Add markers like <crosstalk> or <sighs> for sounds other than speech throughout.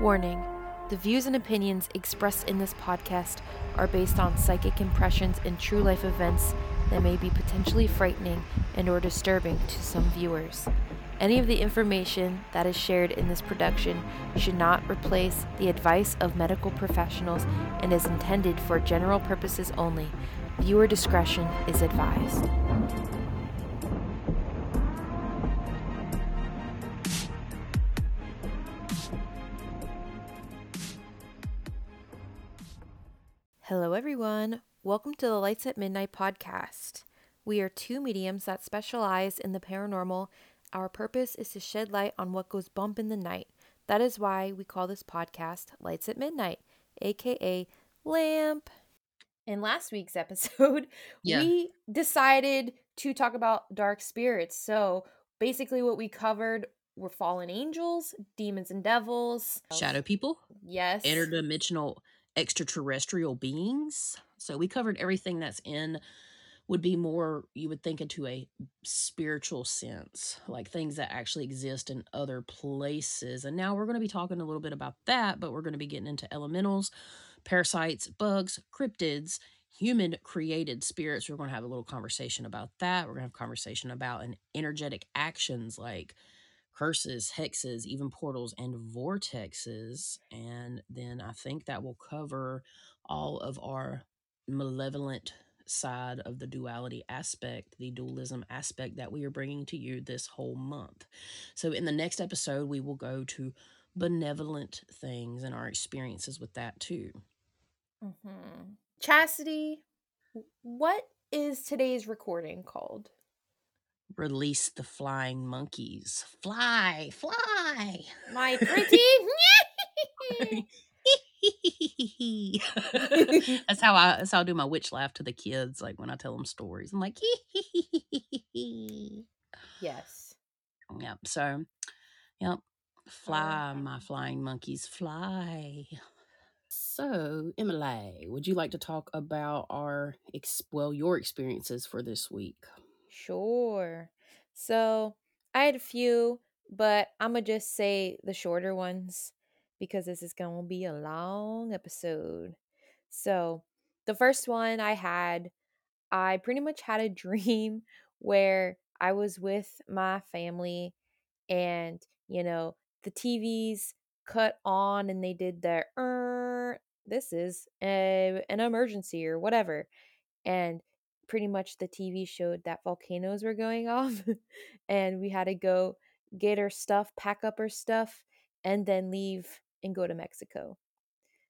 Warning The views and opinions expressed in this podcast are based on psychic impressions and true life events that may be potentially frightening and or disturbing to some viewers. Any of the information that is shared in this production should not replace the advice of medical professionals and is intended for general purposes only. Viewer discretion is advised. Hello, everyone. Welcome to the Lights at Midnight podcast. We are two mediums that specialize in the paranormal. Our purpose is to shed light on what goes bump in the night. That is why we call this podcast Lights at Midnight, aka Lamp. In last week's episode, <laughs> Yeah. we decided to talk about dark spirits. So basically, what we covered were fallen angels, demons and devils. Shadow people, Yes. interdimensional extraterrestrial beings. So we covered everything that's in would be more you would think into a spiritual sense, like things that actually exist in other places. And now we're going to be talking a little bit about that, but we're going to be getting into elementals, parasites, bugs, cryptids, human created spirits. We're going to have a little conversation about that. We're going to have a conversation about an energetic actions like curses, hexes, even portals and vortexes. And then I think that will cover all of our malevolent side of the duality aspect, the dualism aspect that we are bringing to you this whole month. So, in the next episode, we will go to benevolent things and our experiences with that too. hmm Chasity, what is today's recording called? Release the flying monkeys. Fly, fly. My pretty. <laughs> <laughs> <laughs> that's how I that's how I do my witch laugh to the kids, like when I tell them stories. I'm like, yes. yep. So, yep. Oh, fly, my flying monkeys, fly. So, Emily, would you like to talk about our ex- well, your experiences for this week? Sure. So I had a few, but I'm to just say the shorter ones because this is to be a long episode. So the first one I had, I pretty much had a dream <laughs> where I was with my family and, you know, the TVs cut on and they did their, "Er, this is a, an emergency or whatever. And pretty much the TV showed that volcanoes were going <laughs> off and we had to go get our stuff, pack up our stuff, and then leave and go to Mexico,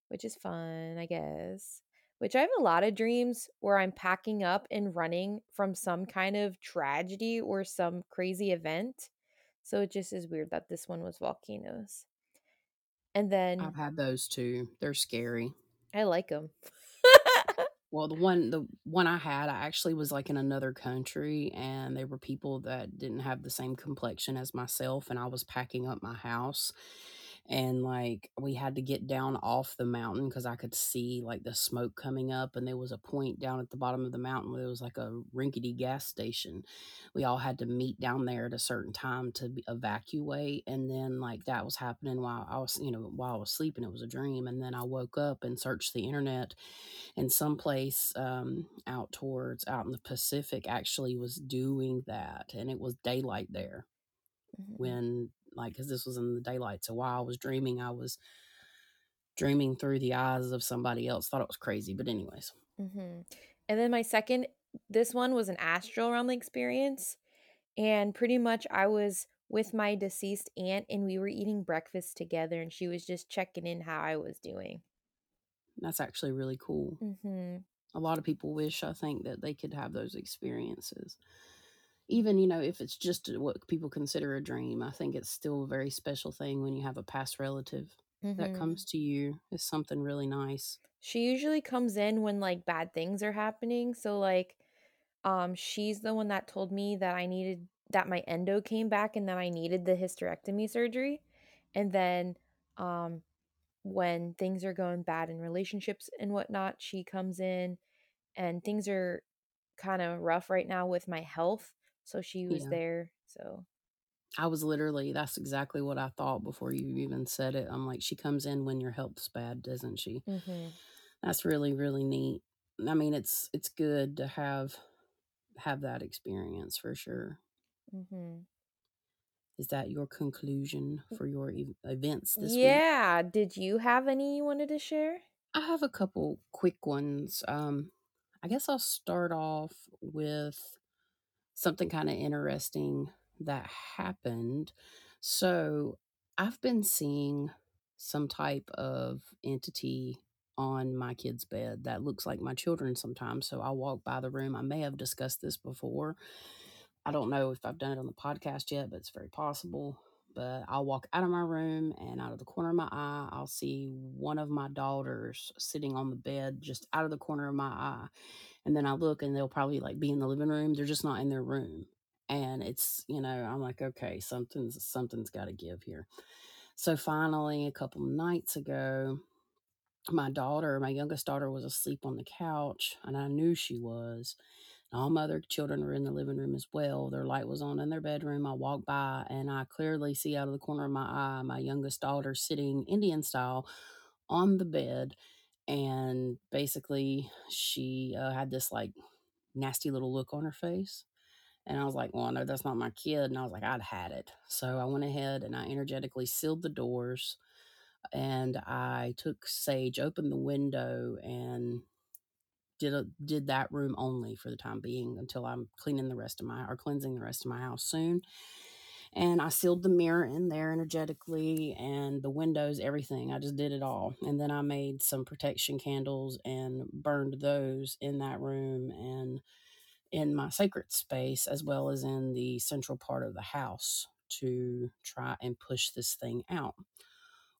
which is fun, I guess. Which I have a lot of dreams where I'm packing up and running from some kind of tragedy or some crazy event. So it just is weird that this one was volcanoes. And then I've had those too. They're scary. I like them. Well, the one the one I had, I actually was like in another country and they were people that didn't have the same complexion as myself and I was packing up my house and like we had to get down off the mountain cuz I could see like the smoke coming up and there was a point down at the bottom of the mountain where there was like a rinkety gas station. We all had to meet down there at a certain time to be- evacuate and then like that was happening while I was, you know, while I was sleeping it was a dream and then I woke up and searched the internet and someplace um, out towards out in the Pacific actually was doing that, and it was daylight there Mhm. when like because this was in the daylight. So while I was dreaming, I was dreaming through the eyes of somebody else. Thought it was crazy, but anyways, hmm And then my second, this one was an astral realm experience. And pretty much I was with my deceased aunt and we were eating breakfast together and she was just checking in how I was doing. that's actually really cool. hmm A lot of people wish I think that they could have those experiences. Even you know if it's just what people consider a dream, I think it's still a very special thing when you have a past relative that comes to you. Is something really nice. She usually comes in when like bad things are happening. So like um she's the one that told me that I needed that my endo came back and that I needed the hysterectomy surgery. And then um when things are going bad in relationships and whatnot, she comes in and things are kind of rough right now with my health. So she was Yeah. there. So I was literally that's exactly what I thought before you even said it. I'm like, "She comes in when your health's bad, doesn't she?" Mhm. That's really, really neat. I mean, it's it's good to have have that experience for sure. Mm-hmm. Is that your conclusion for your ev events this week? Yeah, did you have any you wanted to share? I have a couple quick ones. Um, I guess I'll start off with something kinda interesting that happened. So, I've been seeing some type of entity on my kid's bed that looks like my children sometimes, so I'll walk by the room I may have discussed this before. I don't know if I've done it on the podcast yet, but it's very possible. But I'll walk out of my room, and out of the corner of my eye, I'll see one of my daughters sitting on the bed just out of the corner of my eye. And then I look, and they'll probably, like, be in the living room. They're just not in their room. And it's you know, I'm like, "Okay, something's something's gotta give here." So, finally, a couple nights ago, my daughter my youngest daughter was asleep on the couch, and I knew she was. All my other children were in the living room as well. Their light was on in their bedroom. I walked by, and I clearly see out of the corner of my eye my youngest daughter sitting Indian style on the bed, and basically, she, uh, had this, like, nasty little look on her face. And I was like, "Well, I know that's not my kid." And I was like, "I'd had it." So I went ahead and I energetically sealed the doors, and I took sage, opened the window, and did a did that room only for the time being until I'm cleaning the rest of my or cleansing the rest of my house soon. And I sealed the mirror in there energetically and the windows, everything. I just did it all. And then I made some protection candles and burned those in that room and in my sacred space as well as in the central part of the house to try and push this thing out.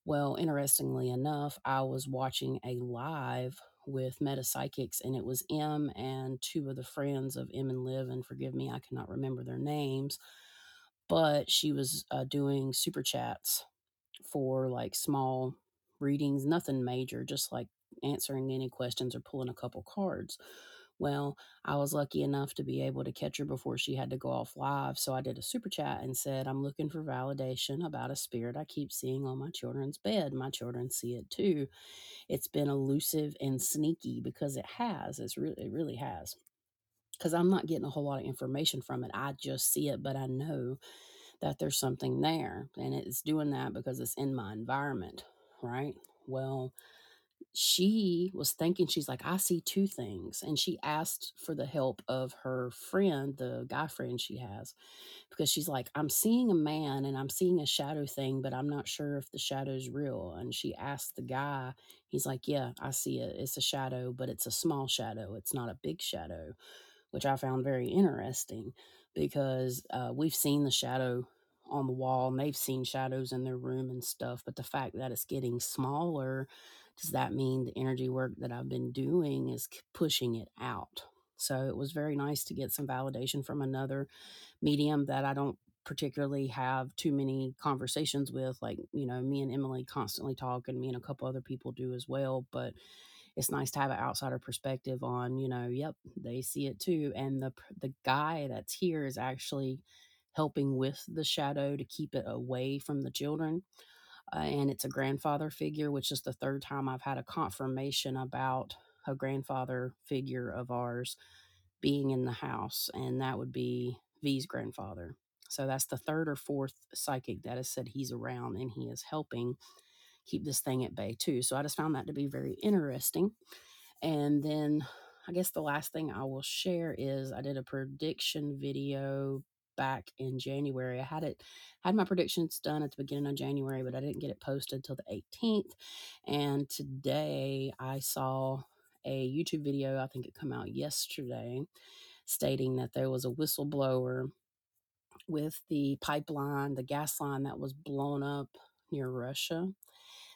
Well, interestingly enough, I was watching a live with Meta Psychics, and it was M and two of the friends of M and Liv, and forgive me, I cannot remember their names, but she was uh, doing super chats for like small readings, nothing major, just like answering any questions or pulling a couple cards. Well, I was lucky enough to be able to catch her before she had to go off live. So I did a super chat and said, I'm looking for validation about a spirit I keep seeing on my children's bed. My children see it too. It's been elusive and sneaky because it has. It's really, it really has. Because I'm not getting a whole lot of information from it. I just see it, but I know that there's something there. And it's doing that because it's in my environment, right? Well, she was thinking, she's like, I see two things. And she asked for the help of her friend, the guy friend she has, because she's like, I'm seeing a man and I'm seeing a shadow thing, but I'm not sure if the shadow's real. And she asked the guy, he's like, Yeah, I see it. It's a shadow, but it's a small shadow. It's not a big shadow, which I found very interesting because uh, we've seen the shadow on the wall and they've seen shadows in their room and stuff. But the fact that it's getting smaller, does that mean the energy work that I've been doing is pushing it out? So it was very nice to get some validation from another medium that I don't particularly have too many conversations with. Like, you know, me and Emily constantly talk, and me and a couple other people do as well. But it's nice to have an outsider perspective on, you know, yep, they see it too. And the the guy that's here is actually helping with the shadow to keep it away from the children. Uh, and it's a grandfather figure, which is the third time I've had a confirmation about a grandfather figure of ours being in the house, and that would be V's grandfather. So that's the third or fourth psychic that has said he's around and he is helping keep this thing at bay too. So I just found that to be very interesting. And then I guess the last thing I will share is I did a prediction video back in January. I had it had my predictions done at the beginning of January, but I didn't get it posted till the 18th. And today I saw a YouTube video, I think it come out yesterday, stating that there was a whistleblower with the pipeline, the gas line that was blown up near Russia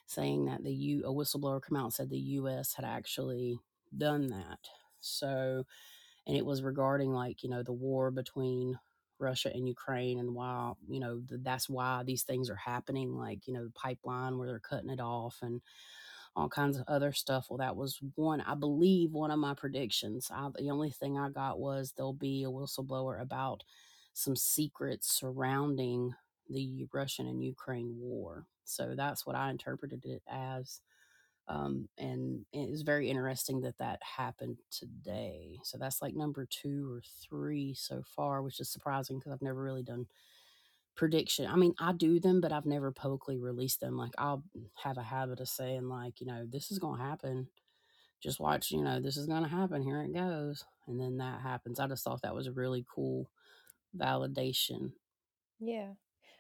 saying that the U a whistleblower come out and said the US had actually done that. So, and it was regarding like, you know, the war between Russia and Ukraine and why, you know, th- that's why these things are happening like, you know, the pipeline where they're cutting it off and all kinds of other stuff. Well, that was one, I believe, one of my predictions. I, the only thing I got was there'll be a whistleblower about some secrets surrounding the Russian and Ukraine war. So that's what I interpreted it as. Um, and it's very interesting that that happened today. So that's like number two or three so far, which is surprising because I've never really done prediction. I mean, I do them, but I've never publicly released them. Like I'll have a habit of saying like, you know, this is going to happen. Just watch, you know, this is going to happen. Here it goes. And then that happens. I just thought that was a really cool validation. Yeah.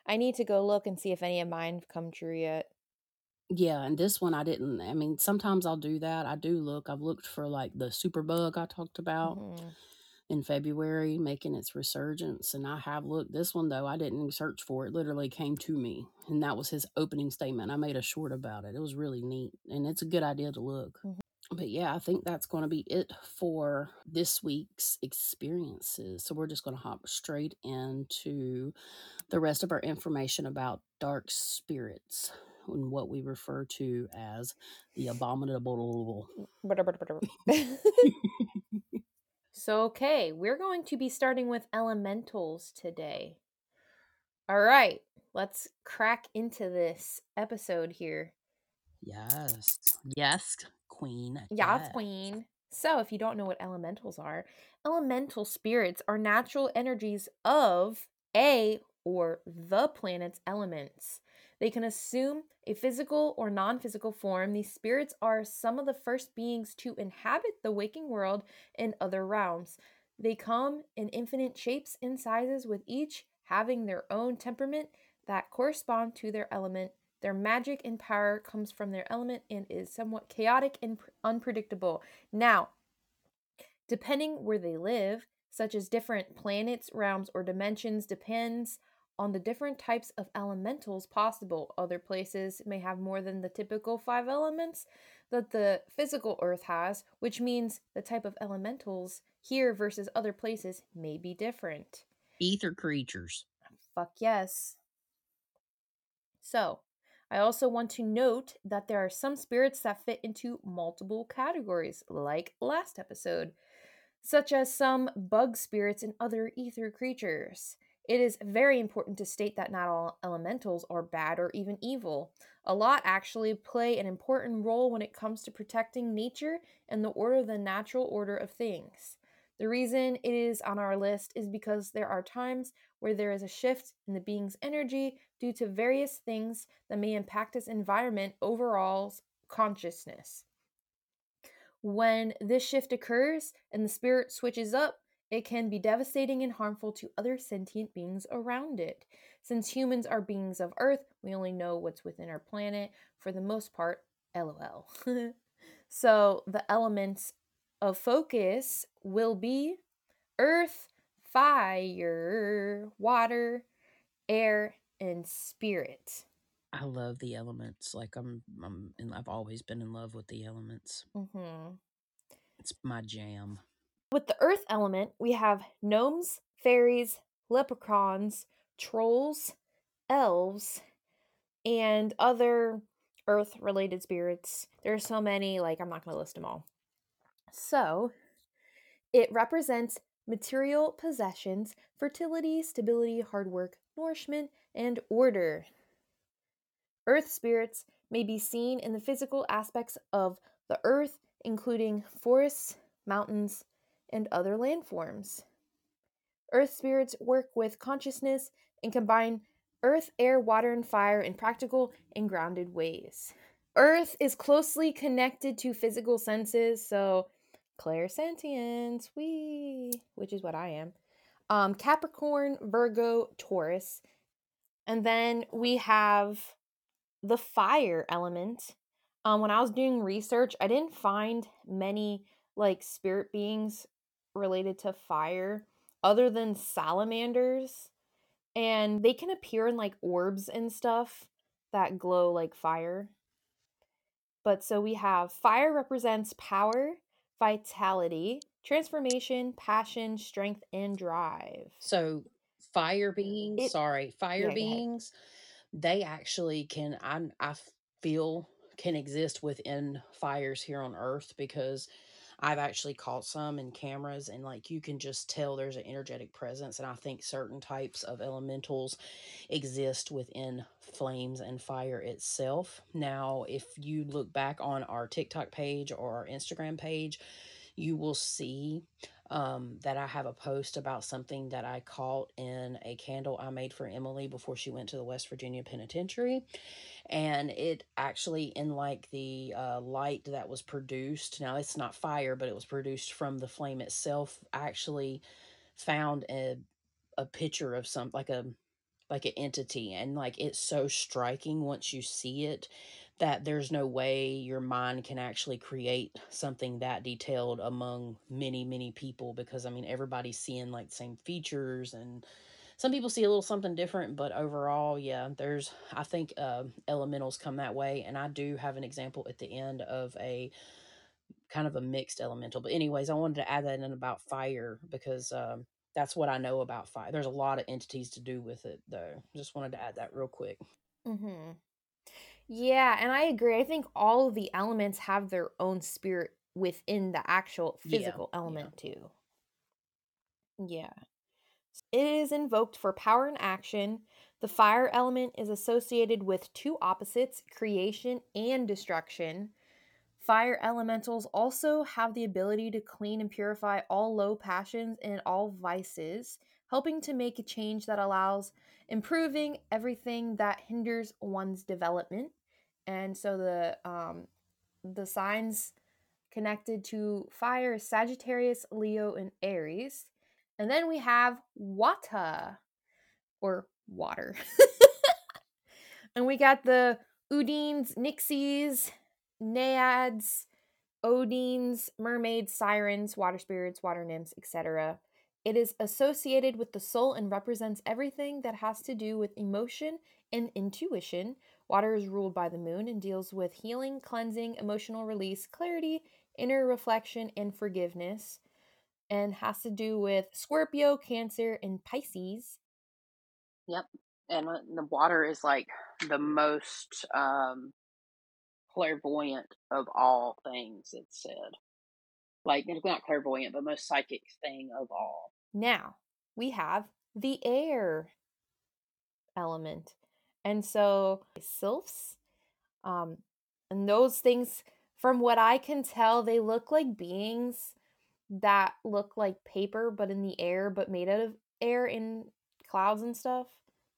I need to go look and see if any of mine have come true yet. Yeah, and this one I didn't I mean, sometimes I'll do that. I do look. I've looked for like the superbug I talked about Mhm. in February making its resurgence, and I have looked. This one though, I didn't search for it. Literally came to me, and that was his opening statement. I made a short about it. It was really neat, and it's a good idea to look. Mhm. But yeah, I think that's going to be it for this week's experiences. So we're just going to hop straight into the rest of our information about dark spirits and what we refer to as the abominable. Mm, <laughs> so, okay, we're going to be starting with elementals today. All right, let's crack into this episode here. yes. Yes, queen. Yeah, yes. queen. So, if you don't know what elementals are, elemental spirits are natural energies of a or the planet's elements. They can assume a physical or non physical form. These spirits are some of the first beings to inhabit the waking world and other realms. They come in infinite shapes and sizes, with each having their own temperament that correspond to their element. Their magic and power comes from their element and is somewhat chaotic and pr- unpredictable. Now, depending where they live, such as different planets, realms, or dimensions, depends on the different types of elementals possible. Other places may have more than the typical five elements that the physical Earth has, which means the type of elementals here versus other places may be different. Ether creatures. Fuck yes. So, I also want to note that there are some spirits that fit into multiple categories, like last episode, such as some bug spirits and other ether creatures. It is very important to state that not all elementals are bad or even evil. A lot actually play an important role when it comes to protecting nature and the order, the natural order of things. The reason it is on our list is because there are times where there is a shift in the being's energy due to various things that may impact its environment overall consciousness. When this shift occurs and the spirit switches up, it can be devastating and harmful to other sentient beings around it. Since humans are beings of Earth, we only know what's within our planet for the most part. LOL. <laughs> so the elements of focus will be earth, fire, water, air, and spirit. I love the elements. Like I'm, I'm, and I've always been in love with the elements. Mm-hmm. It's my jam. With the earth element, we have gnomes, fairies, leprechauns, trolls, elves, and other earth related spirits. There are so many, like, I'm not going to list them all. So, it represents material possessions, fertility, stability, hard work, nourishment, and order. Earth spirits may be seen in the physical aspects of the earth, including forests, mountains, and other landforms. Earth spirits work with consciousness and combine earth, air, water, and fire in practical and grounded ways. Earth is closely connected to physical senses, so clairsentience, we, which is what I am. Um, Capricorn, Virgo, Taurus. And then we have the fire element. Um, when I was doing research, I didn't find many like spirit beings related to fire other than salamanders. And they can appear in like orbs and stuff that glow like fire. But so we have fire represents power, vitality, transformation, passion, strength, and drive. So fire beings, It- sorry, fire yeah, beings, they actually can I I feel can exist within fires here on earth because I've actually caught some in cameras and like you can just tell there's an energetic presence and I think certain types of elementals exist within flames and fire itself. Now, if you look back on our TikTok page or our Instagram page, you will see um, that I have a post about something that I caught in a candle I made for Emily before she went to the West Virginia Penitentiary. And it actually, in like the uh, light that was produced, now it's not fire, but it was produced from the flame itself, I actually found a, a picture of some, like a, like an entity and like it's so striking once you see it that there's no way your mind can actually create something that detailed among many many people because i mean everybody's seeing like the same features and some people see a little something different but overall yeah there's i think uh, elementals come that way and i do have an example at the end of a kind of a mixed elemental but anyways i wanted to add that in about fire because um, that's what i know about fire. There's a lot of entities to do with it though. Just wanted to add that real quick. Mm-hmm. Yeah, and I agree. I think all of the elements have their own spirit within the actual physical yeah. element too. Yeah. It is invoked for power and action. The fire element is associated with two opposites, creation and destruction. Fire elementals also have the ability to clean and purify all low passions and all vices, helping to make a change that allows improving everything that hinders one's development. And so the um, the signs connected to fire is Sagittarius, Leo, and Aries. And then we have Wata or water. <laughs> and we got the Undines, Nixies, Naiads, Ondines, mermaids, sirens, water spirits, water nymphs, etc. It is associated with the soul and represents everything that has to do with emotion and intuition. Water is ruled by the moon and deals with healing, cleansing, emotional release, clarity, inner reflection, and forgiveness, and has to do with Scorpio, Cancer, and Pisces. Yep. And the water is like the most um, clairvoyant of all things, it said. Like, not clairvoyant, but most psychic thing of all. Now we have the air element. And so sylphs, um, and those things, from what I can tell, they look like beings that look like paper but in the air, but made out of air in clouds and stuff.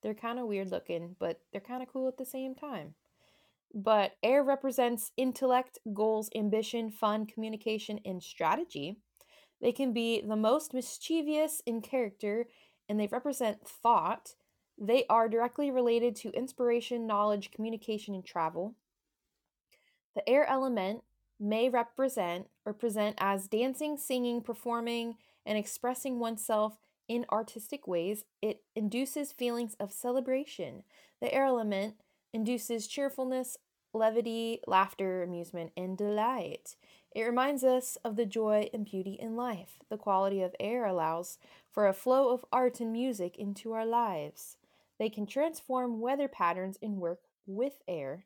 They're kind of weird looking, but they're kind of cool at the same time. But air represents intellect, goals, ambition, fun, communication, and strategy. They can be the most mischievous in character and they represent thought. They are directly related to inspiration, knowledge, communication, and travel. The air element may represent or present as dancing, singing, performing, and expressing oneself in artistic ways. It induces feelings of celebration. The air element induces cheerfulness, levity, laughter, amusement, and delight. It reminds us of the joy and beauty in life. The quality of air allows for a flow of art and music into our lives. They can transform weather patterns and work with air.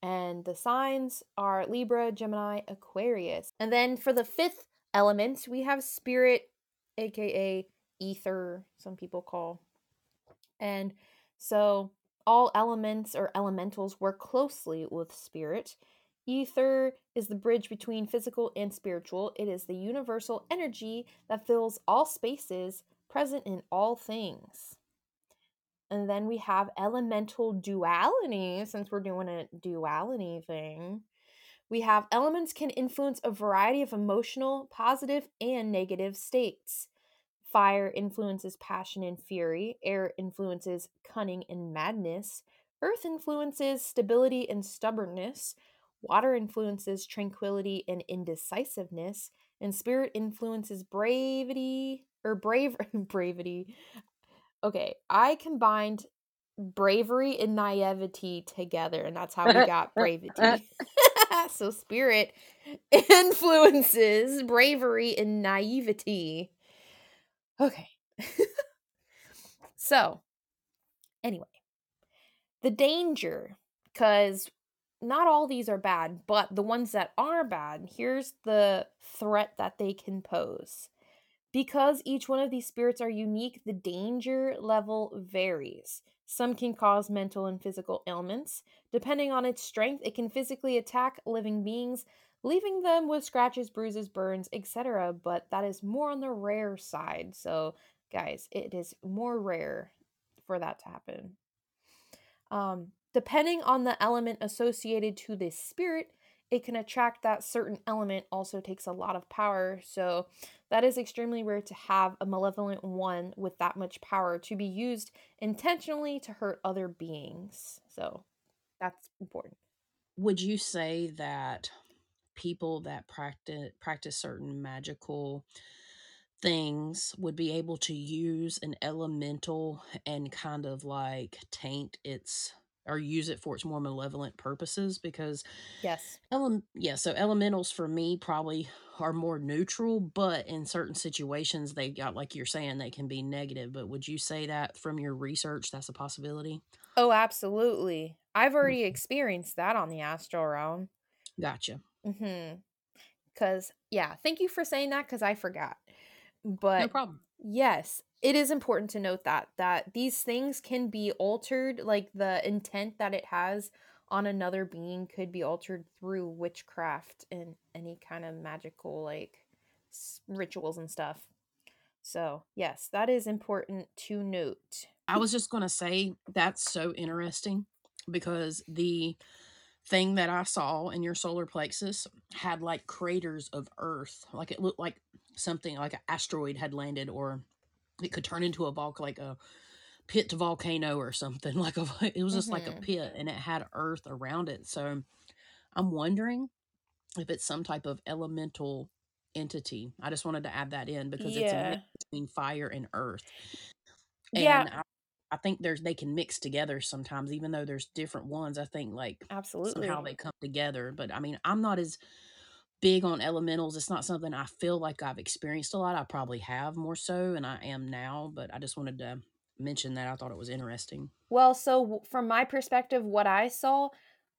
And the signs are Libra, Gemini, Aquarius. And then for the fifth element, we have spirit, aka ether, some people call. And so all elements or elementals work closely with spirit. Ether is the bridge between physical and spiritual. It is the universal energy that fills all spaces, present in all things. And then we have elemental duality, since we're doing a duality thing. We have elements can influence a variety of emotional, positive, and negative states. Fire influences passion and fury, air influences cunning and madness, earth influences stability and stubbornness, water influences tranquility and indecisiveness, and spirit influences bravery or brave <laughs> bravity. Okay, I combined bravery and naivety together, and that's how we got bravity. <laughs> <laughs> so spirit influences bravery and naivety. Okay. <laughs> so, anyway, the danger, because not all these are bad, but the ones that are bad, here's the threat that they can pose. Because each one of these spirits are unique, the danger level varies. Some can cause mental and physical ailments. Depending on its strength, it can physically attack living beings, leaving them with scratches, bruises, burns, etc. But that is more on the rare side. So, guys, it is more rare for that to happen. Um, depending on the element associated to this spirit, it can attract that certain element also takes a lot of power. So that is extremely rare to have a malevolent one with that much power to be used intentionally to hurt other beings. So that's important. Would you say that people that practice practice certain magical things would be able to use an elemental and kind of like taint its or use it for its more malevolent purposes because Yes. Ele yeah, so elementals for me probably are more neutral, but in certain situations, they got like you're saying, they can be negative, but would you say that from your research, that's a possibility? Oh, absolutely. I've already experienced that on the astral realm. gotcha. Mhm. Cuz yeah, thank you for saying that cuz I forgot. But No problem. yes, it is important to note that that these things can be altered, like the intent that it has on another being could be altered through witchcraft and any kind of magical like s- rituals and stuff. So, yes, that is important to note. I was just gonna say that's so interesting because the thing that I saw in your solar plexus had like craters of Earth, like it looked like something like an asteroid had landed, or it could turn into a volcano, like a pit volcano or something. <laughs> Like a, it was just like a Mhm. pit, and it had Earth around it. So I'm wondering if it's some type of elemental entity. I just wanted to add that in because it's a mix Yeah. between fire and earth. Yeah, And I, I think there's they can mix together sometimes, even though there's different ones. I think like somehow absolutely. they come together. But I mean, I'm not as big on elementals. It's not something I feel like I've experienced a lot. I probably have more so, and I am now. But I just wanted to mention that I thought it was interesting. Well, so from my perspective, what I saw,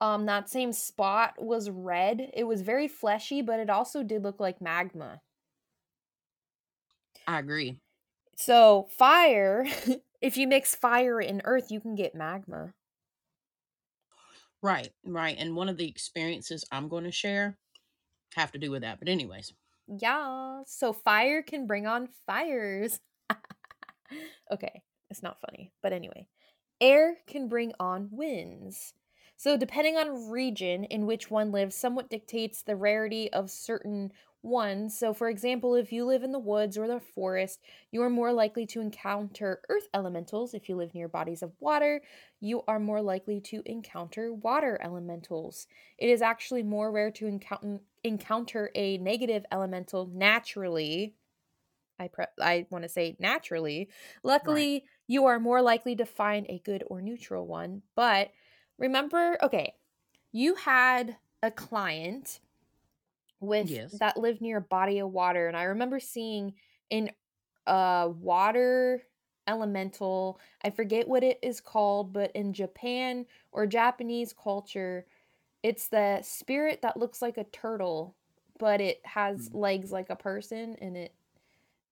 um, that same spot was red. It was very fleshy, but it also did look like magma. I agree. So fire, <laughs> if you mix fire and earth, you can get magma. Right, right. And one of the experiences I'm going to share have to do with that. But anyways, Yeah. So fire can bring on fires. <laughs> okay, it's not funny, but anyway. Air can bring on winds. So, depending on region in which one lives, somewhat dictates the rarity of certain ones. So, for example, if you live in the woods or the forest, you are more likely to encounter earth elementals. If you live near bodies of water, you are more likely to encounter water elementals. It is actually more rare to encounter encounter a negative elemental naturally I pre- I want to say naturally. right. Luckily, you are more likely to find a good or neutral one. But remember, okay, you had a client with Yes. that lived near a body of water, and I remember seeing in a uh, water elemental. I forget what it is called, but in Japan or Japanese culture, it's the spirit that looks like a turtle, but it has mm. legs like a person, and it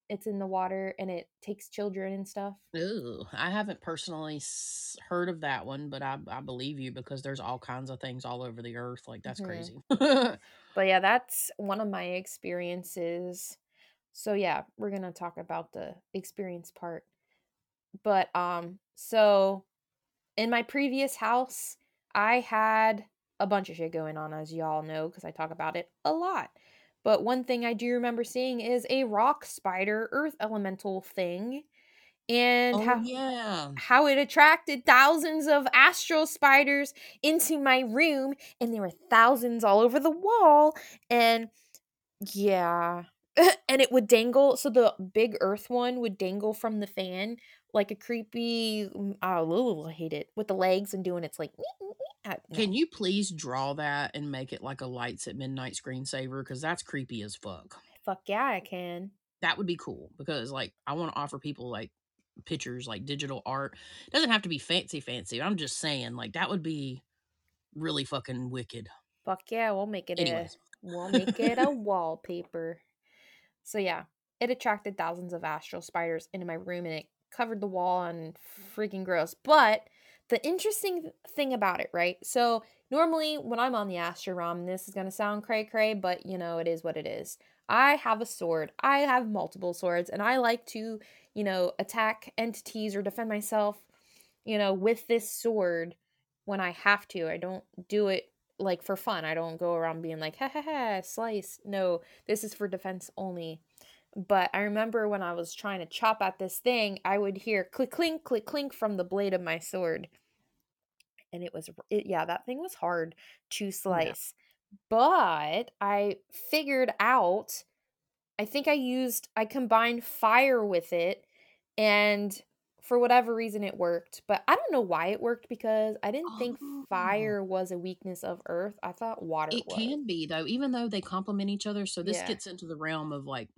it's in the water and it takes children and stuff. Ooh, I haven't personally s- heard of that one, but I, I believe you because there's all kinds of things all over the earth. Like, that's Mhm. crazy. <laughs> But yeah, that's one of my experiences. So yeah, we're going to talk about the experience part. But um so in my previous house, I had a bunch of shit going on as y'all know cuz I talk about it a lot. But one thing I do remember seeing is a rock spider earth elemental thing and oh, how yeah. how it attracted thousands of astral spiders into my room and there were thousands all over the wall and yeah <laughs> and it would dangle so the big earth one would dangle from the fan like a creepy oh I hate it with the legs and doing its like uh, Can no you please draw that and make it like a lights at midnight screensaver? Because that's creepy as fuck. fuck yeah I can That would be cool because, like, I want to offer people like pictures, like digital art. Doesn't have to be fancy, fancy. I'm just saying, like, that would be really fucking wicked. Fuck yeah, we'll make it Anyways. a we'll <laughs> make it a wallpaper. So yeah, it attracted thousands of astral spiders into my room and it covered the wall and freaking gross. But the interesting thing about it, right? So normally when I'm on the astral realm, this is gonna sound cray cray, but you know it is what it is. I have a sword. I have multiple swords, and I like to, you know, attack entities or defend myself, you know, with this sword when I have to. I don't do it like for fun. I don't go around being like, ha ha ha, slice. No, this is for defense only. But I remember when I was trying to chop at this thing, I would hear click clink, click clink from the blade of my sword. And it was, it, yeah, that thing was hard to slice. But I figured out, I think I used, I combined fire with it. And for whatever reason, it worked. But I don't know why it worked because I didn't think Oh. fire was a weakness of earth. I thought water It was. can be though, even though they complement each other. So this Yeah. gets into the realm of like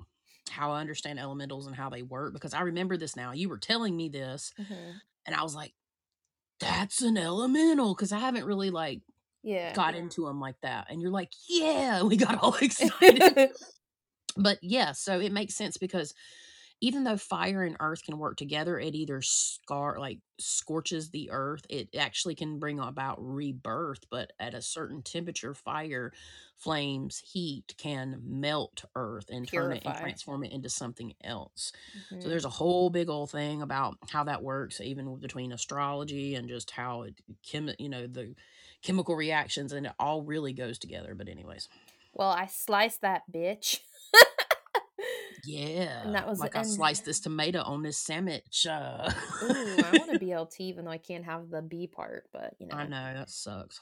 how I understand elementals and how they work because I remember this now. You were telling me this, Mhm. and I was like, "That's an elemental," because I haven't really like Yeah. got into them like that. And you're like, "Yeah," <laughs> we got all <laughs> excited. but yeah, so it makes sense because even though fire and earth can work together, it either scar like scorches the earth. It actually can bring about rebirth, but at a certain temperature, fire, flames, heat can melt earth and turn it and transform it into something else. Mhm. So there's a whole big old thing about how that works, even between astrology and just how it chem you know, the chemical reactions and it all really goes together. But anyways. well, I sliced that bitch. Yeah. that was- like I sliced this tomato on this sandwich. Uh, Ooh, I want a <laughs> BLT even though I can't have the B part, but you know. I know that sucks.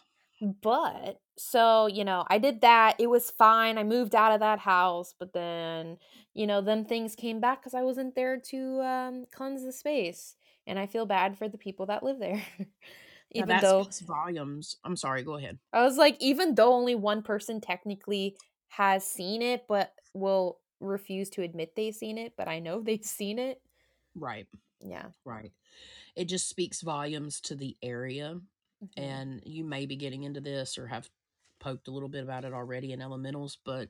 But so, you know, I did that. It was fine. I moved out of that house, but then, you know, them things came back cuz I wasn't there to um cleanse the space. And I feel bad for the people that live there. <laughs> Now even that though speaks volumes. I'm sorry. Go ahead. I was like even though only one person technically has seen it but will refuse to admit they've seen it, but I know <laughs> they've seen it. Right. Yeah. Right. It just speaks volumes to the area. Mhm. And you may be getting into this or have poked a little bit about it already in elementals, but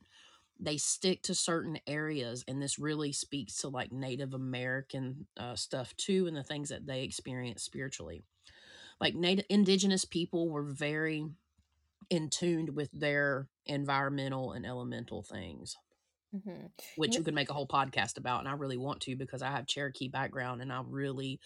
they stick to certain areas. And this really speaks to like Native American uh, stuff too, and the things that they experience spiritually. Like native indigenous people were very in tuned with their environmental and elemental things. Mhm. which you could make a whole podcast about and i really want to because i have cherokee background and i really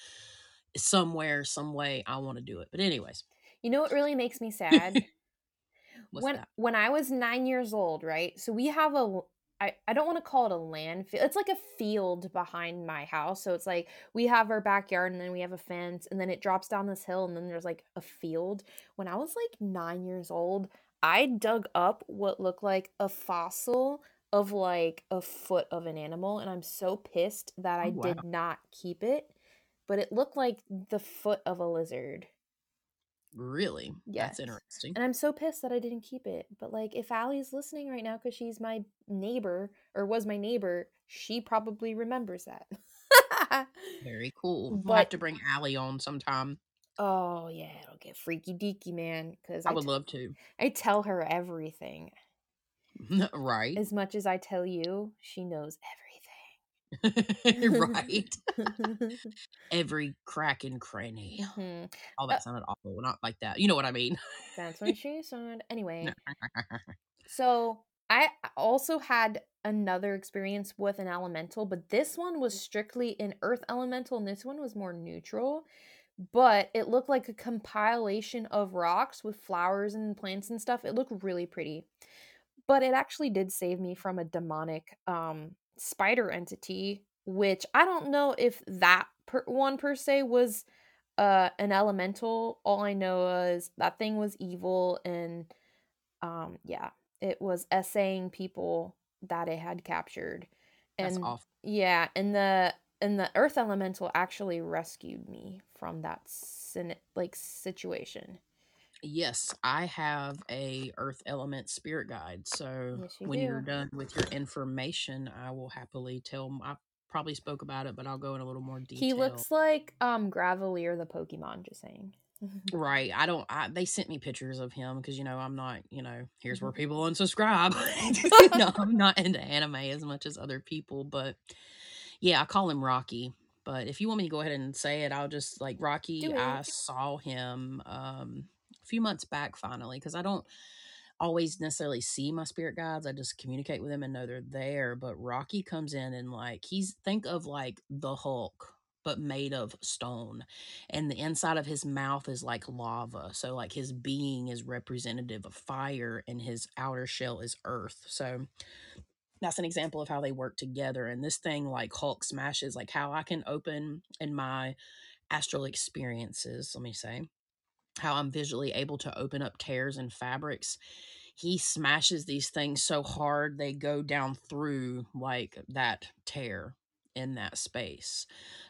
somewhere some way i want to do it but anyways You know what really makes me sad? <laughs> when that when I was nine years old, right? So we have a I, I don't want to call it a landfill. It's like a field behind my house. So it's like we have our backyard and then we have a fence and then it drops down this hill and then there's like a field. When I was like nine years old, I dug up what looked like a fossil of like a foot of an animal and I'm so pissed that I Oh, wow. did not keep it. But it looked like the foot of a lizard. really Yes. that's interesting And I'm so pissed that I didn't keep it. But like, if Allie's listening right now because she's my neighbor or was my neighbor, she probably remembers that. very cool we'll have to bring Allie on sometime oh yeah, it'll get freaky deaky, man. Because i I, would t- love to I tell her everything. <laughs> right As much as I tell you, she knows everything. <laughs> right <laughs> every crack and cranny Mhm. <sighs> oh that sounded awful not like that you know what i mean That's what she said. Anyway, So I also had another experience with an elemental, but this one was strictly an earth elemental, and this one was more neutral. But it looked like a compilation of rocks with flowers and plants and stuff. It looked really pretty. But it actually did save me from a demonic um spider entity, which I don't know if that per- one per se was uh an elemental. All I know is that thing was evil and um yeah it was essaying people that it had captured. That's and yeah and the and the earth elemental actually rescued me from that sin- like situation Yes, I have a earth element spirit guide. So Yes, you when you're do. done with your information, I will happily tell. m- I probably spoke about it, but I'll go in a little more detail. he looks like um Graveler the pokemon just saying <laughs> Right, I don't I they sent me pictures of him because you know, I'm not, you know, here's where people unsubscribe. <laughs> <laughs> No, I'm not into anime as much as other people, but yeah, I call him Rocky, but if you want me to go ahead and say it, I'll just like, Rocky, Do I it. saw him, um, few months back finally because I don't always necessarily see my spirit guides, I just communicate with them and know they're there, but Rocky comes in and, like, he's think of, like, the Hulk, but made of stone, and the inside of his mouth is like lava, so, like, his being is representative of fire and his outer shell is earth, so that's an example of how they work together, and this thing, like, Hulk smashes like, how I can open in my astral experiences, let me say, how I'm visually able to open up tears in fabrics, he smashes these things so hard they go down through, like, that tear in that space,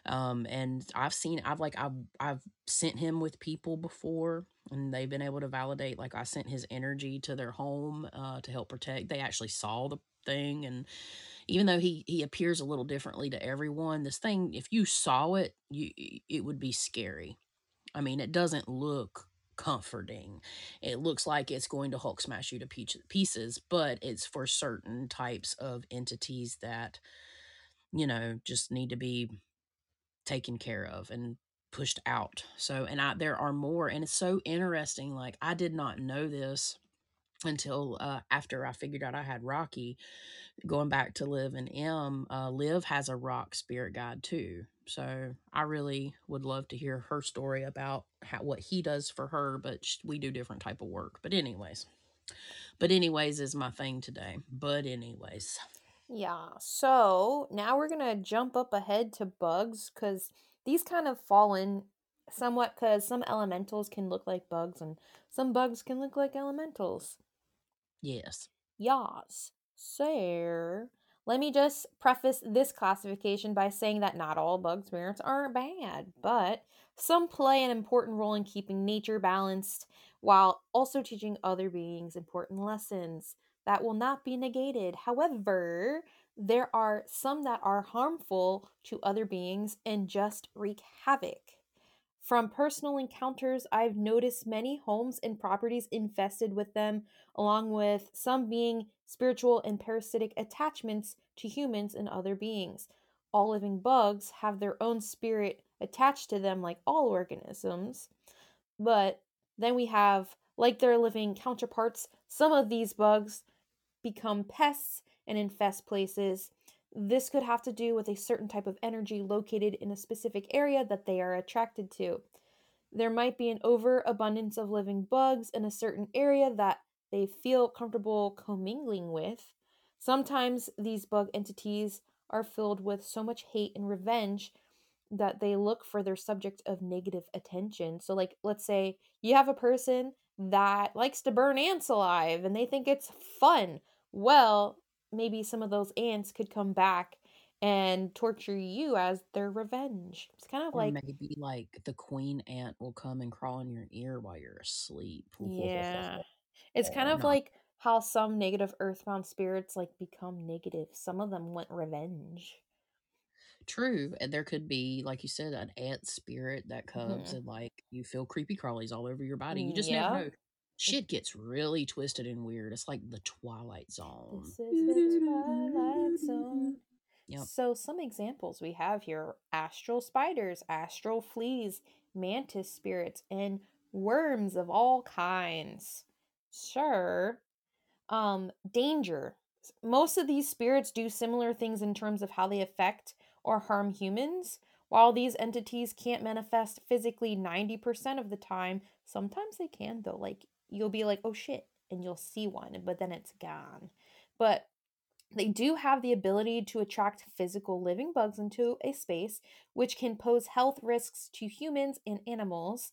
um, and I've seen I've, like I've I've sent him with people before, and they've been able to validate like, I sent his energy to their home, uh, to help protect. They actually saw the thing, and even though he he appears a little differently to everyone, this thing, if you saw it, you it would be scary. I mean, it doesn't look comforting. It looks like it's going to Hulk smash you to pieces, but it's for certain types of entities that, you know, just need to be taken care of and pushed out, so and I there are more, and it's so interesting, like, I did not know this until, uh, after I figured out I had Rocky, going back to Liv and M, uh, has a rock spirit guide too, so I really would love to hear her story about how what he does for her, but we do different type of work, but anyways but anyways is my thing today, but anyways. Yeah, so now we're gonna jump up ahead to bugs because these kind of fall in somewhat because some elementals can look like bugs and some bugs can look like elementals. Yes. Yas. So, let me just preface this classification by saying that not all bug spirits are bad, but some play an important role in keeping nature balanced while also teaching other beings important lessons that will not be negated. However, there are some that are harmful to other beings and just wreak havoc. From personal encounters, I've noticed many homes and properties infested with them, along with some being spiritual and parasitic attachments to humans and other beings. All living bugs have their own spirit attached to them like all organisms, but then we have, like their living counterparts, some of these bugs become pests and infest places. This could have to do with a certain type of energy located in a specific area that they are attracted to. There might be an overabundance of living bugs in a certain area that they feel comfortable commingling with. Sometimes these bug entities are filled with so much hate and revenge that they look for their subject of negative attention. So, like, let's say you have a person that likes to burn ants alive and they think it's fun. Well, maybe some of those ants could come back and torture you as their revenge. It's kind of Or like maybe, like, the queen ant will come and crawl in your ear while you're asleep. Yeah. It's kind of Not like how some negative earthbound spirits, like, become negative. Some of them want revenge. True, and there could be, like you said, an ant spirit that comes Mhm. and, like, you feel creepy crawlies all over your body. You Mm, just never know. Shit gets really twisted and weird. It's like the Twilight Zone. This is the Twilight Zone. Yep. So, some examples we have here astral spiders, astral fleas, mantis spirits, and worms of all kinds. Sure. Um, danger. Most of these spirits do similar things in terms of how they affect or harm humans. While these entities can't manifest physically 90% of the time, sometimes they can, though. Like, you'll be like, "Oh, shit," and you'll see one, but then it's gone. But they do have the ability to attract physical living bugs into a space, which can pose health risks to humans and animals.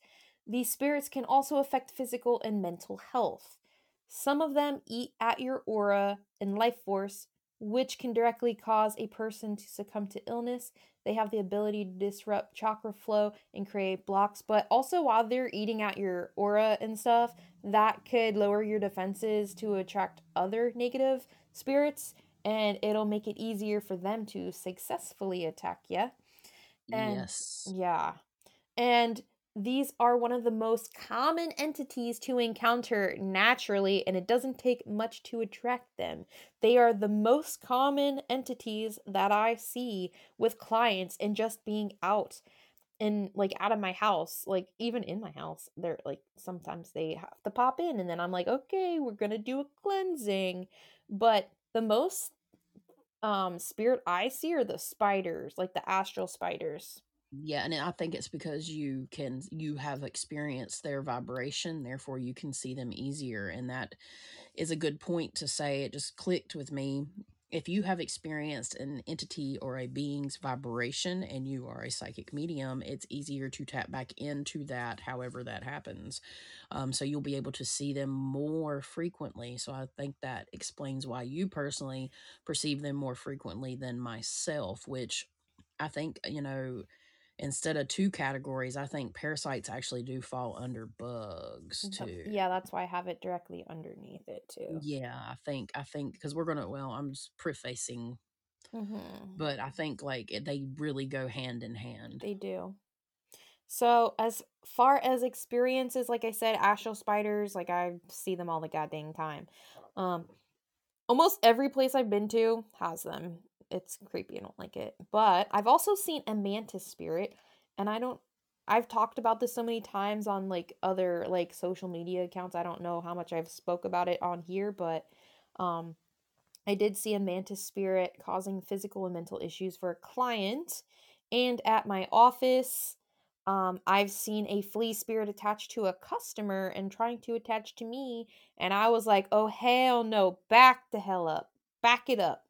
These spirits can also affect physical and mental health. Some of them eat at your aura and life force, which can directly cause a person to succumb to illness. They have the ability to disrupt chakra flow and create blocks, but also while they're eating at your aura and stuff, that could lower your defenses to attract other negative spirits, and it'll make it easier for them to successfully attack you. And Yes. yeah. And These are one of the most common entities to encounter naturally, and it doesn't take much to attract them. They are the most common entities that I see with clients and just being out and like out of my house, like even in my house, they're like sometimes they have to pop in and then I'm like, okay, we're gonna do a cleansing. But the most um spirit I see are the spiders, like the astral spiders. Yeah, and I think it's because you can you have experienced their vibration, therefore you can see them easier, and that is a good point to say. It just clicked with me. If you have experienced an entity or a being's vibration and you are a psychic medium, it's easier to tap back into that, however that happens. Um, so you'll be able to see them more frequently. So I think that explains why you personally perceive them more frequently than myself, which I think, you know, instead of two categories, I think parasites actually do fall under bugs too. yeah, that's why I have it directly underneath it too. Yeah, I think I think because we're gonna well, I'm just prefacing, Mhm. but I think like they really go hand in hand. They do. So, as far as experiences, like I said, astral spiders, like I see them all the goddamn time. Um, almost every place I've been to has them. It's creepy. I don't like it. But I've also seen a mantis spirit, and I don't. I've talked about this so many times on like other like social media accounts. I don't know how much I've spoke about it on here, but um I did see a mantis spirit causing physical and mental issues for a client. And at my office, um, I've seen a flea spirit attached to a customer and trying to attach to me. And I was like, oh, hell no, back the hell up, back it up.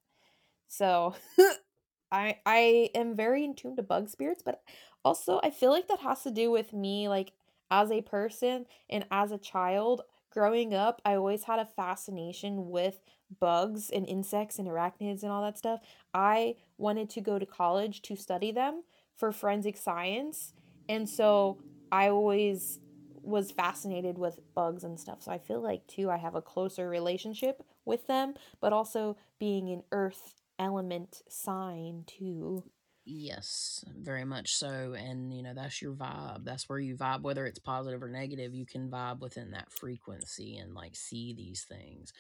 So <laughs> I I am very in tune to bug spirits, but also I feel like that has to do with me like as a person and as a child growing up, I always had a fascination with bugs and insects and arachnids and all that stuff. I wanted to go to college to study them for forensic science, and so I always was fascinated with bugs and stuff. So I feel like too I have a closer relationship with them, but also being an earth element sign too. Yes, very much so. And, you know, that's your vibe. That's where you vibe, whether it's positive or negative, you can vibe within that frequency and like see these things.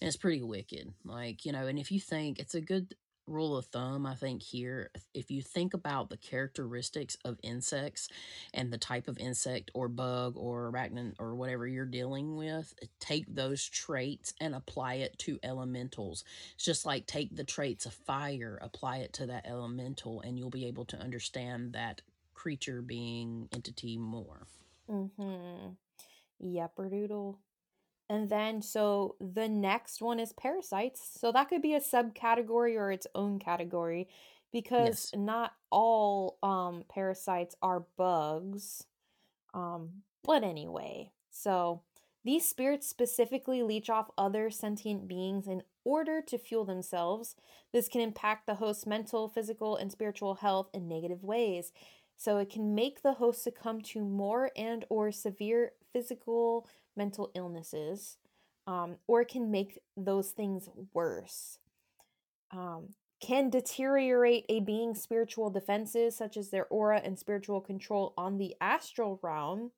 And it's pretty wicked. Like, you know, and if you think it's a good rule of thumb, I think here, if you think about the characteristics of insects and the type of insect or bug or arachnid or whatever you're dealing with, take those traits and apply it to elementals. It's just like take the traits of fire, apply it to that elemental, and you'll be able to understand that creature being entity more. Mm hmm. Yepperdoodle. And then so the next one is parasites. So that could be a subcategory or its own category because Yes. not all um parasites are bugs. Um but anyway, so these spirits specifically leech off other sentient beings in order to fuel themselves. This can impact the host's mental, physical, and spiritual health in negative ways. So it can make the host succumb to more and or severe physical mental illnesses, um, or can make those things worse. Um, can deteriorate a being's spiritual defenses, such as their aura and spiritual control on the astral realm.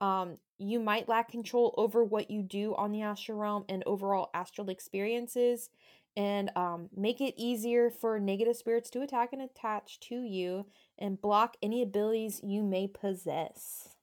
Um, you might lack control over what you do on the astral realm and overall astral experiences, and um, make it easier for negative spirits to attack and attach to you and block any abilities you may possess.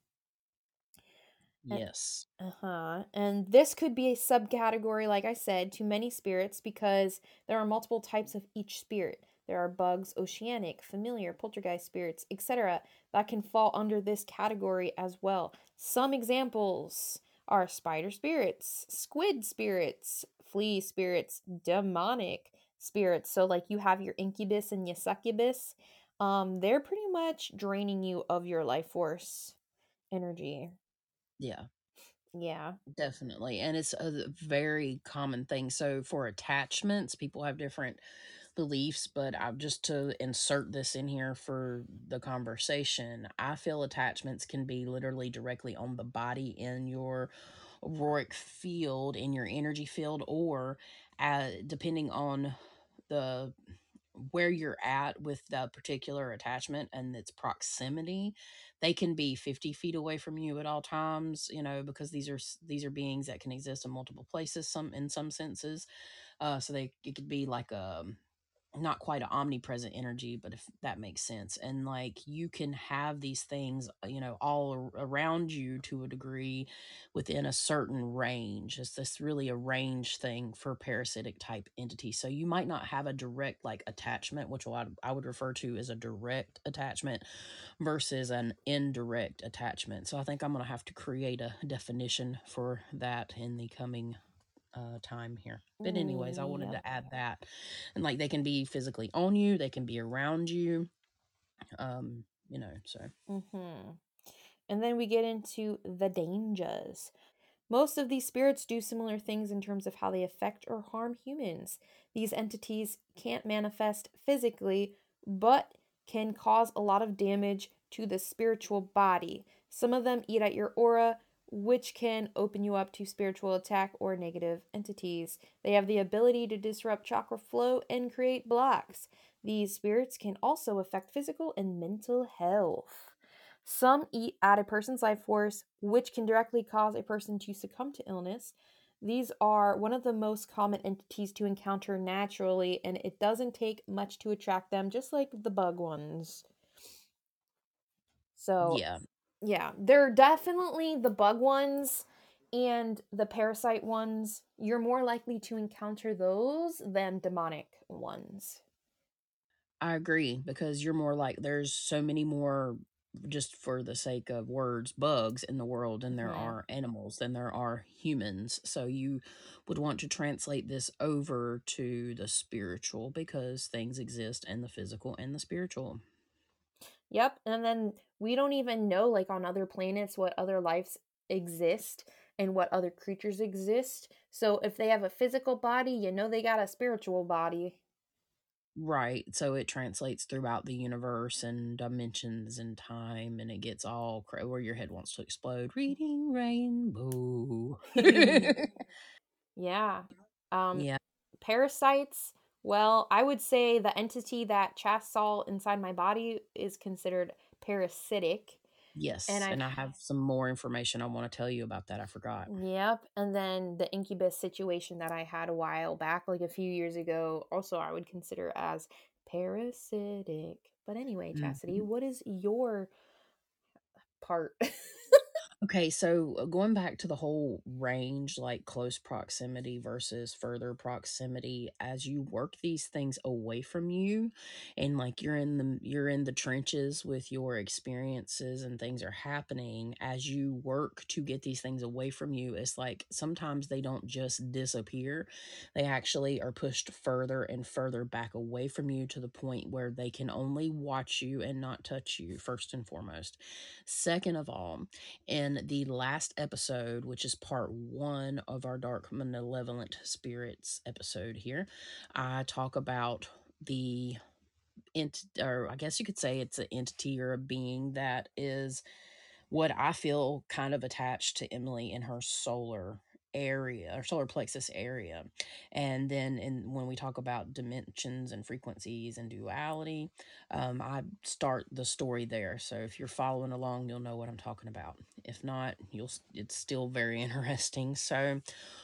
Yes. Uh-huh. And this could be a subcategory, like I said, to many spirits because there are multiple types of each spirit. There are bugs, oceanic, familiar, poltergeist spirits, etc., that can fall under this category as well. Some examples are spider spirits, squid spirits, flea spirits, demonic spirits. So, like you have your incubus and your succubus, um, they're pretty much draining you of your life force energy. Yeah. Yeah. Definitely, and it's a very common thing. So for attachments, people have different beliefs, but I've just to insert this in here for the conversation. I feel attachments can be literally directly on the body in your auric field, in your energy field, or uh, depending on the where you're at with the particular attachment and its proximity, they can be 50 feet away from you at all times, you know, because these are these are beings that can exist in multiple places some in some senses. Uh so they it could be like a not quite an omnipresent energy, but if that makes sense. And like you can have these things, uh, you know, all ar- around you to a degree within a certain range. It's this really a range thing for parasitic type entity. So you might not have a direct like attachment, which I, I would refer to as a direct attachment versus an indirect attachment. So I think I'm going to have to create a definition for that in the coming uh, time here. But anyways, I Mm, wanted yep. to add that, and like they can be physically on you, they can be around you, um, you know. So hmm And then we get into the dangers. Most of these spirits do similar things in terms of how they affect or harm humans. These entities can't manifest physically, but can cause a lot of damage to the spiritual body. Some of them eat at your aura, which can open you up to spiritual attack or negative entities. They have the ability to disrupt chakra flow and create blocks. These spirits can also affect physical and mental health. Some eat at a person's life force, which can directly cause a person to succumb to illness. These are one of the most common entities to encounter naturally, and it doesn't take much to attract them, just like the bug ones. So, yeah, yeah, they're definitely the bug ones and the parasite ones. You're more likely to encounter those than demonic ones. I agree because you're more like there's so many more just for the sake of words bugs in the world than there hmm are animals than there are humans so you would want to translate this over to the spiritual because things exist in the physical and the spiritual Yep, and then we don't even know, like, on other planets what other lives exist and what other creatures exist. So if they have a physical body, you know they got a spiritual body. Right, so it translates throughout the universe and dimensions and time, and it gets all cra where your head wants to explode. Reading Rainbow. <laughs> <laughs> Yeah. Um, Yeah, parasites, well, I would say the entity that Chas saw inside my body is considered parasitic, and yes, I've and I have some more information I wanna tell you about that, I forgot. Yep, and then the incubus situation that I had a while back, like a few years ago, also I would consider as parasitic. But anyway, Chasity, Mhm. what is your part? <laughs> Okay, so uh, going back to the whole range, like close proximity versus further proximity, as you work these things away from you, and like you're in the you're in the trenches with your experiences and things are happening, as you work to get these things away from you, it's like sometimes they don't just disappear. They actually are pushed further and further back away from you to the point where they can only watch you and not touch you, first and foremost. Second of all, the last episode, which is part one of our Dark Malevolent Spirits episode here, I talk about the ent or I guess you could say it's an entity or a being that is what I feel kind of attached to Emily in her solar area or solar plexus area. And then in when we talk about dimensions and frequencies and duality, um, I start the story there. So if you're following along, you'll know what I'm talking about. If not, you'll it's still very <laughs> interesting. So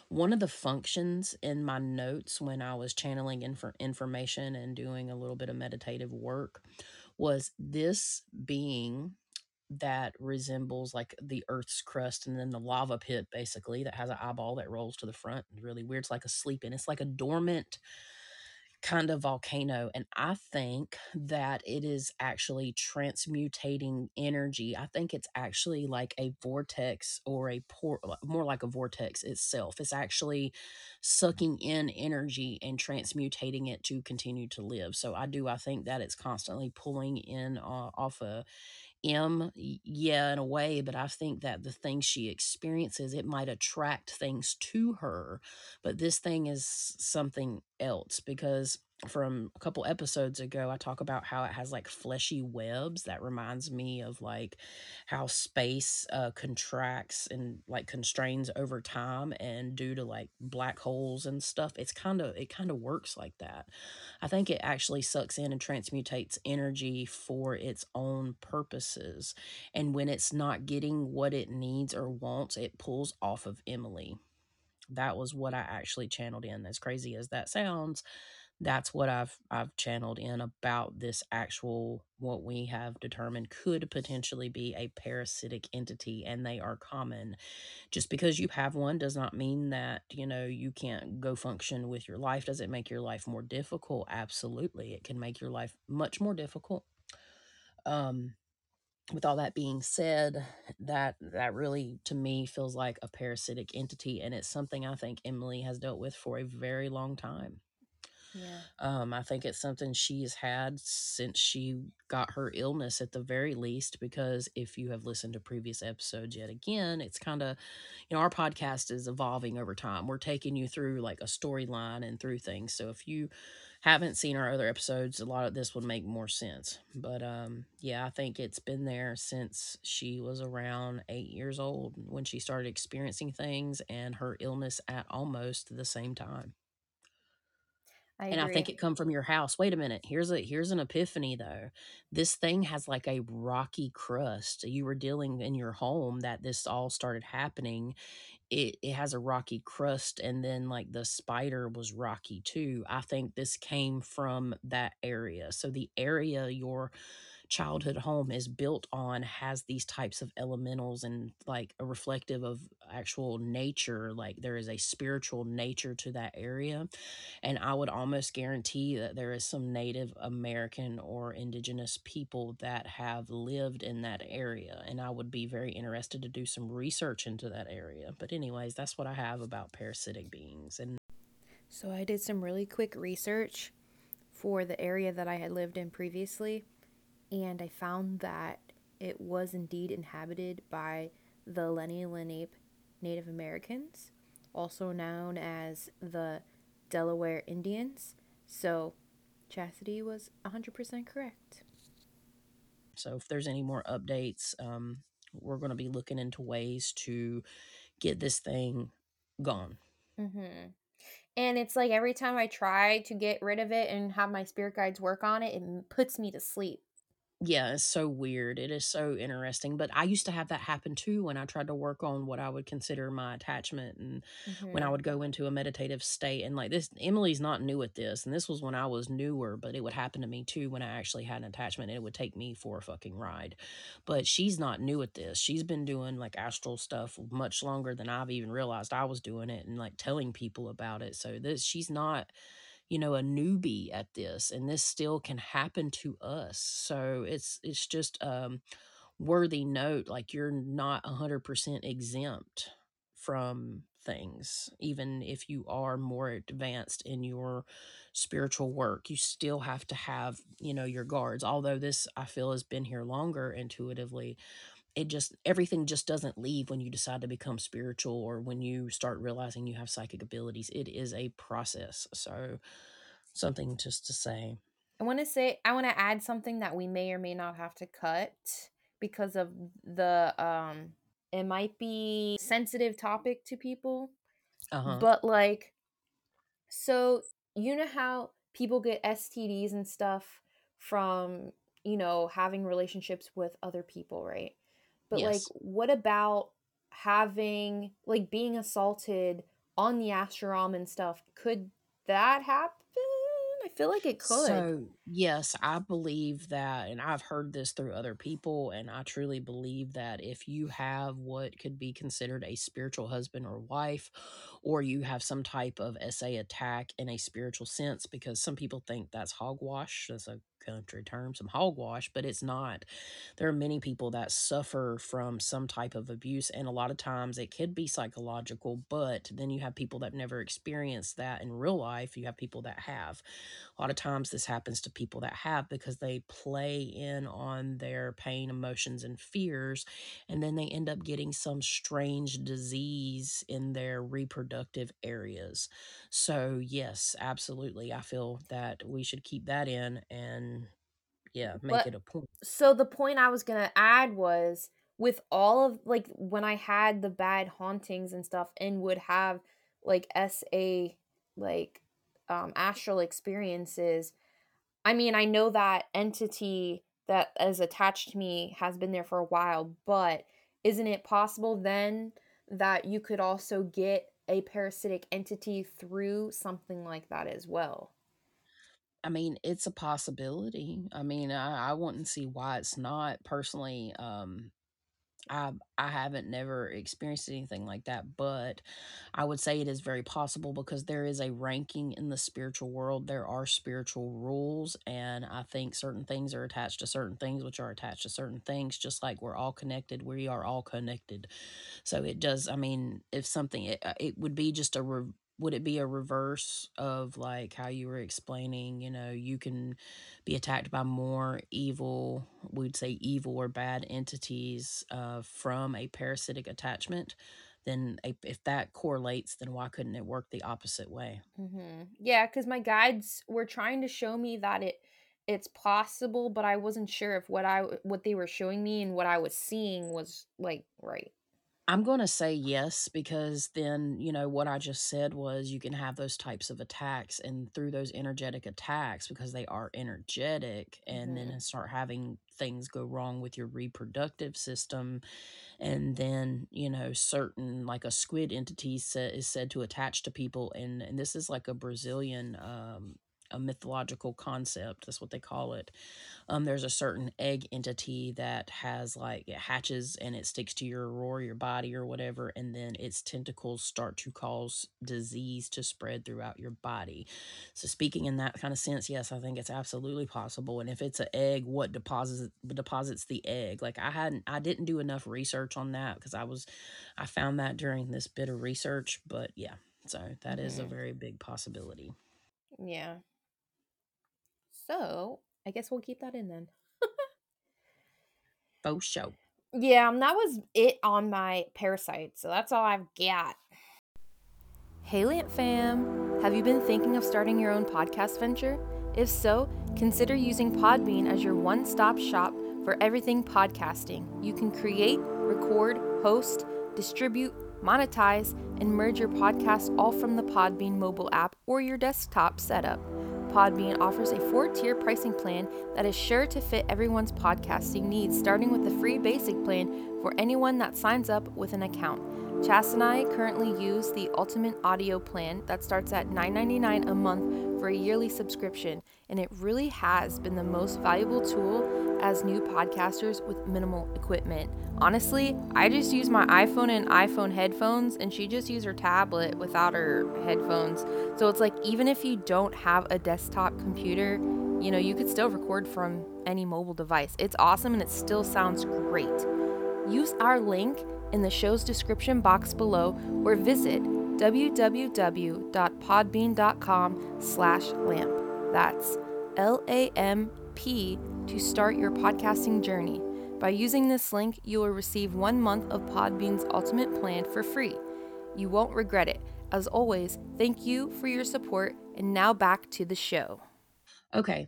one of the functions in my notes when I was channeling infor- information and doing a little bit of meditative work was this being that resembles like the Earth's crust and then the lava pit, basically, that has an eyeball that rolls to the front. Really weird. It's like a sleeping. It's like a dormant kind of volcano. And I think that it is actually transmutating energy. I think it's actually like a vortex or a por more like a vortex itself. It's actually sucking in energy and transmutating it to continue to live. So I do I think that it's constantly pulling in uh, off a M, yeah, in a way, but I think that the things she experiences, it might attract things to her, but this thing is something else because from a couple episodes ago, I talk about how it has like fleshy webs that reminds me of like how space uh, contracts and like constrains over time and due to like black holes and stuff. It's kind of it kind of works like that. I think it actually sucks in and transmutates energy for its own purposes. And when it's not getting what it needs or wants, it pulls off of Emily. That was what I actually channeled in. As crazy as that sounds, that's what I've I've channeled in about this actual what we have determined could potentially be a parasitic entity and they are common. Just because you have one does not mean that, you know, you can't go function with your life. Does it make your life more difficult? Absolutely. It can make your life much more difficult. Um with all that being said, that that really to me feels like a parasitic entity and it's something I think Emily has dealt with for a very long time. Yeah. Um, I think it's something she's had since she got her illness at the very least, because if you have listened to previous episodes yet again, it's kind of, you know, our podcast is evolving over time. We're taking you through like a storyline and through things. So if you haven't seen our other episodes, a lot of this would make more sense. But um, yeah, I think it's been there since she was around eight years old when she started experiencing things and her illness at almost the same time. I And I think agree. it come from your house. Wait a minute, here's a here's an epiphany though. This thing has like a rocky crust. You were dealing in your home that this all started happening. It it has a rocky crust and then like the spider was rocky too. I think this came from that area. So the area your childhood home is built on has these types of elementals and like a reflective of actual nature like there is a spiritual nature to that area and I would almost guarantee that there is some Native American or indigenous people that have lived in that area. And I would be very interested to do some research into that area. But, anyways, that's what I have about parasitic beings. And So I did some really quick research for the area that I had lived in previously, and I found that it was indeed inhabited by the Lenni Lenape Native Americans, also known as the Delaware Indians. So Chasity was 100% correct. so, if there's any more updates, um, we're going to be looking into ways to get this thing gone. Mm-hmm. And it's like every time I try to get rid of it and have my spirit guides work on it, it puts me to sleep. Yeah, it's so weird. It is so interesting. But I used to have that happen too when I tried to work on what I would consider my attachment and when I Mm-hmm. would go into a meditative state. And like this, Emily's not new at this. And this was when I was newer, but it would happen to me too when I actually had an attachment and it would take me for a fucking ride. But she's not new at this. She's been doing like astral stuff much longer than I've even realized I was doing it and like telling people about it. So this, she's not you know, a newbie at this, and this still can happen to us. So it's it's just um worthy note like you're not 100% exempt from things even if you are more advanced in your spiritual work you still have to have you know your guards although this i feel has been here longer intuitively it just everything just doesn't leave when you decide to become spiritual or when you start realizing you have psychic abilities. It is a process so something just to say. I want to say I want to add something that we may or may not have to cut because of the um it might be sensitive topic to people, uh-huh. but like so you know how people get STDs and stuff from, you know, having relationships with other people, right? But like what about having like being assaulted on the astral and stuff? Could that happen? I feel like it could. So, yes, I believe that, and I've heard this through other people, and I truly believe that if you have what could be considered a spiritual husband or wife, or you have some type of SA attack in a spiritual sense, because some people think that's hogwash, that's a country term, some hogwash, but it's not. There are many people that suffer from some type of abuse, and a lot of times it could be psychological, but then you have people that never experienced that in real life. You have people that have. A lot of times this happens to people that have because they play in on their pain, emotions, and fears, and then they end up getting some strange disease in their reproductive areas. So, yes, absolutely. I feel that we should keep that in and, yeah, make But it a point. so the point I was gonna add was with all of like when I had the bad hauntings and stuff and would have like SA like um astral experiences, I mean, I know that entity that is attached to me has been there for a while, but isn't it possible then that you could also get a parasitic entity through something like that as well? I mean, it's a possibility. I mean, I, I wouldn't see why it's not. Personally, um, I I haven't never experienced anything like that, but I would say it is very possible because there is a ranking in the spiritual world. There are spiritual rules, and I think certain things are attached to certain things, which are attached to certain things. Just like we're all connected, we are all connected. So it does. I mean, if something, it, it would be just a. Re- would it be a reverse of like how you were explaining? You know, you can be attacked by more evil, we'd say evil or bad entities uh, from a parasitic attachment, then a, if that correlates, then why couldn't it work the opposite way? Mhm. Yeah, because my guides were trying to show me that it it's possible, but I wasn't sure if what i what they were showing me and what I was seeing was, like, right. I'm gonna say yes because then, you know, what I just said was you can have those types of attacks and through those energetic attacks because they are energetic and then Mhm. start having things go wrong with your reproductive system and then you know certain like a squid entity sa- is said to attach to people and and this is like a brazilian um a mythological concept that's what they call it um, there's a certain egg entity that has like it hatches and it sticks to your or your body or whatever, and then its tentacles start to cause disease to spread throughout your body. So speaking in that kind of sense, yes, I think it's absolutely possible. And if it's an egg, what deposits deposits the egg? Like I hadn't I didn't do enough research on that because I was I found that during this bit of research, but yeah. So that is a Mhm. very big possibility. Yeah. So, I guess we'll keep that in then. Faux show. Yeah, um, that was it on my parasite, so that's all I've got. Hey, LAMP fam! Have you been thinking of starting your own podcast venture? If so, consider using Podbean as your one stop shop for everything podcasting. You can create, record, host, distribute, monetize, and merge your podcast all from the Podbean mobile app or your desktop setup. Podbean offers a four tier pricing plan that is sure to fit everyone's podcasting needs, starting with the free basic plan for anyone that signs up with an account. Chas and I currently use the Ultimate Audio plan that starts at $9.99 a month for a yearly subscription, and it really has been the most valuable tool as new podcasters with minimal equipment. Honestly, I just use my iPhone and iPhone headphones, and she just used her tablet without her headphones. So it's like, even if you don't have a desktop computer, you know, you could still record from any mobile device. It's awesome and it still sounds great. Use our link in the show's description box below or visit www.podbean.com slash lamp. That's L-A-M-P to start your podcasting journey. By using this link, you will receive one month of Podbean's ultimate plan for free. You won't regret it. As always, thank you for your support, and now back to the show. Okay,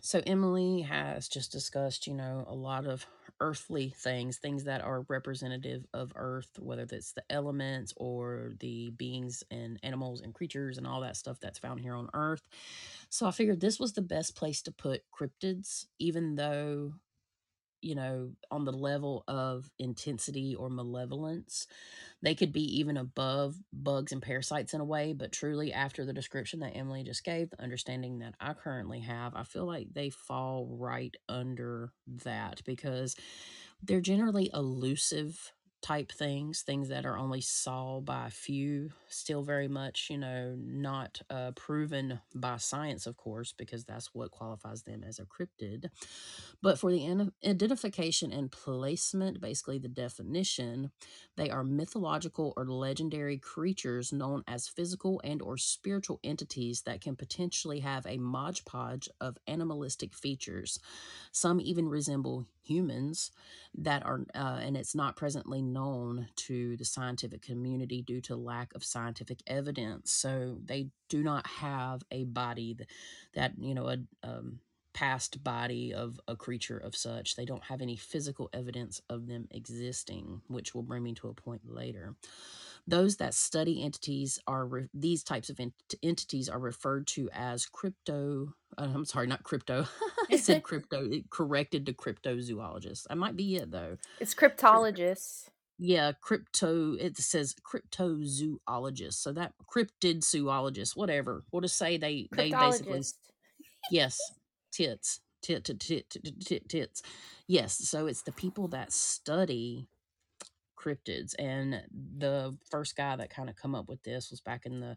so Emily has just discussed, you know, a lot of earthly things, things that are representative of earth, whether that's the elements or the beings and animals and creatures and all that stuff that's found here on earth. So I figured this was the best place to put cryptids, even though you know, on the level of intensity or malevolence. They could be even above bugs and parasites in a way, but truly, after the description that Emily just gave, the understanding that I currently have, I feel like they fall right under that because they're generally elusive type things, things that are only saw by few, still very much, you know, not uh, proven by science, of course, because that's what qualifies them as a cryptid. But for the identification and placement, basically the definition, they are mythological or legendary creatures known as physical and or spiritual entities that can potentially have a modge podge of animalistic features. Some even resemble humans that are, uh, and it's not presently known to the scientific community due to lack of scientific evidence. So they do not have a body that, that you know, a um, past body of a creature of such. They don't have any physical evidence of them existing, which will bring me to a point later. Those that study entities are re- these types of ent- entities are referred to as crypto. Uh, I'm sorry, not crypto. <laughs> I said <laughs> crypto. It corrected to cryptozoologist. I might be it though. it's cryptologists. Yeah, crypto. It says cryptozoologist. So that cryptid zoologist, whatever. We'll just say they they basically yes tits tit tit tit tit tit tits. Yes, so it's the people that study cryptids and the first guy that kind of come up with this was back in the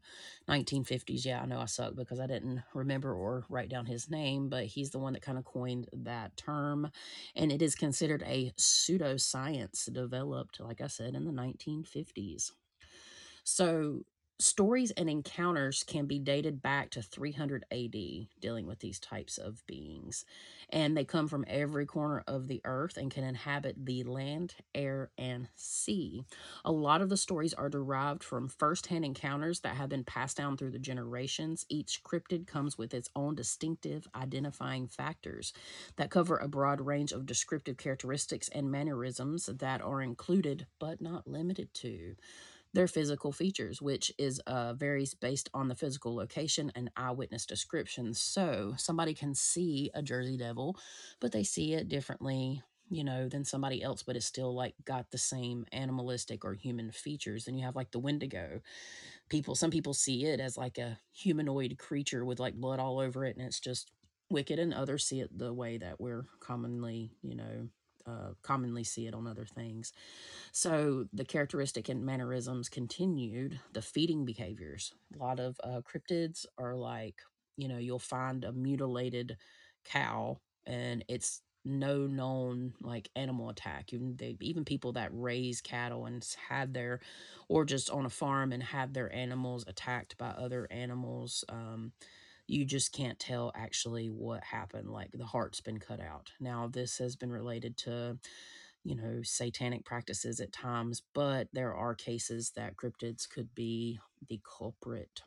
1950s yeah i know i suck because i didn't remember or write down his name but he's the one that kind of coined that term and it is considered a pseudoscience developed like i said in the 1950s so stories and encounters can be dated back to 300 AD dealing with these types of beings. And they come from every corner of the earth and can inhabit the land, air, and sea. A lot of the stories are derived from firsthand encounters that have been passed down through the generations. Each cryptid comes with its own distinctive identifying factors that cover a broad range of descriptive characteristics and mannerisms that are included but not limited to their physical features, which is uh, varies based on the physical location and eyewitness descriptions. So somebody can see a Jersey Devil, but they see it differently, you know, than somebody else, but it's still like got the same animalistic or human features. Then you have like the Wendigo. People, some people see it as like a humanoid creature with like blood all over it, and it's just wicked, and others see it the way that we're commonly, you know, uh, commonly see it on other things. So the characteristic and mannerisms continued. The feeding behaviors. A lot of uh, cryptids are like, you know, you'll find a mutilated cow and it's no known like animal attack. Even they, even people that raise cattle and had their, or just on a farm and had their animals attacked by other animals. Um, you just can't tell actually what happened. Like the heart's been cut out. Now this has been related to you know, satanic practices at times, but there are cases that cryptids could be the culprit.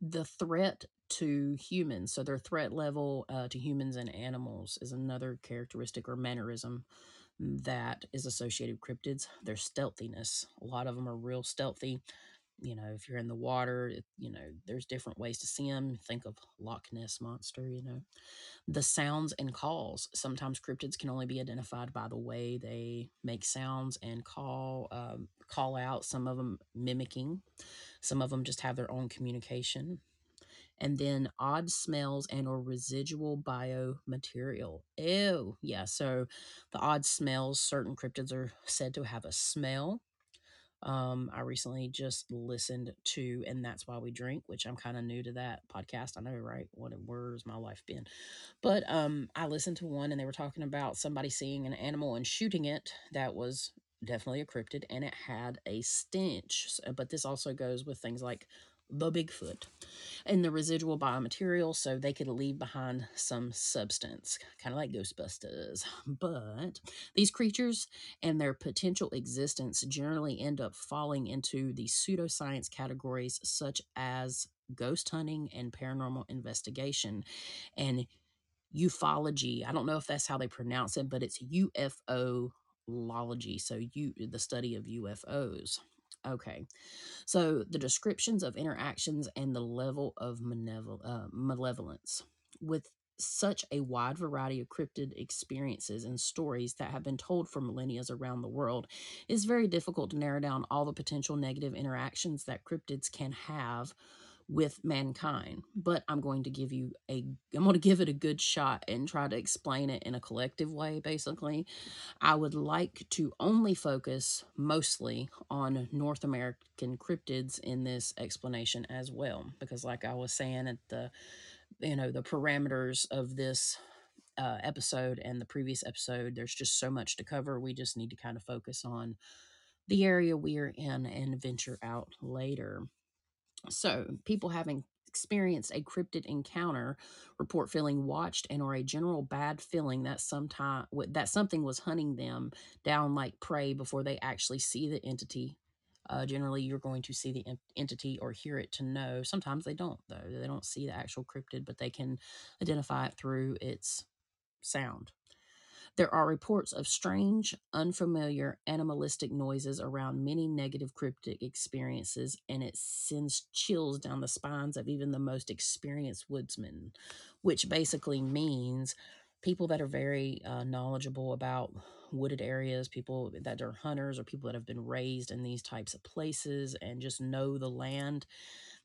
The threat to humans, so their threat level uh, to humans and animals, is another characteristic or mannerism that is associated with cryptids. Their stealthiness. A lot of them are real stealthy. You know, if you're in the water, it, you know, there's different ways to see them. Think of Loch Ness Monster, you know the sounds and calls. Sometimes cryptids can only be identified by the way they make sounds and call um, call out. Some of them mimicking. Some of them just have their own communication. And then odd smells and or residual biomaterial. Ew. Yeah. So the odd smells, certain cryptids are said to have a smell. Um, I recently just listened to And That's Why We Drink, which I'm kind of new to that podcast. I know, right? What where's my life been? But um, I listened to one and they were talking about somebody seeing an animal and shooting it that was definitely a cryptid and it had a stench. So- But this also goes with things like the Bigfoot and the residual biomaterial, so they could leave behind some substance, kind of like Ghostbusters. But these creatures and their potential existence generally end up falling into the pseudoscience categories such as ghost hunting and paranormal investigation. And ufology. I don't know if that's how they pronounce it, but it's UFO lology. So you the study of UFOs. Okay. So the descriptions of interactions and the level of manevol- uh, malevolence with such a wide variety of cryptid experiences and stories that have been told for millennia around the world, it's very difficult to narrow down all the potential negative interactions that cryptids can have with mankind. But I'm going to give you a I'm going to give it a good shot and try to explain it in a collective way basically. I would like to only focus mostly on North American cryptids in this explanation as well because like I was saying at the you know the parameters of this uh, episode and the previous episode there's just so much to cover we just need to kind of focus on the area we're in and venture out later so, people having experienced a cryptid encounter report feeling watched and or a general bad feeling that sometime that something was hunting them down like prey before they actually see the entity. Uh, generally, you're going to see the en- entity or hear it to know. Sometimes they don't, though. They don't see the actual cryptid, but they can identify it through its sound. There are reports of strange, unfamiliar, animalistic noises around many negative cryptic experiences, and it sends chills down the spines of even the most experienced woodsmen, which basically means people that are very uh, knowledgeable about wooded areas, people that are hunters, or people that have been raised in these types of places and just know the land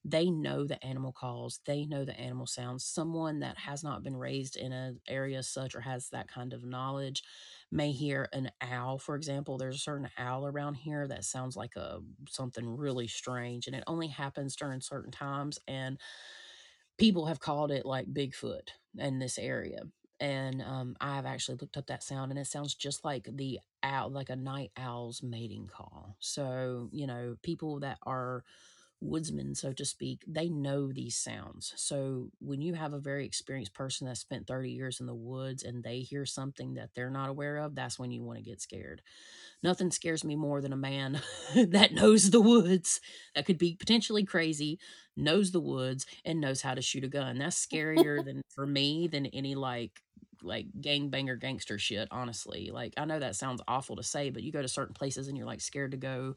they know the animal calls they know the animal sounds someone that has not been raised in an area such or has that kind of knowledge may hear an owl for example there's a certain owl around here that sounds like a something really strange and it only happens during certain times and people have called it like bigfoot in this area and um, i've actually looked up that sound and it sounds just like the owl like a night owl's mating call so you know people that are woodsmen, so to speak, they know these sounds. So when you have a very experienced person that spent 30 years in the woods and they hear something that they're not aware of, that's when you want to get scared. Nothing scares me more than a man <laughs> that knows the woods, that could be potentially crazy, knows the woods, and knows how to shoot a gun. That's scarier than for me than any like like gangbanger gangster shit, honestly. Like I know that sounds awful to say, but you go to certain places and you're like scared to go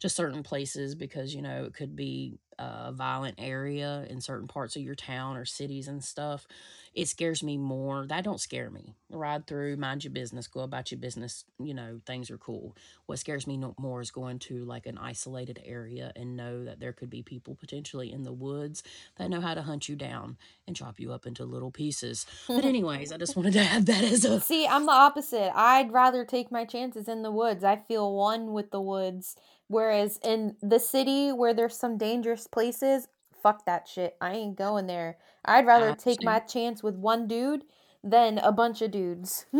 to certain places because you know it could be a violent area in certain parts of your town or cities and stuff it scares me more that don't scare me ride through mind your business go about your business you know things are cool what scares me no more is going to like an isolated area and know that there could be people potentially in the woods that know how to hunt you down and chop you up into little pieces but <laughs> anyways i just wanted to have that as a See, I'm the opposite. I'd rather take my chances in the woods. I feel one with the woods. Whereas in the city where there's some dangerous places, fuck that shit. I ain't going there. I'd rather take my chance with one dude than a bunch of dudes. <laughs>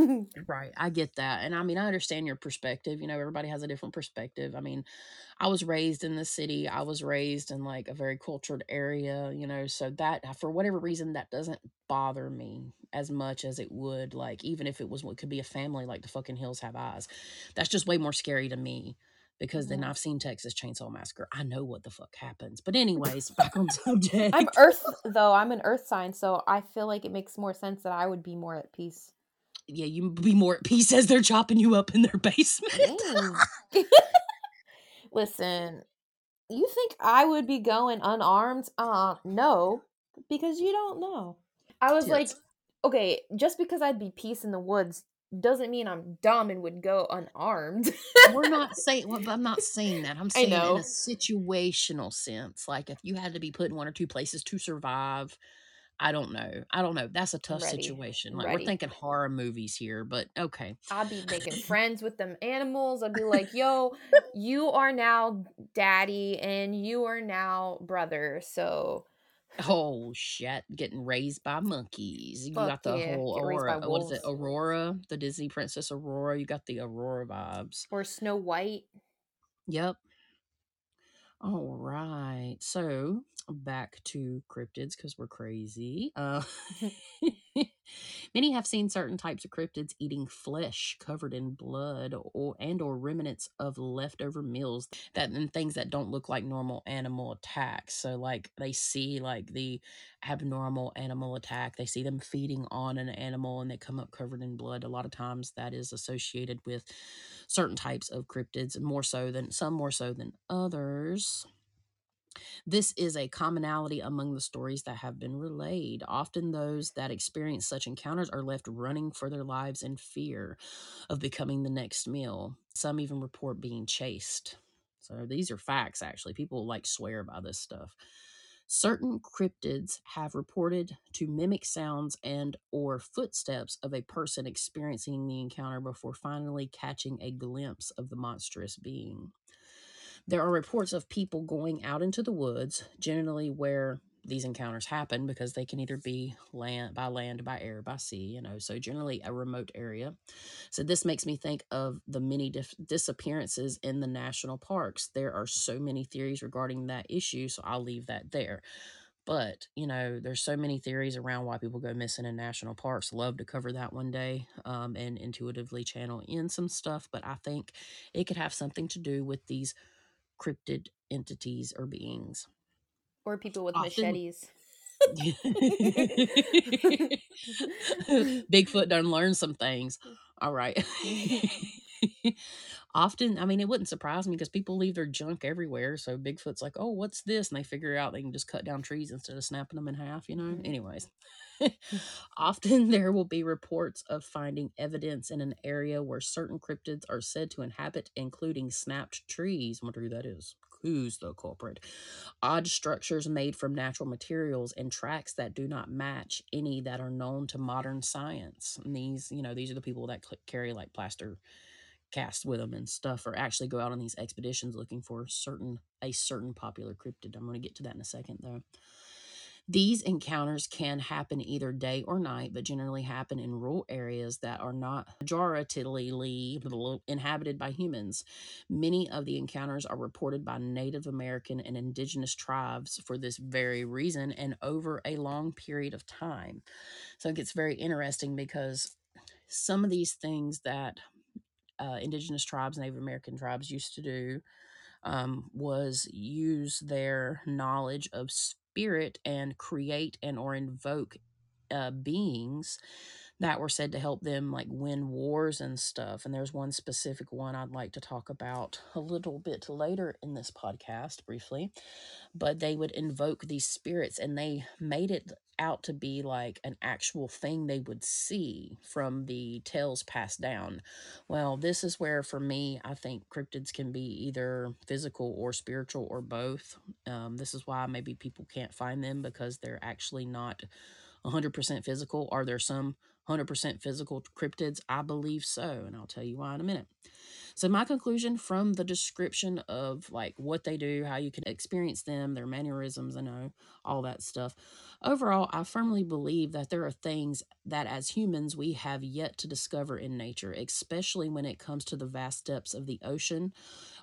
Right. I get that. And I mean, I understand your perspective. You know, everybody has a different perspective. I mean, I was raised in the city. I was raised in like a very cultured area, you know, so that uh, for whatever reason that doesn't bother me as much as it would like even if it was what could be a family like the fucking hills have eyes. That's just way more scary to me because then. I've seen Texas Chainsaw Massacre. I know what the fuck happens. But anyways, <laughs> back on subject. I'm earth though. I'm an earth sign, so I feel like it makes more sense that I would be more at peace. Yeah, you be more at peace as they're chopping you up in their <laughs> basement. <laughs> Listen, you think I would be going unarmed? Uh, no, because you don't know. I was like, okay, just because I'd be peace in the woods doesn't mean I'm dumb and would go unarmed. We're not <laughs> saying well, I'm not saying that. I'm saying in a situational sense, like if you had to be put in one or two places to survive, I don't know. I don't know. That's a tough ready. situation. Like we're thinking horror movies here, but okay. I'd be making <laughs> friends with them animals. I'd be like, yo, <laughs> you are now daddy and you are now brother. So Oh shit, getting raised by monkeys. You fuck got the yeah. whole Get raised by Aurora. What is it? wolves. Aurora, the Disney princess Aurora. You got the Aurora vibes. Or Snow White. Yep. All right. So back to cryptids because we're crazy. Uh, <laughs> <laughs> <laughs> many have seen certain types of cryptids eating flesh covered in blood or and or remnants of leftover meals that and things that don't look like normal animal attacks. So like they see like the abnormal animal attack, they see them feeding on an animal and they come up covered in blood. A lot of times that is associated with certain types of cryptids, more so than some more so than others. This is a commonality among the stories that have been relayed. Often, those that experience such encounters are left running for their lives in fear of becoming the next meal. Some even report being chased. So, these are facts, actually. People like swear by this stuff. Certain cryptids have reported to mimic sounds and or footsteps of a person experiencing the encounter before finally catching a glimpse of the monstrous being. There are reports of people going out into the woods, generally where these encounters happen because they can either be land by land, by air, by sea, you know, so generally a remote area. So this makes me think of the many dif- disappearances in the national parks. There are so many theories regarding that issue, so I'll leave that there. But, you know, there's so many theories around why people go missing in national parks. Love to cover that one day um, and intuitively channel in some stuff. But I think it could have something to do with these cryptid entities or beings. Or people with Often- machetes. <laughs> Bigfoot done learned some things. All right. <laughs> <laughs> Often, I mean, it wouldn't surprise me because people leave their junk everywhere. So Bigfoot's like, oh, what's this? And they figure out they can just cut down trees instead of snapping them in half, you know? Mhm. Anyways, <laughs> often there will be reports of finding evidence in an area where certain cryptids are said to inhabit, including snapped trees. I wonder who that is. Who's the culprit? Odd structures made from natural materials and tracks that do not match any that are known to modern science. And these, you know, these are the people that cl- carry like plaster cast with them and stuff or actually go out on these expeditions looking for certain a certain popular cryptid. I'm going to get to that in a second though. These encounters can happen either day or night, but generally happen in rural areas that are not majoritarily inhabited by humans. Many of the encounters are reported by Native American and indigenous tribes for this very reason and over a long period of time. So it gets very interesting because some of these things that uh, indigenous tribes, Native American tribes used to do um, was use their knowledge of spirit and create and or invoke uh, beings that were said to help them like win wars and stuff. And there's one specific one I'd like to talk about a little bit later in this podcast briefly. But they would invoke these spirits and they made it out to be like an actual thing they would see from the tales passed down. Well, this is where for me, I think cryptids can be either physical or spiritual or both. Um, this is why maybe people can't find them because they're actually not 100% physical. Are there some 100% physical cryptids? I believe so, and I'll tell you why in a minute. So my conclusion from the description of like what they do, how you can experience them, their mannerisms, I know all that stuff. Overall, I firmly believe that there are things that as humans we have yet to discover in nature, especially when it comes to the vast depths of the ocean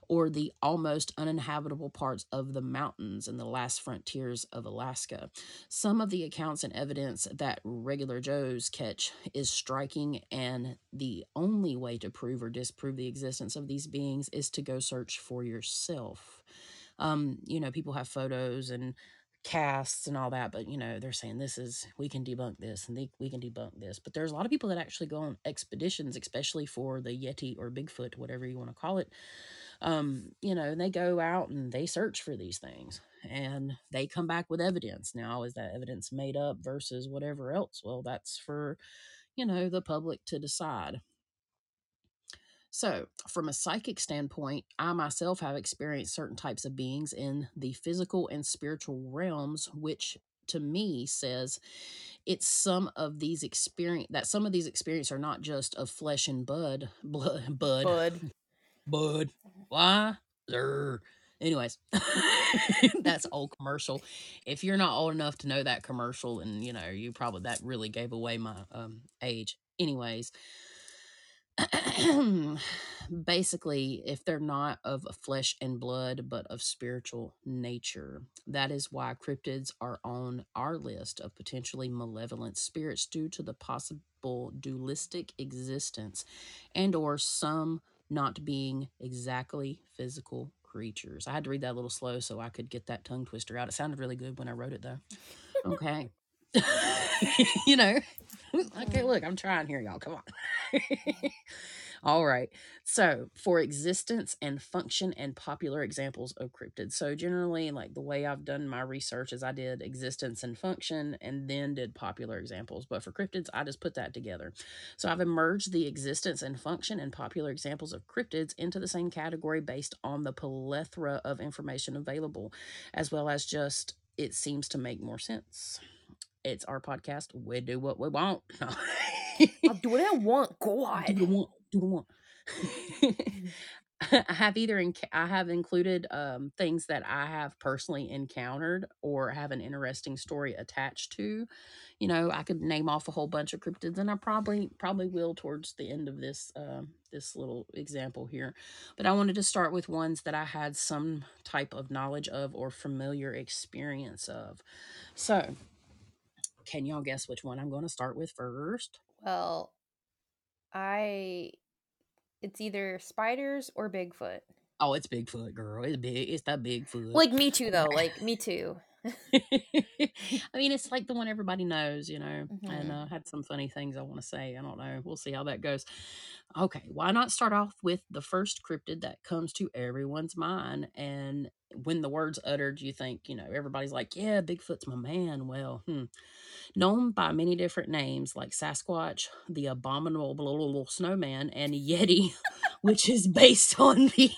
or the almost uninhabitable parts of the mountains and the last frontiers of Alaska. Some of the accounts and evidence that regular Joes catch is striking, and the only way to prove or disprove the existence of these beings is to go search for yourself. Um, you know, people have photos and casts and all that, but you know, they're saying this is we can debunk this and they, we can debunk this. But there's a lot of people that actually go on expeditions, especially for the Yeti or Bigfoot, whatever you want to call it um, you know, and they go out and they search for these things and they come back with evidence. Now, is that evidence made up versus whatever else? Well, that's for, you know, the public to decide. So, from a psychic standpoint, I myself have experienced certain types of beings in the physical and spiritual realms, which to me says it's some of these experience that some of these experiences are not just of flesh and blood, blood, bud, Bud. Bud. Why? Anyways, <laughs> that's old commercial. If you're not old enough to know that commercial, and you know, you probably that really gave away my um age. Anyways, <clears throat> basically, if they're not of flesh and blood, but of spiritual nature, that is why cryptids are on our list of potentially malevolent spirits due to the possible dualistic existence and or some not being exactly physical creatures. I had to read that a little slow so I could get that tongue twister out. It sounded really good when I wrote it though. Okay. <laughs> you know, <laughs> okay, look, I'm trying here, y'all. Come on. <laughs> All right. So, for existence and function and popular examples of cryptids. So, generally, like the way I've done my research is I did existence and function and then did popular examples. But for cryptids, I just put that together. So, I've emerged the existence and function and popular examples of cryptids into the same category based on the plethora of information available, as well as just it seems to make more sense. It's our podcast. We do what we want. <laughs> I'll do what I want. do God. do the want. <laughs> I have either in, I have included um, things that I have personally encountered or have an interesting story attached to. You know, I could name off a whole bunch of cryptids, and I probably probably will towards the end of this uh, this little example here. But I wanted to start with ones that I had some type of knowledge of or familiar experience of. So, can y'all guess which one I'm going to start with first? Well, I. It's either spiders or Bigfoot. Oh, it's Bigfoot, girl. It's big. It's that Bigfoot. Like me too, though. Like me <laughs> too. <laughs> I mean, it's like the one everybody knows, you know, and I uh, had some funny things I want to say. I don't know. We'll see how that goes. Okay, why not start off with the first cryptid that comes to everyone's mind? And when the word's uttered, you think, you know, everybody's like, yeah, Bigfoot's my man. Well, hmm. Known by many different names like Sasquatch, the abominable blah, blah, blah, snowman, and Yeti, <laughs> which is based on the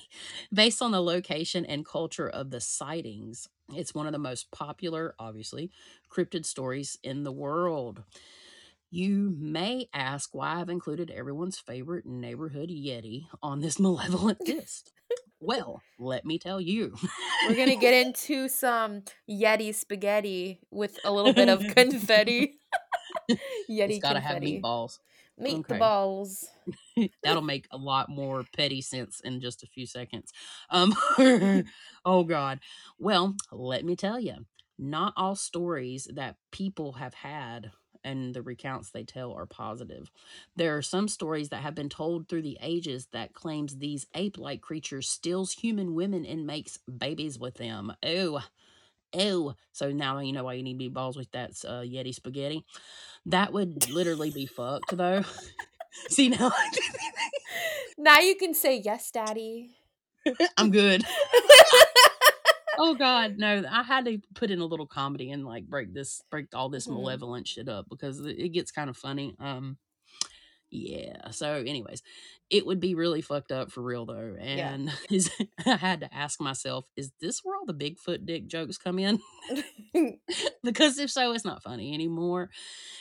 based on the location and culture of the sightings. It's one of the most popular, obviously, cryptid stories in the world. You may ask why I've included everyone's favorite neighborhood Yeti on this <laughs> malevolent list. well, let me tell you. We're gonna get <laughs> into some Yeti spaghetti with a little bit of <laughs> confetti. Yeti it's got to have confetti. meatballs. Meet the balls. <laughs> That'll make a lot more petty sense in just a few seconds. Um, <laughs> <laughs> oh God. Well, let me tell you, not all stories that people have had and the recounts they tell are positive. There are some stories that have been told through the ages that claims these ape-like creatures steals human women and makes babies with them. Oh, oh. So now you know why you need meatballs with that uh, Yeti spaghetti. That would literally be fucked though. <laughs> See now. <laughs> Now you can say yes, daddy. <laughs> I'm good. oh God, no! I had to put in a little comedy and like break this, break all this Mhm. malevolent shit up because it gets kind of funny. Um, yeah. So, anyways, it would be really fucked up for real though, Yeah. and <laughs> is I had to ask myself, is this where all the Bigfoot dick jokes come in? <laughs> <laughs> because if so, it's not funny anymore.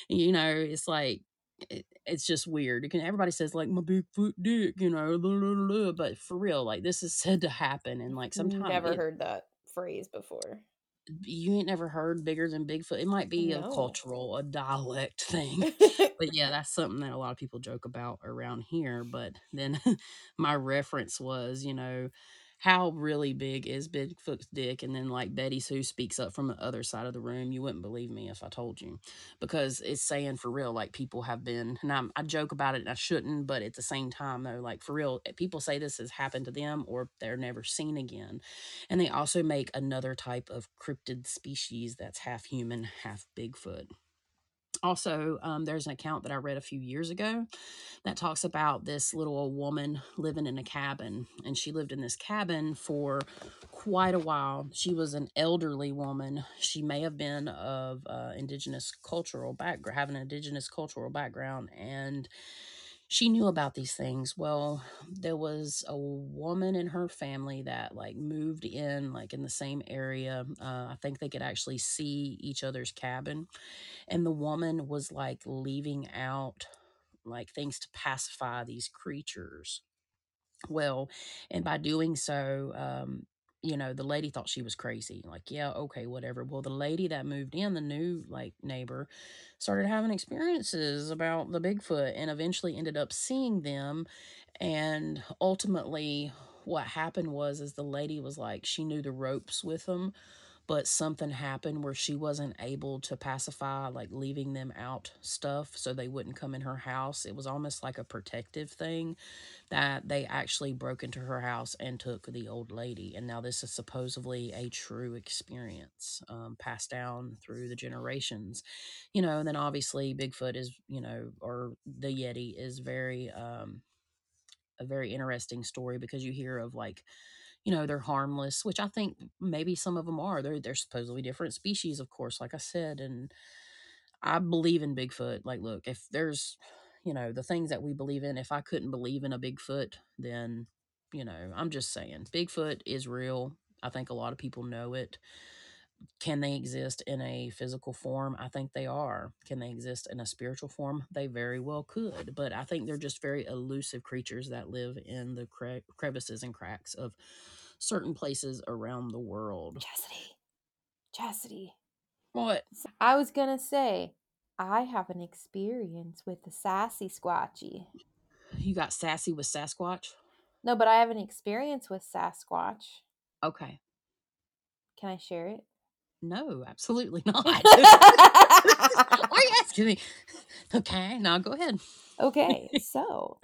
You know, it's like it, it's just weird. You can everybody says like my Bigfoot dick, you know, blah, blah, blah, but for real, like this is said to happen, and like sometimes I've Never it- heard that phrase before. You ain't never heard bigger than Bigfoot. It might be a cultural, a dialect thing. <laughs> <laughs> but yeah, that's something that a lot of people joke about around here. But then <laughs> my reference was, you know, how really big is Bigfoot's dick? And then like Betty Sue speaks up from the other side of the room. You wouldn't believe me if I told you, because it's saying for real, like people have been, and I'm, I joke about it and I shouldn't, but at the same time though, like for real, eh, people say this has happened to them or they're never seen again. And they also make another type of cryptid species that's half human, half Bigfoot. Also, um, there's an account that I read a few years ago that talks about this little old woman living in a cabin. And she lived in this cabin for quite a while. She was an elderly woman. She may have been of uh, indigenous cultural background, have an indigenous cultural background. And she knew about these things. Well, there was a woman in her family that like moved in like in the same area. Uh, I think they could actually see each other's cabin, and the woman was like leaving out like things to pacify these creatures. Well, and by doing so, um, you know, the lady thought she was crazy. Like, yeah, okay, whatever. Well, the lady that moved in, the new like neighbor, started having experiences about the Bigfoot and eventually ended up seeing them. And ultimately, what happened was, is the lady was like, she knew the ropes with them, but something happened where she wasn't able to pacify, like leaving them out stuff so they wouldn't come in her house. It was almost like a protective thing that they actually broke into her house and took the old lady. And now this is supposedly a true experience um, passed down through the generations. You know, and then obviously Bigfoot is, you know, or the Yeti is very, um, a very interesting story because you hear of like, you know, they're harmless, which I think maybe some of them are. They're they're supposedly different species, of course, like I said, and I believe in Bigfoot. Like, look, if there's, you know, the things that we believe in, if I couldn't believe in a Bigfoot, then, you know, I'm just saying, Bigfoot is real. I think a lot of people know it. Can they exist in a physical form? I think they are. Can they exist in a spiritual form? They very well could. But I think they're just very elusive creatures that live in the cre- crevices and cracks of certain places around the world. Chasity. Chasity. What? I was gonna say, I have an experience with the sassy squatchy. You got sassy with Sasquatch? No, but I have an experience with Sasquatch. Okay. Can I share it? No, absolutely <laughs> not. Why are you <laughs> asking me? <laughs> Okay, now go ahead. okay, so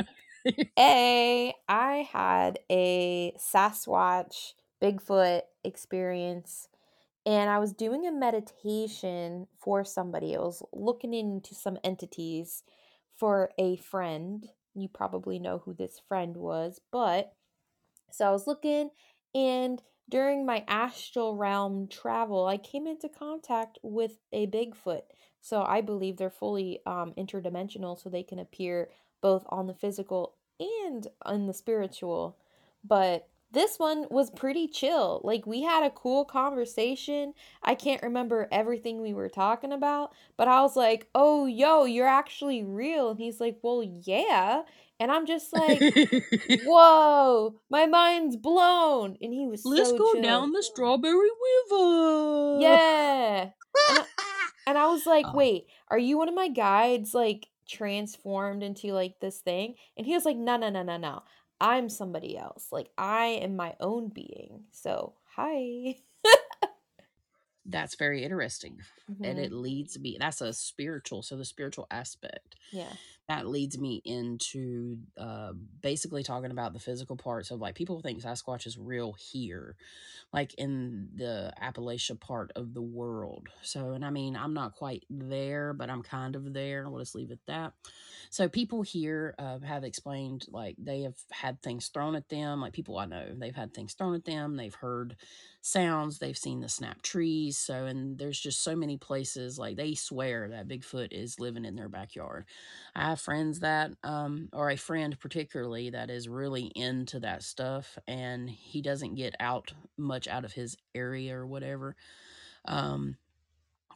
A, I had a Sasquatch Bigfoot experience and I was doing a meditation for somebody. I was looking into some entities for a friend. You probably know who this friend was, but so I was looking, and during my astral realm travel, I came into contact with a Bigfoot. So I believe they're fully um, interdimensional, so they can appear both on the physical and on the spiritual. But this one was pretty chill. Like, we had a cool conversation. I can't remember everything we were talking about, but I was like, oh, yo, you're actually real. And he's like, well, yeah. And I'm just like, <laughs> whoa, my mind's blown. And he was Let's so go chill. down the strawberry river. Yeah. And I, <laughs> and I was like, Oh. wait, are you one of my guides, like transformed into like this thing? And he was like, no, no, no, no, no. I'm somebody else. Like, I am my own being. So, hi. That's very interesting. And mm-hmm. it leads me, that's a spiritual, so the spiritual aspect. Yeah. That leads me into uh, basically talking about the physical parts of like people think Sasquatch is real here, like in the Appalachia part of the world. So, and I mean, I'm not quite there, but I'm kind of there. We'll just leave it at that. So, people here uh, have explained like they have had things thrown at them, like people I know, they've had things thrown at them, they've heard sounds, they've seen the snap trees. So, and there's just so many places like they swear that Bigfoot is living in their backyard. I have friends that, um, or a friend particularly that is really into that stuff, and he doesn't get out much out of his area or whatever. Um,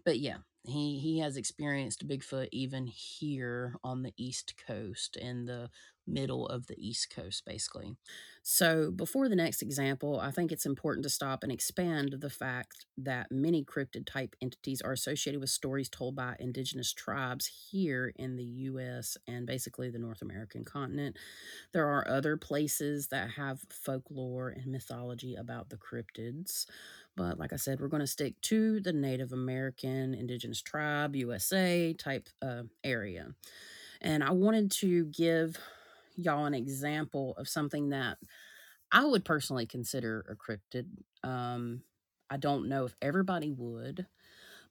but yeah, he he has experienced Bigfoot even here on the East Coast in the middle of the East Coast, basically. So, before the next example, I think it's important to stop and expand the fact that many cryptid type entities are associated with stories told by indigenous tribes here in the US and basically the North American continent. There are other places that have folklore and mythology about the cryptids. But like I said, we're going to stick to the Native American, Indigenous Tribe, USA type uh, area. And I wanted to give y'all an example of something that I would personally consider a cryptid. Um, I don't know if everybody would,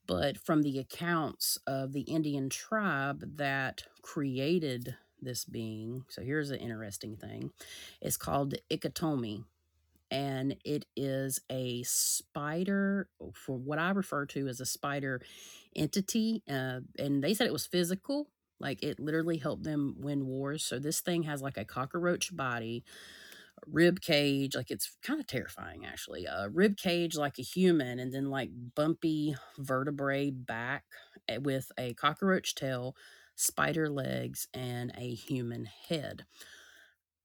but from the accounts of the Indian tribe that created this being, so here's an interesting thing it's called Ikatomi and it is a spider for what I refer to as a spider entity. Uh, and they said it was physical, like it literally helped them win wars. So this thing has like a cockroach body, rib cage, like it's kind of terrifying actually. A rib cage like a human, and then like bumpy vertebrae back eh, with a cockroach tail, spider legs, and a human head.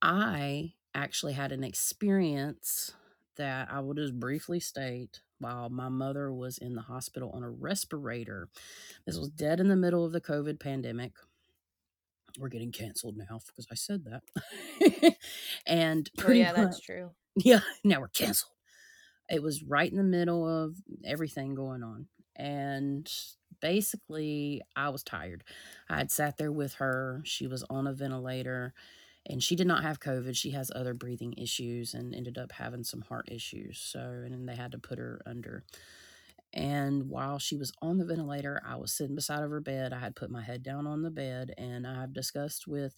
I actually had an experience that I will just briefly state while my mother was in the hospital on a respirator. This was dead in the middle of the COVID pandemic. We're getting canceled now because I said that. <laughs> and Oh, yeah, much, that's true. <laughs> yeah, now we're canceled. It was right in the middle of everything going on. And basically, I was tired. I had sat there with her. She was on a ventilator and she did not have COVID. She has other breathing issues and ended up having some heart issues. So, and they had to put her under. And while she was on the ventilator, I was sitting beside of her bed. I had put my head down on the bed, and I've discussed with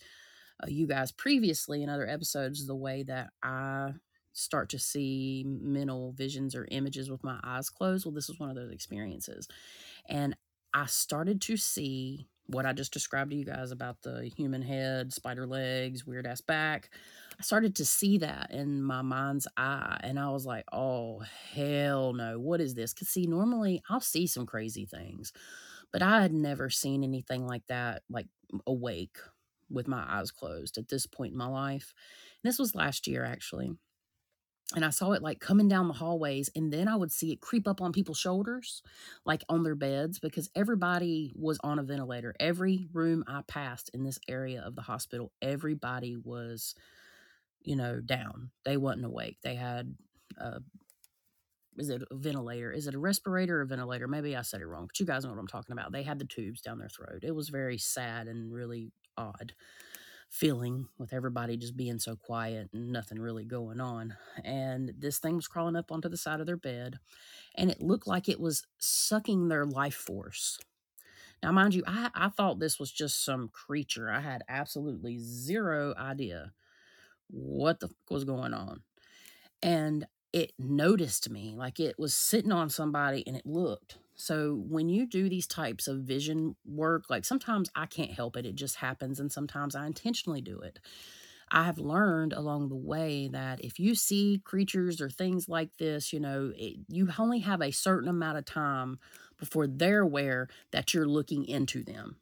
uh, you guys previously in other episodes the way that I start to see mental visions or images with my eyes closed. Well, this was one of those experiences. And I started to see what I just described to you guys about the human head, spider legs, weird ass back. I started to see that in my mind's eye, and I was like, "Oh, hell no. What is this?" Because see, normally, I'll see some crazy things, but I had never seen anything like that, like, awake with my eyes closed at this point in my life. This was last year, actually and I saw it like coming down the hallways, and then I would see it creep up on people's shoulders, like on their beds, because everybody was on a ventilator. Every room I passed in this area of the hospital, everybody was, you know, down. They wasn't awake. They had uh is it a ventilator? Is it a respirator or ventilator? Maybe I said it wrong, but you guys know what I'm talking about. They had the tubes down their throat. It was very sad and really odd feeling with everybody just being so quiet and nothing really going on. And this thing was crawling up onto the side of their bed, and it looked like it was sucking their life force. Now, mind you, I, I thought this was just some creature. I had absolutely zero idea what the fuck was going on. And it noticed me like it was sitting on somebody and it looked. So when you do these types of vision work, like sometimes I can't help it, it just happens, and sometimes I intentionally do it. I have learned along the way that if you see creatures or things like this, you know, it, you only have a certain amount of time before they're aware that you're looking into them.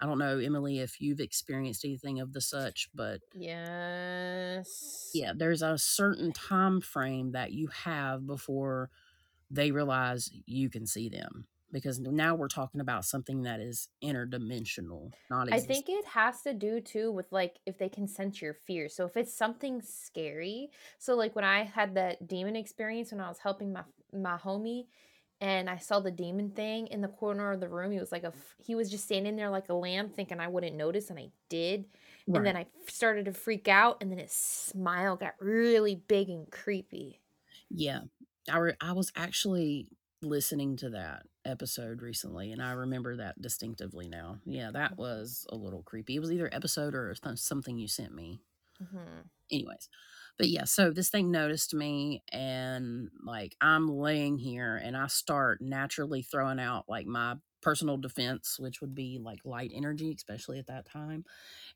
I don't know, Emily, if you've experienced anything of the such, but Yes. yeah, there's a certain time frame that you have before they realize you can see them because now we're talking about something that is interdimensional, not I think it has to do too with like if they can sense your fear. So if it's something scary, so like when I had that demon experience when I was helping my my homie and I saw the demon thing in the corner of the room, he was like a he was just standing there like a lamb thinking I wouldn't notice and I did. And then i started to freak out and then his smile got really big and creepy. Yeah. I re- I was actually listening to that episode recently and I remember that distinctively now. Yeah, that was a little creepy. It was either episode or th- something you sent me. Mhm. anyways but yeah so this thing noticed me and like i'm laying here and i start naturally throwing out like my personal defense which would be like light energy especially at that time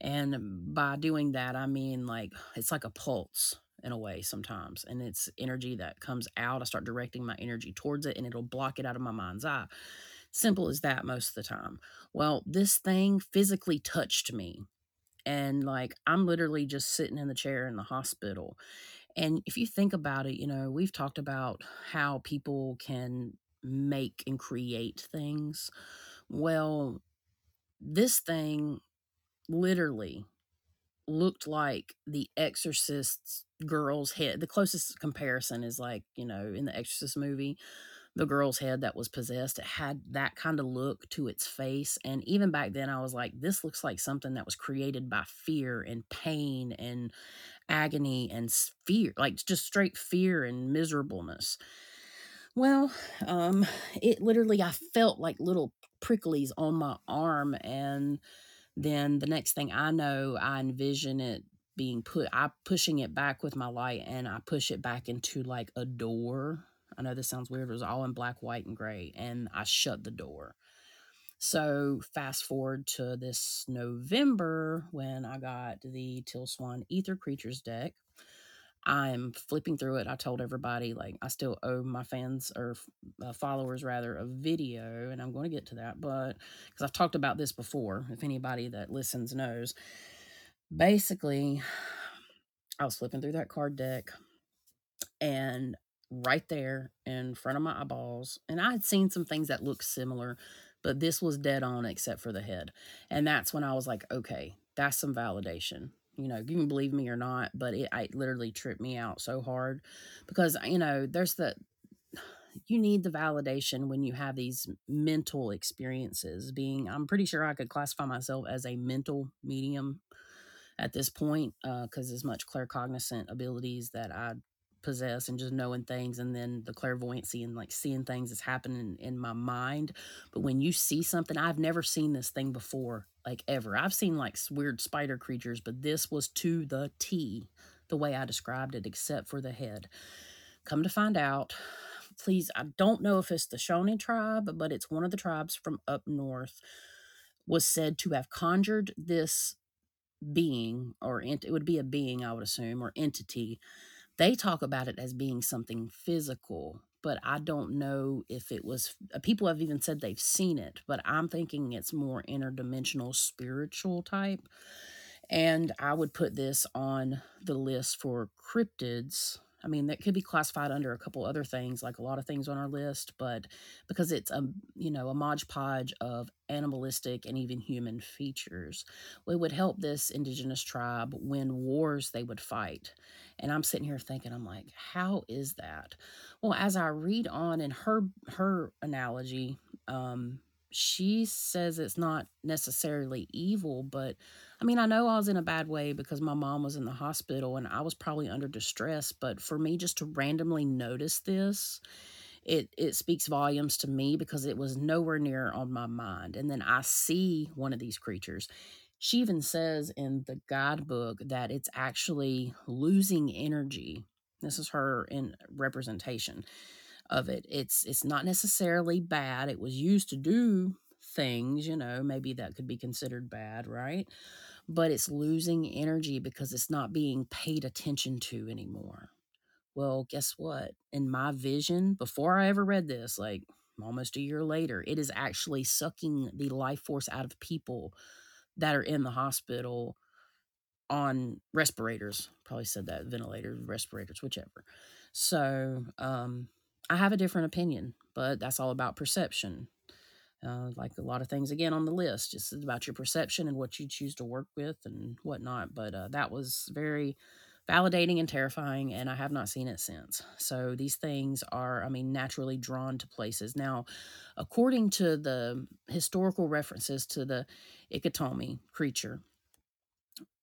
and by doing that i mean like it's like a pulse in a way sometimes and it's energy that comes out i start directing my energy towards it and it'll block it out of my mind's eye simple as that most of the time well this thing physically touched me and like I'm literally just sitting in the chair in the hospital. And if you think about it, you know, we've talked about how people can make and create things. Well, this thing literally looked like the exorcist's girl's head. The closest comparison is like, you know, in the Exorcist movie, the girl's head that was possessed, it had that kind of look to its face. And even back then, I was like, this looks like something that was created by fear and pain and agony and fear, like just straight fear and miserableness. Well, um, it literally, I felt like little pricklies on my arm. And then the next thing I know, I envision it being put, I pushing it back with my light and I push it back into like a door. I know this sounds weird. It was all in black, white, and gray. And I shut the door. So fast forward to this November when I got the Till Swan Ether Creatures deck. I'm flipping through it. I told everybody like I still owe my fans or uh, followers rather a video, and I'm going to get to that. But because I've talked about this before, if anybody that listens knows, basically, I was flipping through that card deck, and right there in front of my eyeballs, and I had seen some things that looked similar, but this was dead on except for the head, and that's when I was like, okay, that's some validation you know, you can believe me or not, but it, it literally tripped me out so hard because, you know, there's the, you need the validation when you have these mental experiences. Being, I'm pretty sure I could classify myself as a mental medium at this point uh, because as much claircognizant abilities that I possess and just knowing things and then the clairvoyancy and like seeing things that's happening in my mind but when you see something i've never seen this thing before like ever. I've seen like weird spider creatures but this was to the t the way i described it except for the head. Come to find out please i don't know if it's the shawnee tribe but it's one of the tribes from up north was said to have conjured this being, or ent- it would be a being, I would assume, or entity. They talk about it as being something physical, but I don't know if it was. uh, People have even said they've seen it, but I'm thinking it's more interdimensional, spiritual type. And I would put this on the list for cryptids. I mean, that could be classified under a couple other things, like a lot of things on our list, but because it's a you know a modge podge of animalistic and even human features, it would help this indigenous tribe win wars they would fight. And I'm sitting here thinking, I'm like, how is that? Well, as I read on in her her analogy, um, she says it's not necessarily evil, but I mean, I know I was in a bad way because my mom was in the hospital and I was probably under distress, but for me just to randomly notice this, it it speaks volumes to me because it was nowhere near on my mind. And then I see one of these creatures. She even says in the guidebook that it's actually losing energy. This is her in representation of it. It's it's not necessarily bad. It was used to do things, you know, maybe that could be considered bad, right? But it's losing energy because it's not being paid attention to anymore. Well, guess what? In my vision, before I ever read this, like almost a year later, it is actually sucking the life force out of people that are in the hospital on respirators. Probably said that ventilators, respirators, whichever. So, um, I have a different opinion, but that's all about perception. Uh, like a lot of things again on the list, it's about your perception and what you choose to work with and whatnot. But uh, that was very validating and terrifying, and I have not seen it since. So these things are, I mean, naturally drawn to places. Now, according to the historical references to the Ikatomi creature,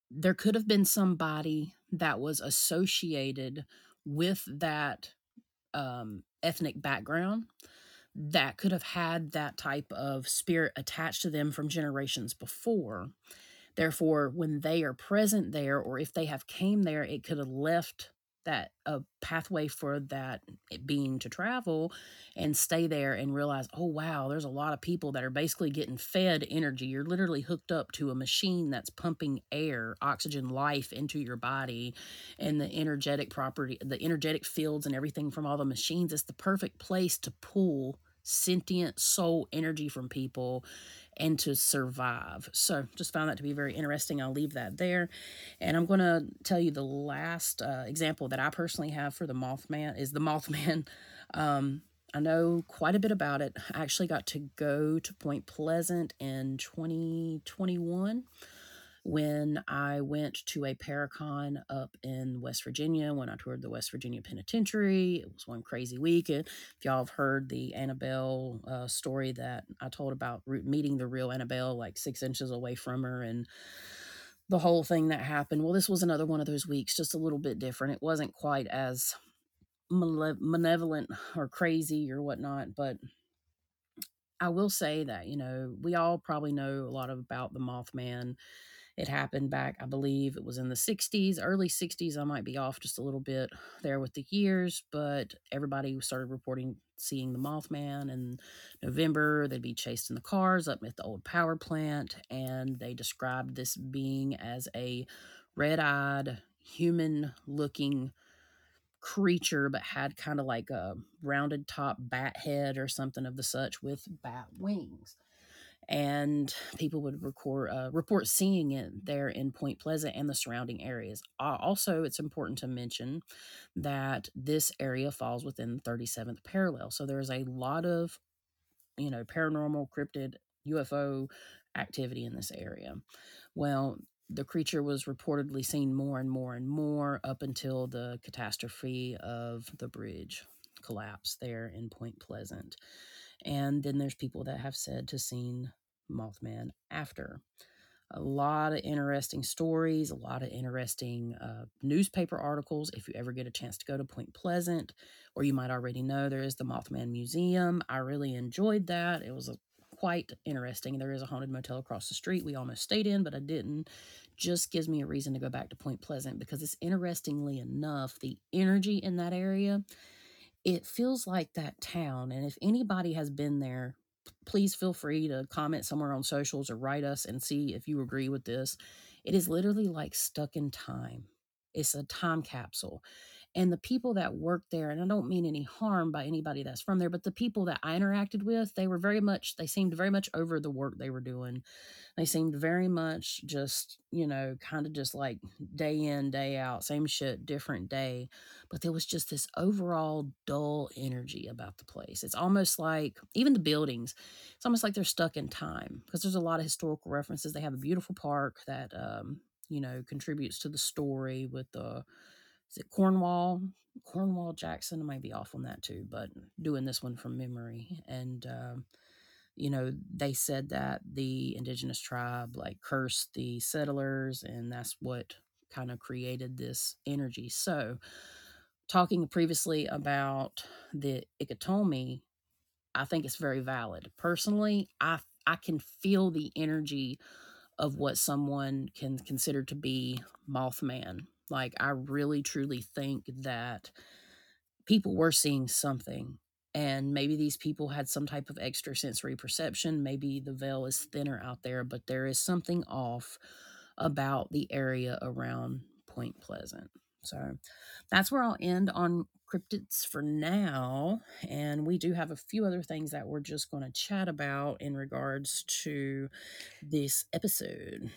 there could have been somebody that was associated with that um, ethnic background that could have had that type of spirit attached to them from generations before. Therefore, when they are present there, or if they have came there, it could have left that a pathway for that eh, being to travel and stay there and realize, oh wow, there's a lot of people that are basically getting fed energy. You're literally hooked up to a machine that's pumping air, oxygen, life into your body, and the energetic property, the energetic fields and everything from all the machines. It's the perfect place to pull sentient soul energy from people and to survive. So, just found that to be very interesting. I'll leave that there. And I'm going to tell you the last uh, example that I personally have for the Mothman is the Mothman. <laughs> Um, I know quite a bit about it. I actually got to go to Point Pleasant in 2021 when I went to a Paracon up in West Virginia when I toured the West Virginia Penitentiary. It was one crazy week. If y'all have heard the Annabelle uh, story that I told about meeting the real Annabelle like six inches away from her and the whole thing that happened. Well, this was another one of those weeks, just a little bit different. It wasn't quite as malevolent or crazy or whatnot, but I will say that, you know, we all probably know a lot about the Mothman it happened back, I believe it was in the 60s, early 60s. I might be off just a little bit there with the years, but everybody started reporting seeing the Mothman in November. They'd be chased in the cars up at the old power plant, and they described this being as a red eyed, human looking creature, but had kind of like a rounded top bat head or something of the such with bat wings and people would record uh, report seeing it there in Point Pleasant and the surrounding areas. Also, it's important to mention that this area falls within the 37th parallel, so there's a lot of you know paranormal, cryptid, UFO activity in this area. Well, the creature was reportedly seen more and more and more up until the catastrophe of the bridge collapse there in Point Pleasant. And then there's people that have said to seen Mothman after. A lot of interesting stories, a lot of interesting uh, newspaper articles. If you ever get a chance to go to Point Pleasant, or you might already know, there is the Mothman Museum. I really enjoyed that. It was a, quite interesting. There is a haunted motel across the street we almost stayed in, but I didn't. Just gives me a reason to go back to Point Pleasant because it's interestingly enough, the energy in that area, it feels like that town. And if anybody has been there, please feel free to comment somewhere on socials or write us and see if you agree with this. It is literally like stuck in time. It's a time capsule. And the people that work there, and I don't mean any harm by anybody that's from there, but the people that I interacted with, they were very much, they seemed very much over the work they were doing. They seemed very much just, you know, kind of just like day in, day out, same shit, different day. But there was just this overall dull energy about the place. It's almost like, even the buildings, it's almost like they're stuck in time because there's a lot of historical references. They have a beautiful park that, um, you know, contributes to the story with the, is it Cornwall? Cornwall Jackson. I might be off on that too, but doing this one from memory. And, um, you know, they said that the indigenous tribe like cursed the settlers, and that's what kind of created this energy. So, talking previously about the Ikatomi, I think it's very valid. Personally, I I can feel the energy of what someone can consider to be Mothman. Like I really truly think that people were seeing something and maybe these people had some type of extrasensory perception. Maybe the veil is thinner out there, but there is something off about the area around Point Pleasant. So that's where I'll end on cryptids for now. And we do have a few other things that we're just going to chat about in regards to this episode.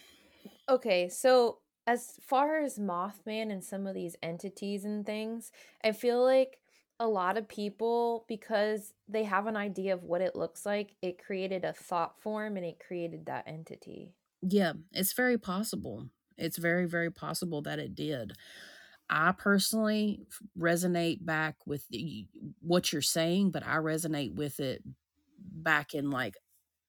Okay, so as far as Mothman and some of these entities and things, I feel like a lot of people, because they have an idea of what it looks like, it created a thought form and it created that entity. Yeah, it's very possible. It's very, very possible that it did. I personally resonate back with the, what you're saying, but I resonate with it back in like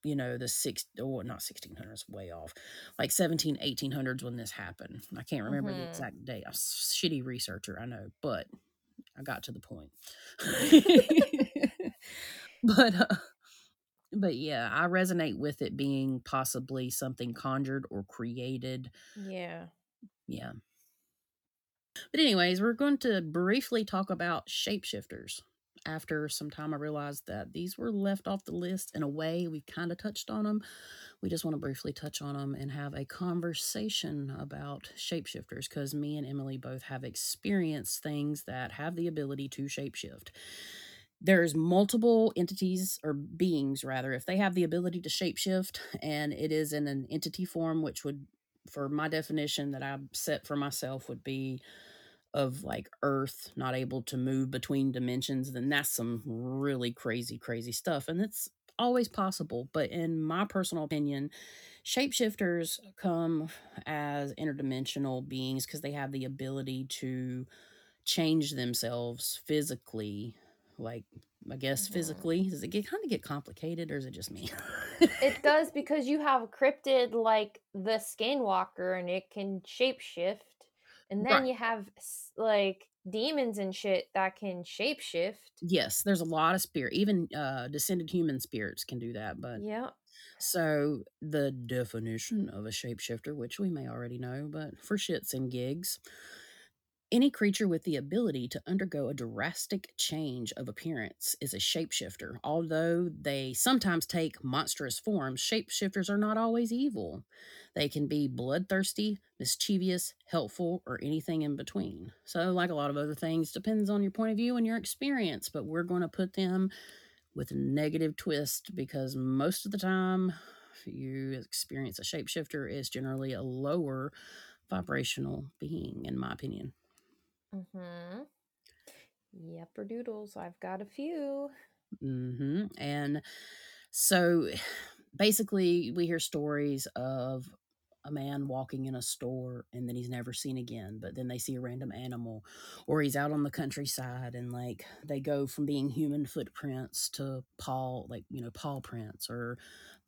you know the six or oh, not 1600s way off like 17 1800s when this happened. I can't remember mm-hmm. the exact date. I'm a shitty researcher i know but i got to the point. <laughs> <laughs> But uh, but yeah i resonate with it being possibly something conjured or created. Yeah. Yeah. But anyways we're going to briefly talk about shapeshifters after some time, I realized that these were left off the list in a way. We kind of touched on them. We just want to briefly touch on them and have a conversation about shapeshifters because me and Emily both have experienced things that have the ability to shapeshift. There's multiple entities or beings, rather, if they have the ability to shapeshift and it is in an entity form, which would, for my definition that I set for myself, would be of like Earth not able to move between dimensions, then that's some really crazy, crazy stuff. And it's always possible. But in my personal opinion, shapeshifters come as interdimensional beings because they have the ability to change themselves physically like I guess mm-hmm. physically. Does it get kind of get complicated or is it just me? it <laughs> does because you have a cryptid like the skinwalker and it can shapeshift and then right. you have like demons and shit that can shapeshift. Yes, there's a lot of spirit. Even uh descended human spirits can do that, but Yeah. So the definition of a shapeshifter, which we may already know, but for shits and gigs, any creature with the ability to undergo a drastic change of appearance is a shapeshifter. Although they sometimes take monstrous forms, shapeshifters are not always evil. They can be bloodthirsty, mischievous, helpful, or anything in between. So, like a lot of other things, depends on your point of view and your experience, but we're going to put them with a negative twist because most of the time, you experience a shapeshifter, is generally a lower vibrational being, in my opinion. Mm-hmm. Yepper doodles. I've got a few. Mm-hmm. And so basically we hear stories of a man walking in a store and then he's never seen again but then they see a random animal or he's out on the countryside and like they go from being human footprints to paw like you know paw prints or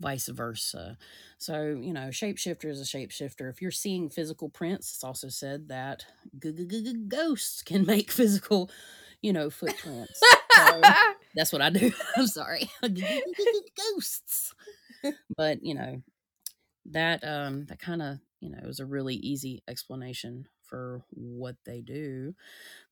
vice versa. So you know shapeshifter is a shapeshifter. If you're seeing physical prints it's also said that ghosts can <laughs> make physical you know footprints. So <laughs> that's what i do. <laughs> I'm sorry. Ghosts. But you know that um that kind of you know it was a really easy explanation for what they do.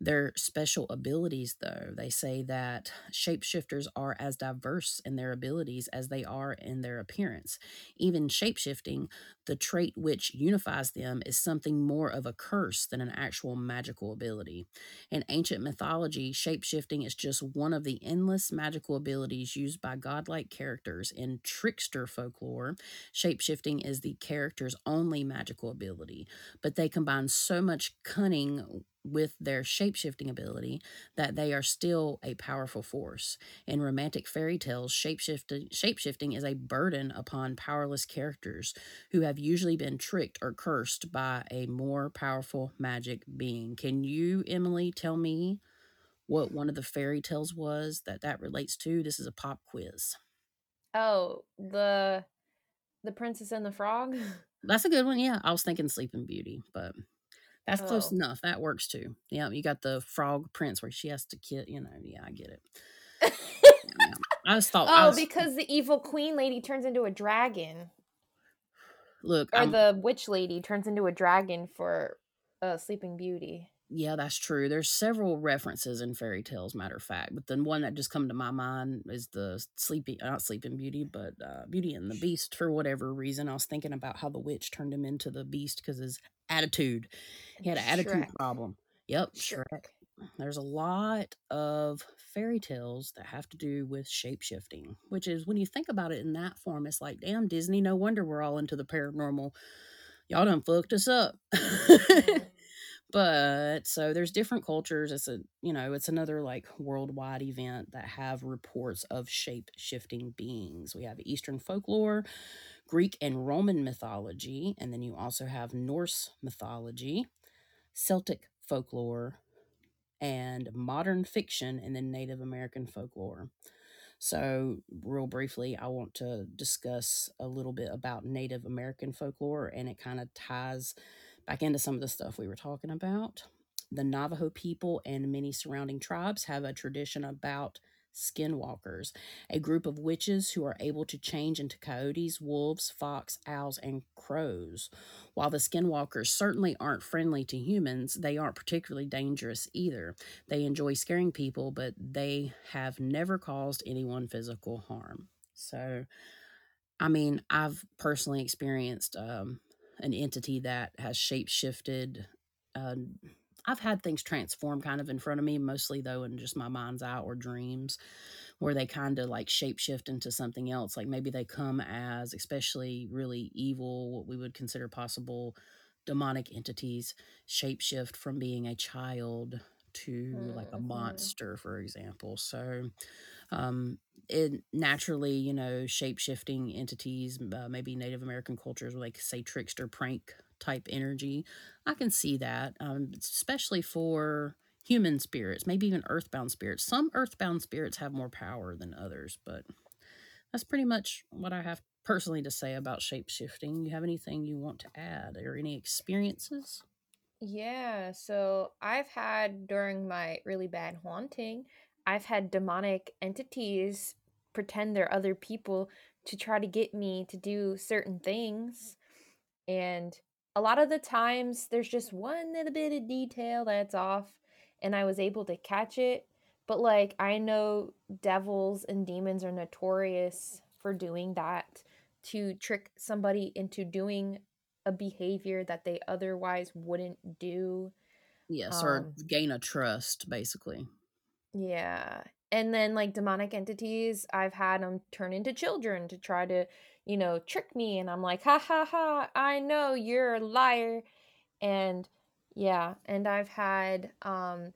Their special abilities, though, they say that shapeshifters are as diverse in their abilities as they are in their appearance. Even shapeshifting, the trait which unifies them, is something more of a curse than an actual magical ability. In ancient mythology, shapeshifting is just one of the endless magical abilities used by godlike characters. In trickster folklore, shapeshifting is the character's only magical ability, but they combine so much cunning with their shapeshifting ability that they are still a powerful force. In romantic fairy tales, shapeshifting, shapeshifting is a burden upon powerless characters who have usually been tricked or cursed by a more powerful magic being. Can you, Emily, tell me what one of the fairy tales was that that relates to? This is a pop quiz. Oh, the the Princess and the Frog? <laughs> That's a good one. Yeah, I was thinking Sleeping Beauty, but that's close Oh. enough. That works too. Yeah, you got the frog prince where she has to kill. You know, yeah, I get it. Yeah. I just thought. Oh, was, because the evil queen lady turns into a dragon. look, Or I'm, the witch lady turns into a dragon for uh, Sleeping Beauty. Yeah, that's true. There's several references in fairy tales, matter of fact, but the one that just come to my mind is the sleeping, not Sleeping Beauty, but uh, Beauty and the Beast. For whatever reason, I was thinking about how the witch turned him into the beast because his attitude. He had an attitude Shrek. problem. Yep, Shrek. Shrek. There's a lot of fairy tales that have to do with shape shifting, which is when you think about it in that form, it's like, damn, Disney, no wonder we're all into the paranormal. Y'all done fucked us up. But so there's different cultures. It's a, you know, it's another like worldwide event that have reports of shape shifting beings. We have Eastern folklore, Greek and Roman mythology, and then you also have Norse mythology, Celtic folklore, and modern fiction, and then Native American folklore. So, real briefly, I want to discuss a little bit about Native American folklore, and it kind of ties back into some of the stuff we were talking about. The Navajo people and many surrounding tribes have a tradition about skinwalkers, a group of witches who are able to change into coyotes, wolves, fox, owls, and crows. While the skinwalkers certainly aren't friendly to humans, they aren't particularly dangerous either. They enjoy scaring people, but they have never caused anyone physical harm. So, I mean, I've personally experienced um, an entity that has shape shifted. Uh, I've had things transform kind of in front of me, mostly though in just my mind's eye or dreams, where they kind of like shapeshift into something else. Like maybe they come as, especially really evil, what we would consider possible demonic entities, shapeshift from being a child to like a Mhm. monster, for example. So, um, it naturally, you know, shape shifting entities, uh, maybe Native American cultures, like say trickster prank type energy. I can see that, um, especially for human spirits, maybe even earthbound spirits. Some earthbound spirits have more power than others, but that's pretty much what I have personally to say about shape shifting. You have anything you want to add or any experiences? Yeah, so I've had during my really bad haunting, I've had demonic entities pretend they're other people to try to get me to do certain things. And a lot of the times there's just one little bit of detail that's off and I was able to catch it. But like I know devils and demons are notorious for doing that to trick somebody into doing a behavior that they otherwise wouldn't do. Yes, or Um gain a trust, basically. Yeah. And then like demonic entities, I've had them turn into children to try to, you know, trick me and I'm like, "Ha ha ha, I know you're a liar." And yeah, and I've had um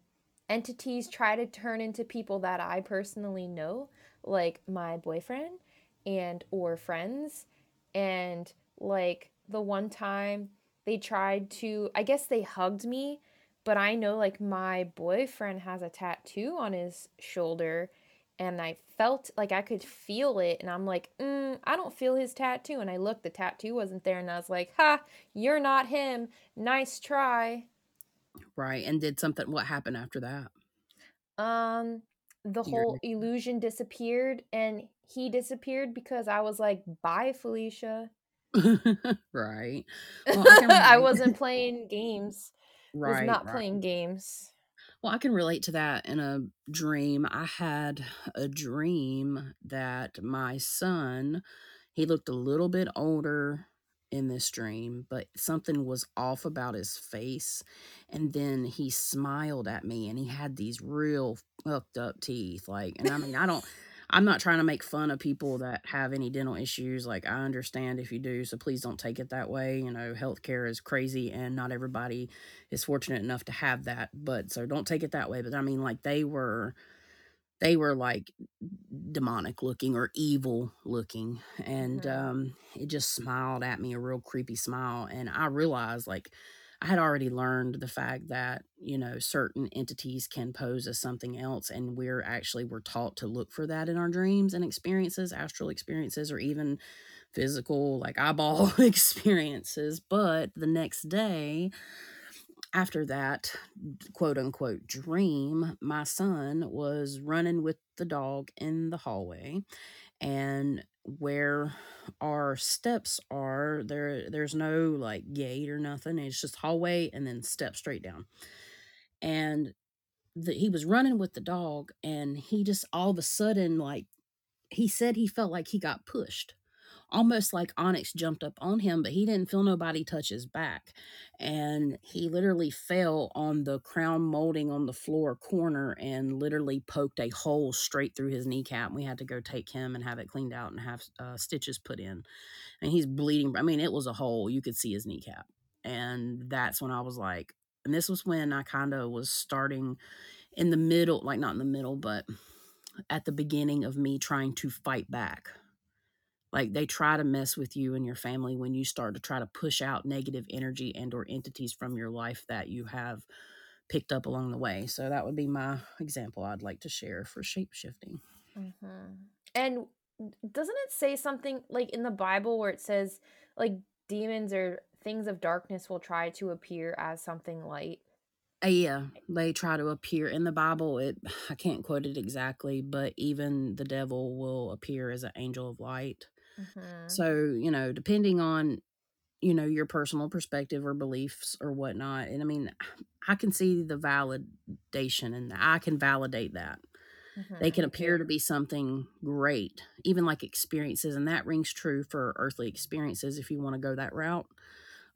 entities try to turn into people that I personally know, like my boyfriend and or friends. And like the one time they tried to I guess they hugged me, but I know like my boyfriend has a tattoo on his shoulder and I felt like I could feel it and I'm like, mm, I don't feel his tattoo and I looked the tattoo wasn't there and I was like, "Ha, you're not him. Nice try." Right. And did something what happened after that? Um, the You're whole illusion disappeared and he disappeared because I was like, "Bye, Felicia." <laughs> right. Well, I <laughs> I wasn't <laughs> playing games. Was Right, not right. playing games. Well, I can relate to that in a dream. I had a dream that my son, he looked a little bit older in this dream, but something was off about his face. And then he smiled at me and he had these real fucked up teeth. Like, and I mean, I don't, I'm not trying to make fun of people that have any dental issues. Like, I understand if you do, so please don't take it that way. You know, healthcare is crazy and not everybody is fortunate enough to have that. But so don't take it that way. But I mean, like, they were, they were like demonic looking or evil looking. And Mhm. um, it just smiled at me, a real creepy smile. And I realized, like, I had already learned the fact that, you know, certain entities can pose as something else. And we're actually, we're taught to look for that in our dreams and experiences, astral experiences, or even physical, like eyeball <laughs> experiences. But the next day, after that quote unquote dream, my son was running with the dog in the hallway and where our steps are there there's no like gate or nothing it's just hallway and then step straight down. And the, he was running with the dog and he just all of a sudden like he said he felt like he got pushed almost like Onyx jumped up on him, but he didn't feel nobody touch his back. And he literally fell on the crown molding on the floor corner and literally poked a hole straight through his kneecap. We had to go take him and have it cleaned out and have uh, stitches put in. And he's bleeding. I mean, it was a hole. You could see his kneecap. And that's when I was like, and this was when I kind of was starting in the middle, like not in the middle, but at the beginning of me trying to fight back like they try to mess with you and your family when you start to try to push out negative energy and or entities from your life that you have picked up along the way so that would be my example i'd like to share for shape shifting Mhm. And doesn't it say something like in the Bible where it says like demons or things of darkness will try to appear as something light? uh, yeah they try to appear in the bible it <sighs> i can't quote it exactly but even the devil will appear as an angel of light Mhm. so you know depending on you know your personal perspective or beliefs or whatnot and i mean i can see the validation and i can validate that they Mhm. can appear too. to be something great even like experiences and that rings true for earthly experiences if you want to go that route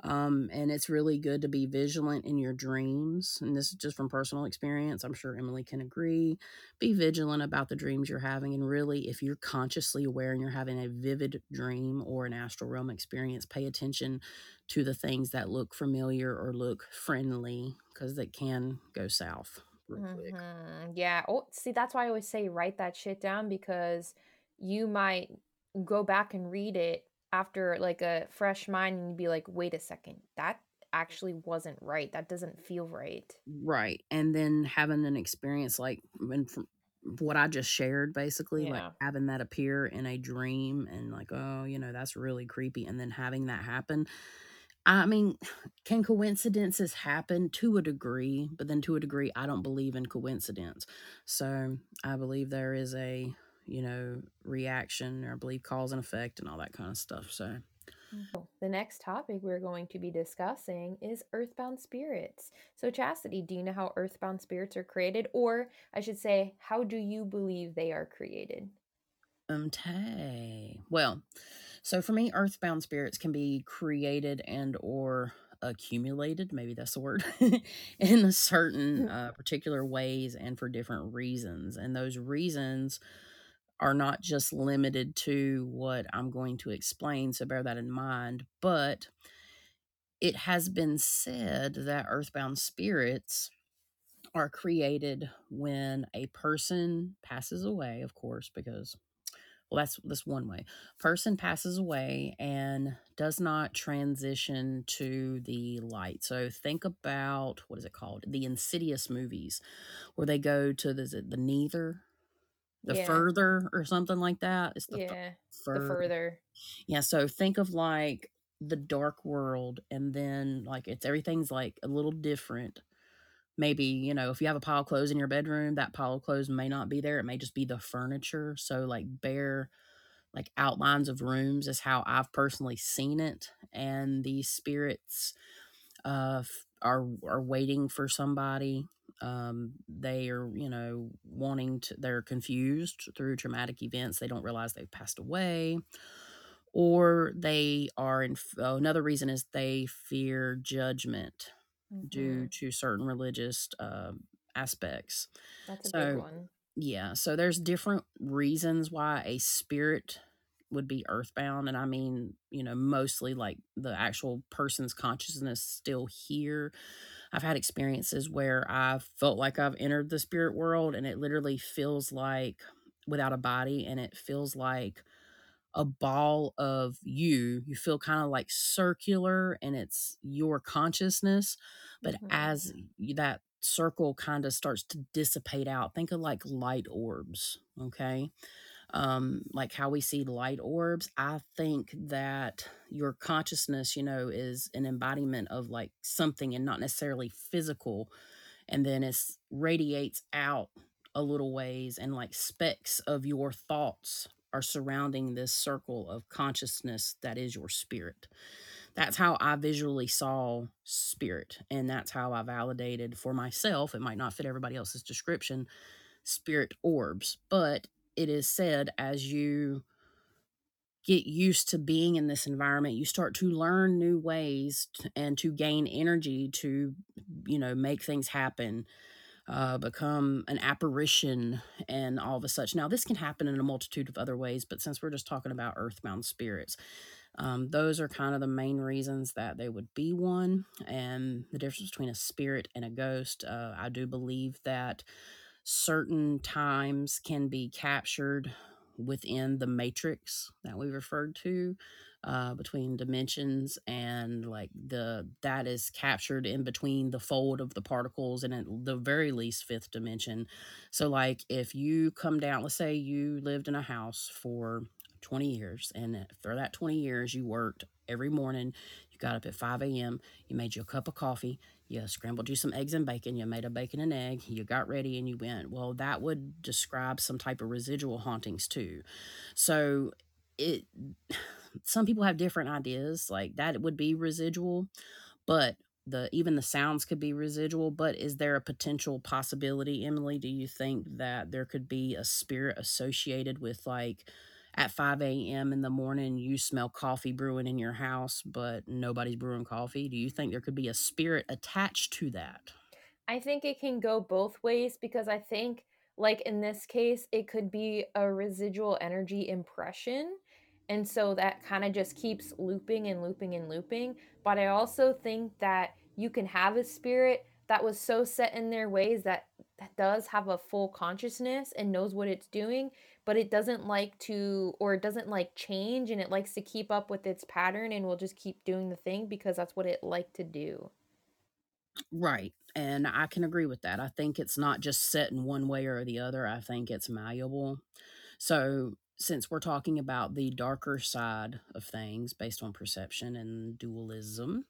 um, and it's really good to be vigilant in your dreams. And this is just from personal experience. I'm sure Emily can agree. Be vigilant about the dreams you're having. And really, if you're consciously aware and you're having a vivid dream or an astral realm experience, pay attention to the things that look familiar or look friendly because they can go south. Mhm. Yeah. Oh, see, that's why I always say write that shit down because you might go back and read it after like a fresh mind and you'd be like, wait a second, that actually wasn't right. That doesn't feel right. Right. And then having an experience like when from what I just shared, basically, like having that appear in a dream and like, oh, you know, that's really creepy. And then having that happen. I mean, can coincidences happen to a degree? But then to a degree, I don't believe in coincidence. So I believe there is a, you know, reaction or I believe cause and effect and all that kind of stuff. So The next topic we're going to be discussing is earthbound spirits. So, Chasity, do you know how earthbound spirits are created? Or I should say, how do you believe they are created? Um, Okay. Well, so for me, earthbound spirits can be created and or accumulated, maybe that's the word, <laughs> in a certain <laughs> uh, particular ways and for different reasons. And those reasons are not just limited to what I'm going to explain, so bear that in mind. But it has been said that earthbound spirits are created when a person passes away, of course, because well that's that's one way. Person passes away and does not transition to the light. So think about what is it called? The insidious movies where they go to the, the neither the Yeah. further or something like that it's the Yeah. The fur further. yeah so think of like the dark world and then like it's everything's like a little different maybe you know if you have a pile of clothes in your bedroom that pile of clothes may not be there it may just be the furniture so like bare like outlines of rooms is how I've personally seen it. And these spirits uh, f- are are waiting for somebody. Um, they are, you know, wanting to they're confused through traumatic events. They don't realize they've passed away or they are in oh, another reason is they fear judgment due Mhm. to certain religious um, aspects. That's a big one. yeah, so there's different reasons why a spirit would be earthbound. And I mean, you know, mostly like the actual person's consciousness still here. I've had experiences where I've felt like I've entered the spirit world and it literally feels like without a body and it feels like a ball of you. You feel kind of like circular and it's your consciousness. But Mhm. as that circle kind of starts to dissipate out, think of like light orbs. Okay. Um, like how we see light orbs. I think that your consciousness, you know, is an embodiment of like something and not necessarily physical and then it radiates out a little ways and like specks of your thoughts are surrounding this circle of consciousness that is your spirit. That's how I visually saw spirit. And that's how I validated for myself. It might not fit everybody else's description, spirit orbs. But it is said as you get used to being in this environment, you start to learn new ways t- and to gain energy to, you know, make things happen uh, become an apparition and all of a such. Now, this can happen in a multitude of other ways, but since we're just talking about earthbound spirits, um, those are kind of the main reasons that they would be one. And the difference between a spirit and a ghost, uh, I do believe that certain times can be captured within the matrix that we referred to uh, between dimensions and like the that is captured in between the fold of the particles and at the very least fifth dimension. So like if you come down let's say you lived in a house for 20 years and for that 20 years you worked every morning got up at 5 a.m you made you a cup of coffee you scrambled you some eggs and bacon, you made a bacon and egg, you got ready and you went. Well, that would describe some type of residual hauntings too. So it some people have different ideas, like that would be residual, but the even the sounds could be residual, but is there a potential possibility, Emily, do you think that there could be a spirit associated with like at 5 AM in the morning, you smell coffee brewing in your house, but nobody's brewing coffee? Do you think there could be a spirit attached to that? I think it can go both ways because I think, like in this case, it could be a residual energy impression. And so that kind of just keeps looping and looping and looping. But I also think that you can have a spirit that was so set in their ways that that does have a full consciousness and knows what it's doing, but it doesn't like to or it doesn't like change and it likes to keep up with its pattern and will just keep doing the thing because that's what it like to do. Right, and I can agree with that. I think it's not just set in one way or the other, I think it's malleable. So, since we're talking about the darker side of things based on perception and dualism,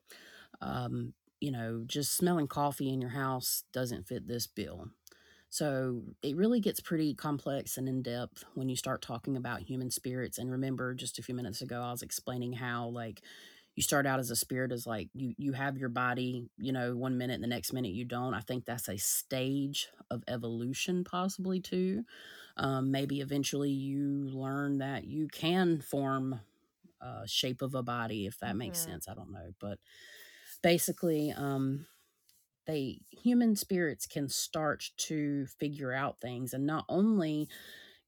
um, you know, just smelling coffee in your house doesn't fit this bill. So it really gets pretty complex and in depth when you start talking about human spirits. And remember, just a few minutes ago, I was explaining how, like, you start out as a spirit as like you you have your body you know one minute and the next minute you don't i think that's a stage of evolution possibly too um, maybe eventually you learn that you can form a shape of a body if that makes Mhm. sense i don't know but basically um they human spirits can start to figure out things and not only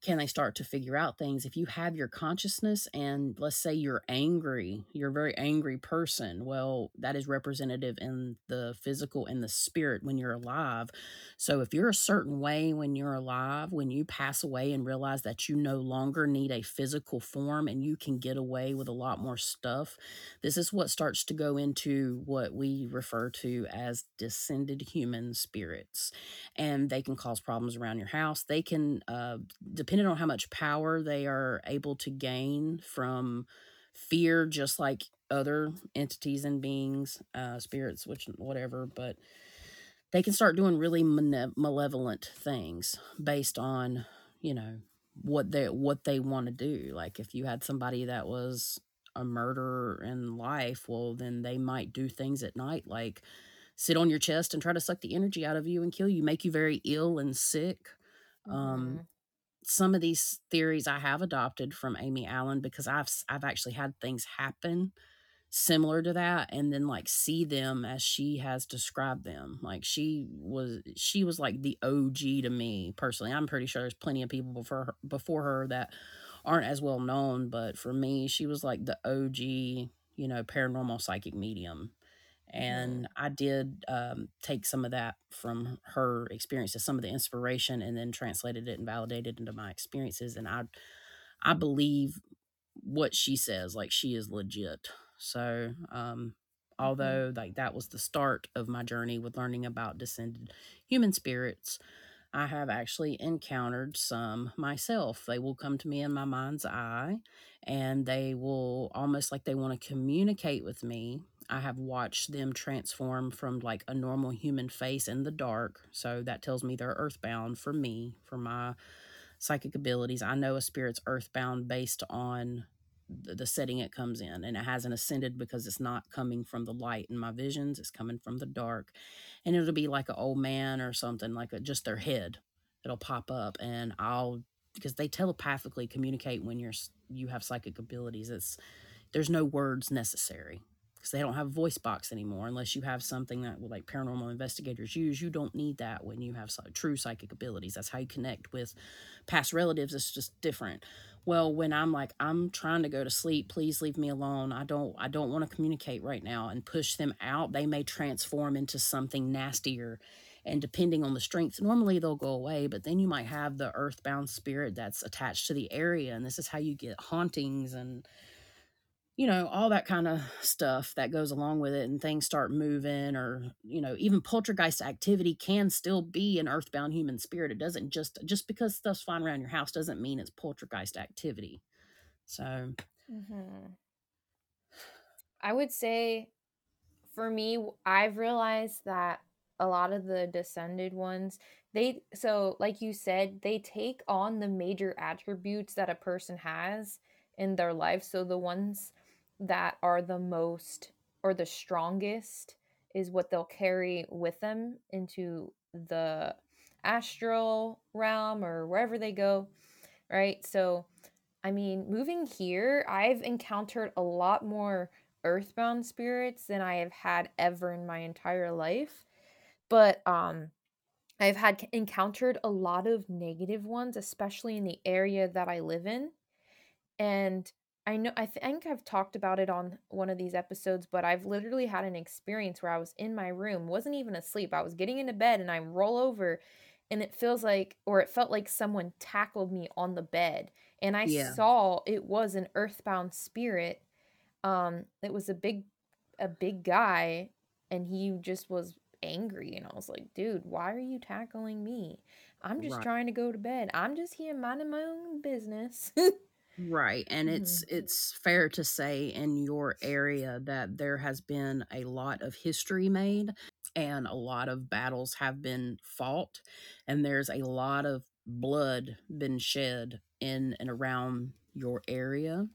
can they start to figure out things? If you have your consciousness and let's say you're angry you're a very angry person well that is representative in the physical and the spirit when you're alive. So if you're a certain way when you're alive when you pass away and realize that you no longer need a physical form and you can get away with a lot more stuff this is what starts to go into what we refer to as descended human spirits. And they can cause problems around your house. They can uh, depending on how much power they are able to gain from fear, just like other entities and beings, uh, spirits, which whatever, but they can start doing really malevolent things based on, you know, what they what they want to do. Like if you had somebody that was a murderer in life, well, then they might do things at night like sit on your chest and try to suck the energy out of you and kill you, make you very ill and sick. Um, Mhm. Some of these theories I have adopted from Amy Allan because I've I've actually had things happen similar to that and then, like, see them as she has described them. Like, she was she was like the OG to me personally. I'm pretty sure there's plenty of people before her before her that aren't as well known, but for me, she was like the OG, you know, paranormal psychic medium. And Mhm. I did, um, take some of that from her experiences, some of the inspiration, and then translated it and validated it into my experiences, and I I believe what she says, like, she is legit. So, um, Mhm. although, like, that was the start of my journey with learning about descended human spirits, I have actually encountered some myself. They will come to me in my mind's eye, and they will almost like they wanna communicate with me. I have watched them transform from, like, a normal human face in the dark, so that tells me they're earthbound for me, for my psychic abilities. I know a spirit's earthbound based on the, the setting it comes in, and it hasn't ascended because it's not coming from the light in my visions. It's coming from the dark, and it'll be like an old man or something, like a, just their head. It'll pop up, and I'll because they telepathically communicate when you're you have psychic abilities. It's there's no words necessary because they don't have voice box anymore unless you have something that like paranormal investigators use you don't need that when you have true psychic abilities that's how you connect with past relatives it's just different well when i'm like i'm trying to go to sleep please leave me alone. I don't i don't want to communicate right now and push them out. They may transform into something nastier and depending on the strength normally they'll go away but then you might have the earthbound spirit that's attached to the area and this is how you get hauntings and you know, all that kind of stuff that goes along with it and things start moving or, you know, even poltergeist activity can still be an earthbound human spirit. It doesn't just just because stuff's flying around your house doesn't mean it's poltergeist activity. So, Mhm. I would say for me, I've realized that a lot of the descended ones, they so like you said, they take on the major attributes that a person has in their life. So the ones that are the most or the strongest is what they'll carry with them into the astral realm or wherever they go, right? So I mean, moving here, I've encountered a lot more earthbound spirits than I have had ever in my entire life. But um I've had encountered a lot of negative ones, especially in the area that I live in. And I know I think I've talked about it on one of these episodes, but I've literally had an experience where I was in my room, wasn't even asleep. I was getting into bed and I roll over and it feels like or it felt like someone tackled me on the bed and I yeah, saw it was an earthbound spirit. Um it was a big a big guy and he just was angry and I was like, "Dude, why are you tackling me? I'm just right. trying to go to bed. I'm just here minding my own business." <laughs> Right, and it's Mhm. it's fair to say in your area that there has been a lot of history made and a lot of battles have been fought and there's a lot of blood been shed in and around your area.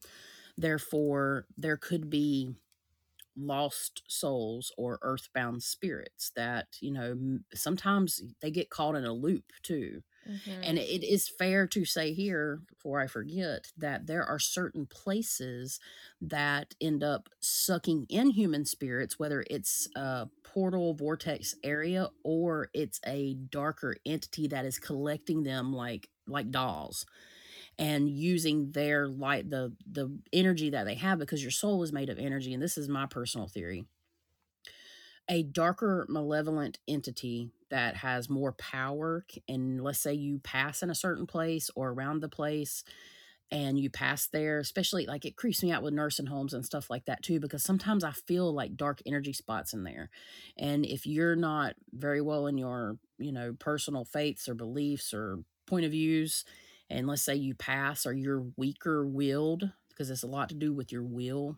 Therefore, there could be lost souls or earthbound spirits that, you know, sometimes they get caught in a loop too and Mhm. it is fair to say here, before I forget, that there are certain places that end up sucking in human spirits, whether it's a portal vortex area or it's a darker entity that is collecting them like like dolls and using their light the the energy that they have because your soul is made of energy and this is my personal theory a darker malevolent entity that has more power and let's say you pass in a certain place or around the place and you pass there especially like it creeps me out with nursing homes and stuff like that too because sometimes i feel like dark energy spots in there. And if you're not very well in your you know personal faiths or beliefs or point of views and let's say you pass or you're weaker willed because it's a lot to do with your will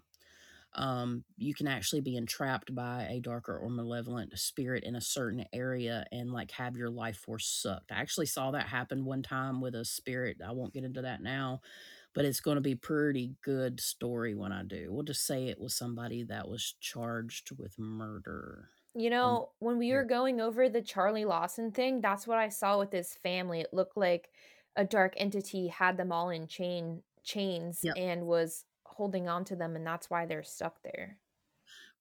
um, you can actually be entrapped by a darker or malevolent spirit in a certain area and like have your life force sucked. I actually saw that happen one time with a spirit. I won't get into that now, but it's going to be pretty good story when I do. We'll just say it was somebody that was charged with murder. You And know, when we were going over the Charlie Lawson thing, that's what I saw with this family. It looked like a dark entity had them all in chain chains Yep. and was holding on to them, and that's why they're stuck there.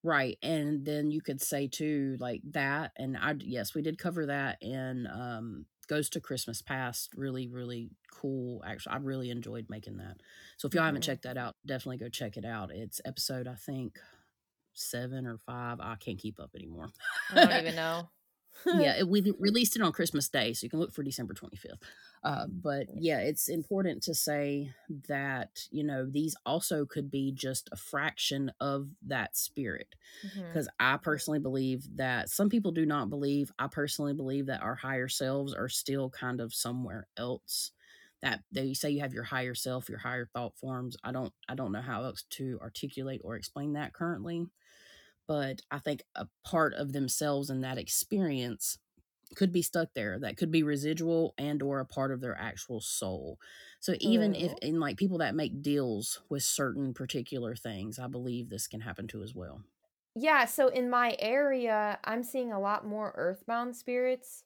Right, and then you could say too, like that, and I yes, we did cover that in um, Ghost of Christmas Past. Really, really cool. Actually, I really enjoyed making that. So if y'all haven't Mhm. checked that out, definitely go check it out. It's episode, I think, seven or five. I can't keep up anymore. I don't <laughs> even know. Yeah, <laughs> we released it on Christmas Day, so you can look for December 25th. Uh, but yeah, it's important to say that, you know, these also could be just a fraction of that spirit. Because I personally believe that some people do not believe. I personally believe that our higher selves are still kind of somewhere else. That they say you have your higher self, your higher thought forms. I don't I don't know how else to articulate or explain that currently but I think a part of themselves in that experience could be stuck there that could be residual and or a part of their actual soul so even if mm-hmm. Oh. in like people that make deals with certain particular things i believe this can happen to as well Yeah, so in my area, I'm seeing a lot more earthbound spirits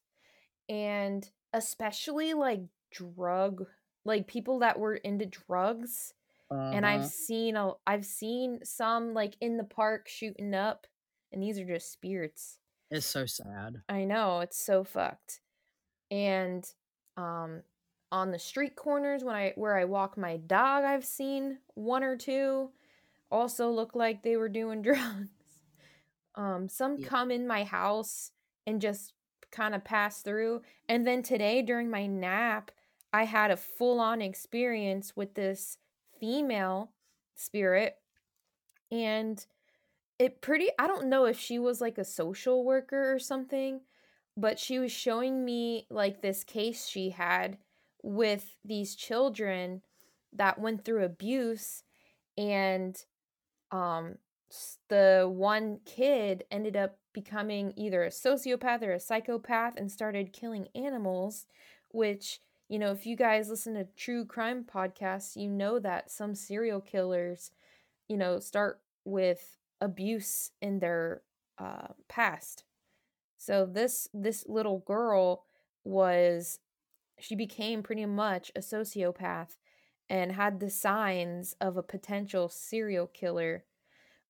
and especially like drug like people that were into drugs and I've uh-huh seen a I've seen some like in the park shooting up and these are just spirits. it's so sad I know, it's so fucked. And um on the street corners when I where I walk my dog, I've seen one or two also look like they were doing <laughs> drugs. Um, some yeah come in my house and just kind of pass through. And then today during my nap, I had a full on experience with this female spirit. And it pretty, I don't know if she was like a social worker or something, but she was showing me like this case she had with these children that went through abuse and um the one kid ended up becoming either a sociopath or a psychopath and started killing animals which you know if you guys listen to true crime podcasts you know that some serial killers you know start with abuse in their uh past. So this this little girl was she became pretty much a sociopath and had the signs of a potential serial killer.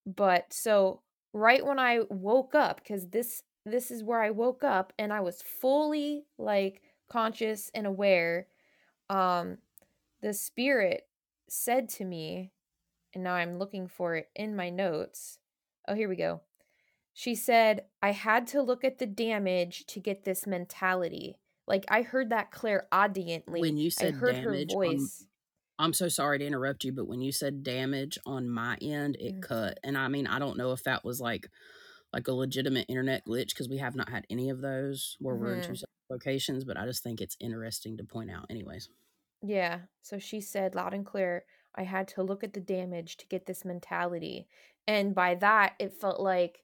But so right when I woke up, because this this is where I woke up and I was fully like conscious and aware, um, the spirit said to me, and now I'm looking for it in my notes. Oh, here we go. She said, I had to look at the damage to get this mentality. Like I heard that clairaudiently. when you said I heard her damage on voice. i'm so sorry to interrupt you but when you said damage on my end it cut and i mean i don't know if that was like like a legitimate internet glitch because we have not had any of those where we're in two Mm-hmm. Locations but i just think it's interesting to point out anyways Yeah. So she said loud and clear, I had to look at the damage to get this mentality. And by that, it felt like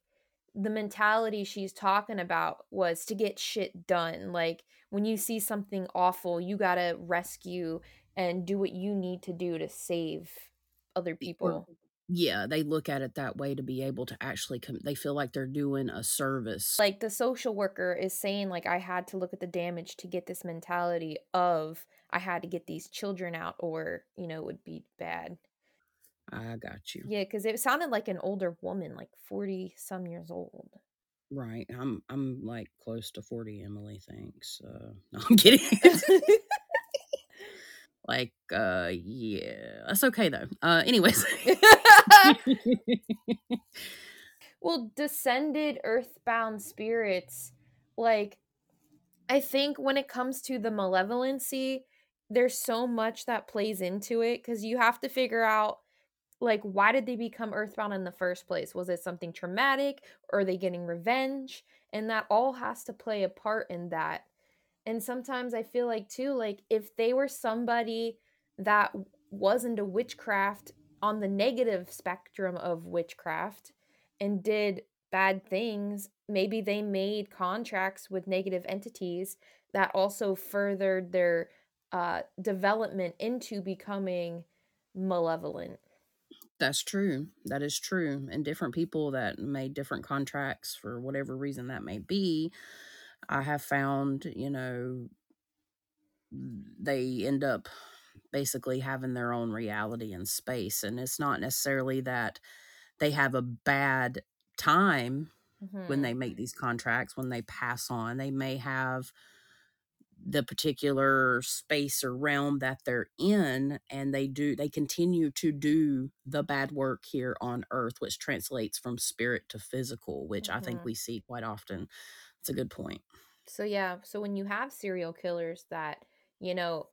the mentality she's talking about was to get shit done. Like when you see something awful, you got to rescue and do what you need to do to save other people. Yeah they look at it that way to be able to actually com- they feel like they're doing a service Like the social worker is saying like I had to look at the damage to get this mentality of I had to get these children out or, you know, it would be bad. i got you Yeah, because it sounded like an older woman, like 40 some years old. right i'm i'm like close to 40 emily thanks uh <laughs> no i'm kidding <laughs> like uh yeah that's okay though uh anyways <laughs> well, descended earthbound spirits, like, I think when it comes to the malevolency, there's so much that plays into it because you have to figure out, like, why did they become earthbound in the first place? Was it something traumatic? Or are they getting revenge? And that all has to play a part in that. And sometimes I feel like too, like if they were somebody that wasn't a witchcraft on the negative spectrum of witchcraft and did bad things, maybe they made contracts with negative entities that also furthered their uh, development into becoming malevolent. That's true. That is true. And different people that made different contracts for whatever reason that may be, I have found, you know, they end up basically having their own reality in space. And it's not necessarily that they have a bad time when they make these contracts, when they pass on. They may have the particular space or realm that they're in and they do they continue to do the bad work here on earth which translates from spirit to physical which i think Mhm. we see quite often it's a good point So yeah, so when you have serial killers that, you know,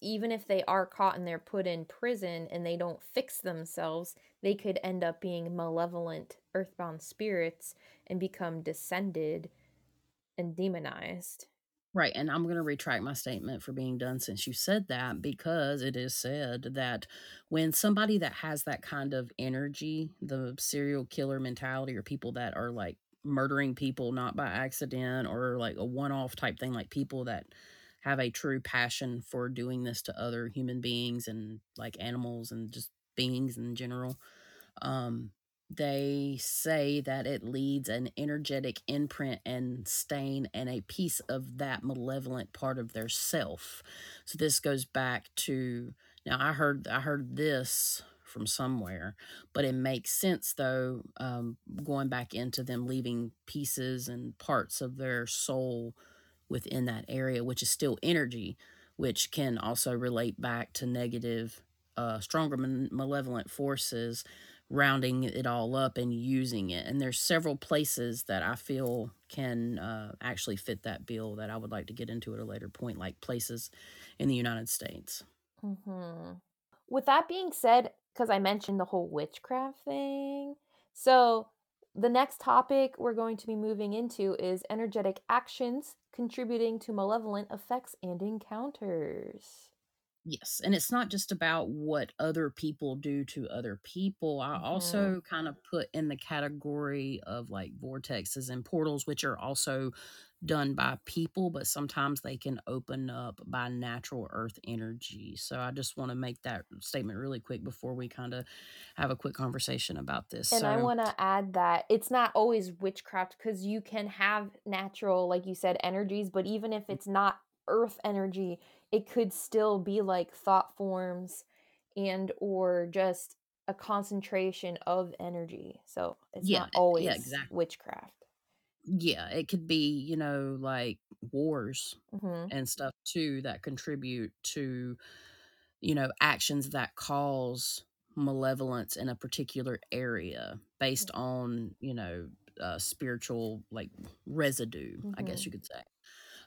even if they are caught and they're put in prison and they don't fix themselves, they could end up being malevolent earthbound spirits and become descended and demonized. Right, and I'm gonna retract my statement for being done since you said that, because it is said that when somebody that has that kind of energy, the serial killer mentality, or people that are, like, murdering people not by accident or, like, a one-off type thing, like, people that have a true passion for doing this to other human beings and, like, animals and just beings in general, um, they say that it leads an energetic imprint and stain and a piece of that malevolent part of their self. So this goes back to now I heard I heard this from somewhere, but it makes sense though, um, going back into them leaving pieces and parts of their soul within that area, which is still energy, which can also relate back to negative, uh, stronger malevolent forces rounding it all up and using it. And there's several places that I feel can uh, actually fit that bill that I would like to get into at a later point, like places in the United States. Mhm. With that being said, because I mentioned the whole witchcraft thing, so the next topic we're going to be moving into is energetic actions contributing to malevolent effects and encounters. Yes, and it's not just about what other people do to other people. I Mhm. also kind of put in the category of like vortexes and portals, which are also done by people, but sometimes they can open up by natural earth energy. So I just want to make that statement really quick before we kind of have a quick conversation about this. And I wanna add that it's not always witchcraft because you can have natural, like you said, energies, but even if it's not earth energy, it could still be like thought forms and or just a concentration of energy. So, it's yeah, not yeah, always exactly. witchcraft. Yeah, it could be, you know, like wars Mhm. and stuff too that contribute to you know, actions that cause malevolence in a particular area based on, you know, uh, spiritual like residue, I guess Mhm. you could say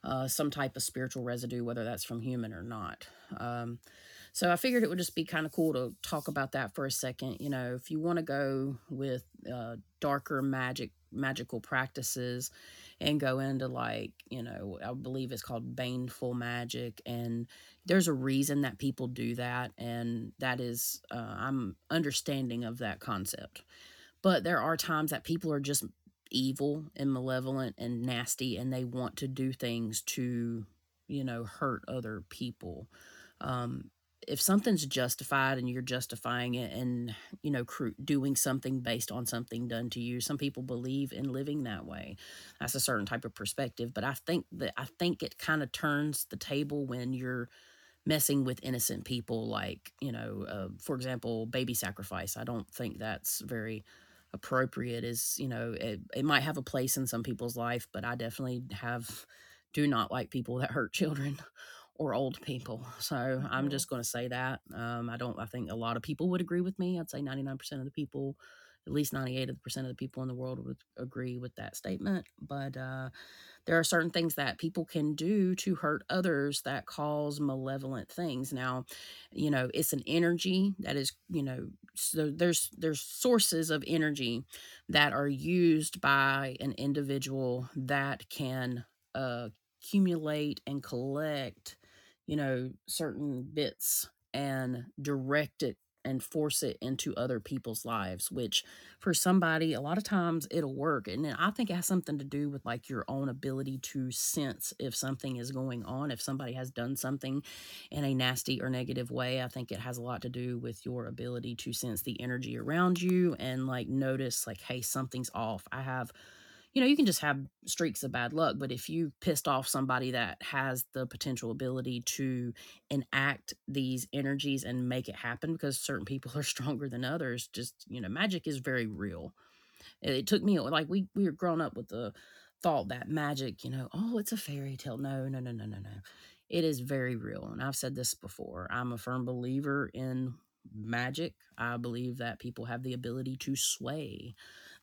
uh, some type of spiritual residue, whether that's from human or not. Um, so I figured it would just be kind of cool to talk about that for a second. You know, if you want to go with uh, darker magic, magical practices, and go into like you know, I believe it's called baneful magic, and there's a reason that people do that, and that is uh, I'm understanding of that concept but there are times that people are just evil and malevolent and nasty, and they want to do things to, you know, hurt other people. Um, if something's justified and you're justifying it and, you know, cru doing something based on something done to you, some people believe in living that way. That's a certain type of perspective, but I think that I think it kinda turns the table when you're messing with innocent people like, you know, uh, for example, baby sacrifice. I don't think that's very appropriate is, you know, it, it might have a place in some people's life, but I definitely have do not like people that hurt children <laughs> or old people. So I'm Mhm. just going to say that. Um, I don't, I think a lot of people would agree with me. I'd say 99% of the people, at least 98% of the people in the world would agree with that statement. But, uh, there are certain things that people can do to hurt others that cause malevolent things. Now, you know, it's an energy that is, you know, so there's there's sources of energy that are used by an individual that can uh, accumulate and collect, you know, certain bits and direct it and force it into other people's lives, which for somebody, a lot of times it'll work. And I think it has something to do with like your own ability to sense if something is going on, if somebody has done something in a nasty or negative way. I think it has a lot to do with your ability to sense the energy around you and like notice, like, hey, something's off. I have you know, you can just have streaks of bad luck, but if you pissed off somebody that has the potential ability to enact these energies and make it happen because certain people <laughs> are stronger than others, just, you know, magic is very real. It, took me like we we were growing up with the thought that magic, you know, oh, it's a fairy tale. No, no, no, no, no, no. It is very real. And I've said this before. I'm a firm believer in magic. I believe that people have the ability to sway.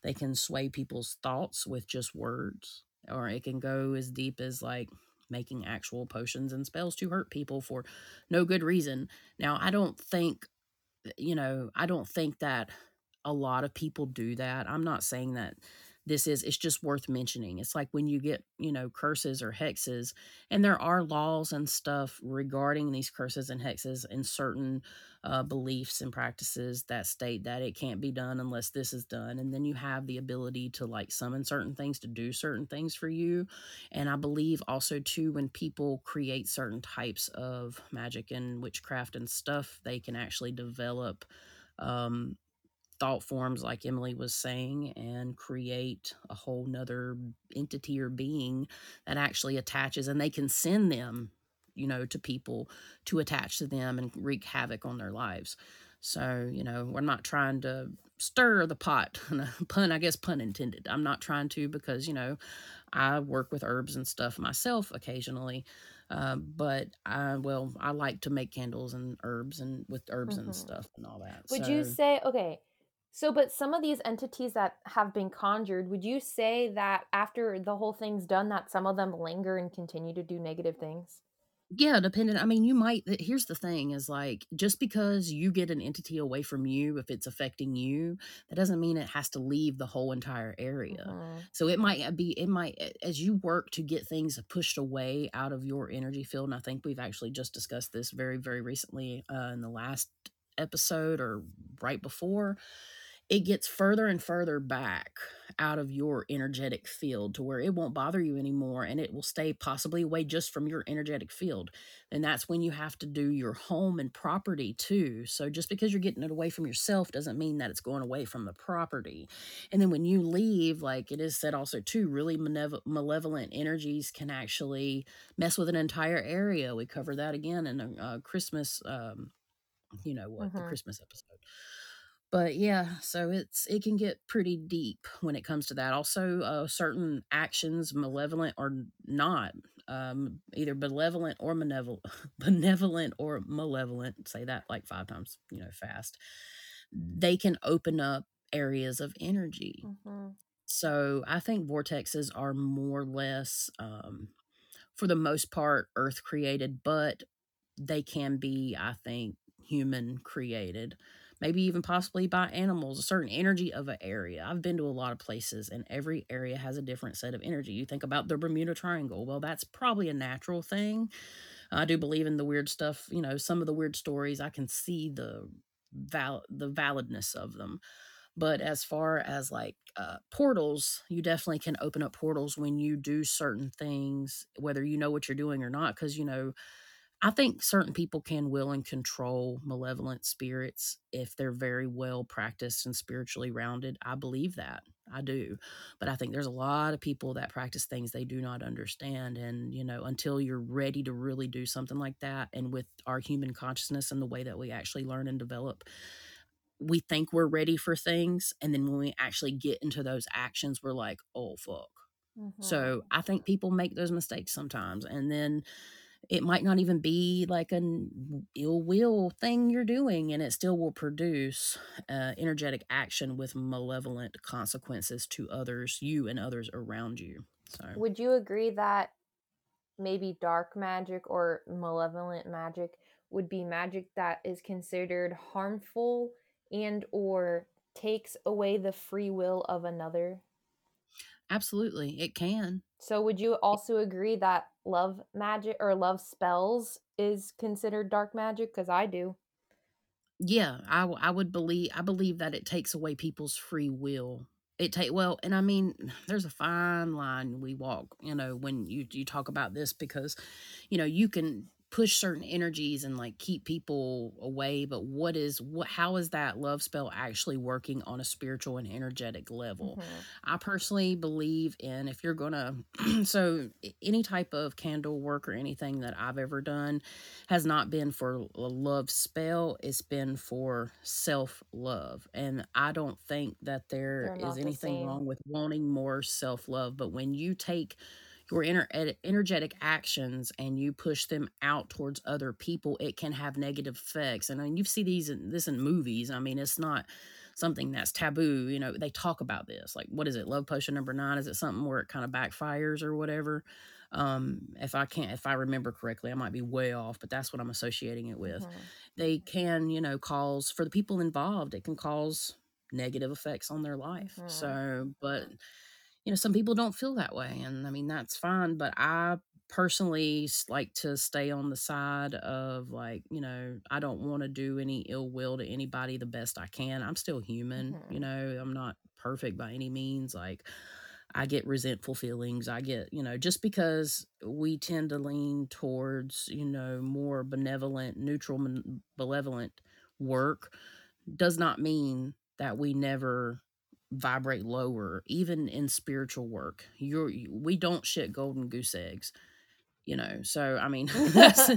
They can sway people's thoughts with just words, or it can go as deep as like making actual potions and spells to hurt people for no good reason. Now, I don't think, you know, I don't think that a lot of people do that. I'm not saying that this is it's just worth mentioning. It's like when you get, you know, curses or hexes, and there are laws and stuff regarding these curses and hexes in certain uh, beliefs and practices that state that it can't be done unless this is done. And then you have the ability to like summon certain things to do certain things for you. And I believe also, too, when people create certain types of magic and witchcraft and stuff, they can actually develop um, thought forms like emily was saying and create a whole nother entity or being that actually attaches and they can send them you know to people to attach to them and wreak havoc on their lives so you know we're not trying to stir the pot <laughs> pun i guess pun intended i'm not trying to because you know i work with herbs and stuff myself occasionally uh, but I well, I like to make candles and herbs and with herbs and Mhm. stuff and all that. Would you say okay, so but some of these entities that have been conjured, would you say that after the whole thing's done that some of them linger and continue to do negative things? Yeah, depending I mean, you might here's the thing is, like, just because you get an entity away from you, if it's affecting you, that doesn't mean it has to leave the whole entire area. Mhm. So it might, uh, be it might as you work to get things pushed away out of your energy field, and I think we've actually just discussed this very, very recently, uh, in the last episode or right before, it gets further and further back out of your energetic field to where it won't bother you anymore and it will stay possibly away just from your energetic field. And that's when you have to do your home and property too. So just because you're getting it away from yourself doesn't mean that it's going away from the property. And then when you leave, like it is said also too, really malevolent energies can actually mess with an entire area. We cover that again in a, uh Christmas um you know what, the Mhm. Christmas episode. But yeah, so it's it can get pretty deep when it comes to that. Also, uh, certain actions, malevolent or not, um, either benevolent or benevolent, <laughs> benevolent or malevolent. Say that like five times, you know, fast. They can open up areas of energy. Mhm. So I think vortexes are more or less, um, for the most part, Earth created, but they can be, I think, human created, maybe even possibly by animals, a certain energy of an area. I've been to a lot of places and every area has a different set of energy. You think about the Bermuda Triangle. Well, that's probably a natural thing. I do believe in the weird stuff, you know, some of the weird stories, I can see the val the validness of them. But as far as like uh, portals, you definitely can open up portals when you do certain things, whether you know what you're doing or not. Because, you know, I think certain people can will and control malevolent spirits if they're very well practiced and spiritually rounded. I believe that. I do. But I think there's a lot of people that practice things they do not understand. And, you know, until you're ready to really do something like that, and with our human consciousness and the way that we actually learn and develop, we think we're ready for things. And then when we actually get into those actions, we're like, oh, fuck. Mhm. So I think people make those mistakes sometimes. And then it might not even be like an ill will thing you're doing, and it still will produce uh, energetic action with malevolent consequences to others, you and others around you. So, Would you agree that maybe dark magic or malevolent magic would be magic that is considered harmful and or takes away the free will of another? absolutely, it can. So would you also agree that love magic or love spells is considered dark magic? Because I do. Yeah, I I would believe I believe that it takes away people's free will. It take well, and I mean, <sighs> there's a fine line we walk, you know, when you you talk about this because, you know, you can push certain energies and like keep people away, but what is what how is that love spell actually working on a spiritual and energetic level? Mhm. I personally believe in if you're gonna <clears throat> so any type of candle work or anything that I've ever done has not been for a love spell, it's been for self love. And I don't think that there is not the anything wrong with wanting more self love. But when you take your ener- energetic actions and you push them out towards other people, it can have negative effects. And I mean, you see these in this in movies. I mean, it's not something that's taboo. You know, they talk about this. Like, what is it? Love potion number nine? Is it something where it kind of backfires or whatever? Um, if I can't, if I remember correctly, I might be way off, but that's what I'm associating it with. Mhm. They can, you know, cause for the people involved, it can cause negative effects on their life. Mhm. So, but you know, some people don't feel that way, and I mean that's fine. But I personally like to stay on the side of like, you know, I don't want to do any ill will to anybody the best I can. I'm still human, you Mhm. know, I'm not perfect by any means. Like I get resentful feelings. I get, you know, just because we tend to lean towards, you know, more benevolent, neutral, malevolent work does not mean that we never vibrate lower, even in spiritual work. You're, you- we don't shit golden goose eggs, you know. So, I mean, <laughs> that's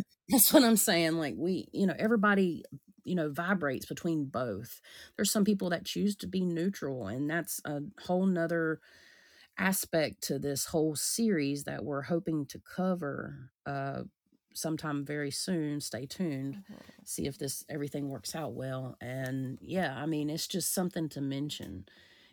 <laughs> that's what I'm saying. Like we, you know, everybody, you know, vibrates between both. There's some people that choose to be neutral, and that's a whole nother aspect to this whole series that we're hoping to cover uh sometime very soon stay tuned Mhm. see if this everything works out well and yeah i mean it's just something to mention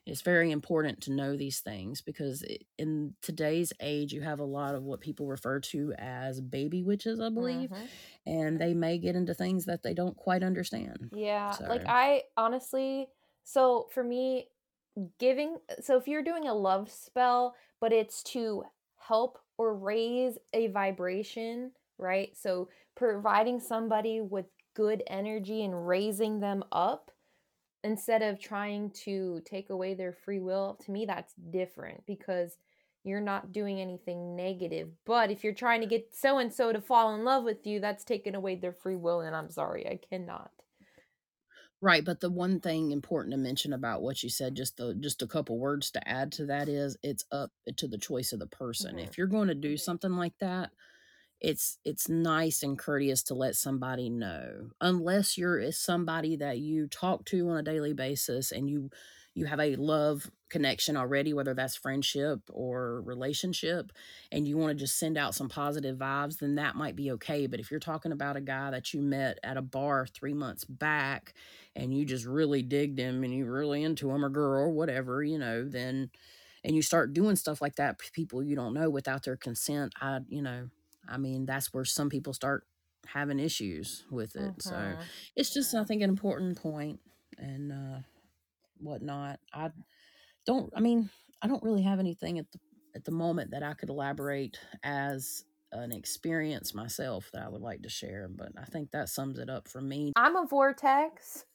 it's very important to know these things because it, in today's age you have a lot of what people refer to as baby witches i believe Mhm. and they may get into things that they don't quite understand Yeah, like I honestly so for me giving so if you're doing a love spell, but it's to help or raise a vibration, right? So providing somebody with good energy and raising them up instead of trying to take away their free will, to me that's different because you're not doing anything negative. But if you're trying to get so and so to fall in love with you, that's taking away their free will and I'm sorry, I cannot. Right, but the one thing important to mention about what you said, just the just a couple words to add to that is it's up to the choice of the person. Mhm. If you're going to do something like that, it's it's nice and courteous to let somebody know unless you're somebody that you talk to on a daily basis and you you have a love connection already whether that's friendship or relationship and you want to just send out some positive vibes then that might be okay. But if you're talking about a guy that you met at a bar 3 months back and you just really digged him and you really into him or girl or whatever you know then and you start doing stuff like that people you don't know without their consent i you know I mean, that's where some people start having issues with it. So Mhm. it's just, I think, an important point and uh, whatnot. I don't, I mean, I don't really have anything at the at the moment that I could elaborate as an experience myself that I would like to share, but I think that sums it up for me. I'm a vortex.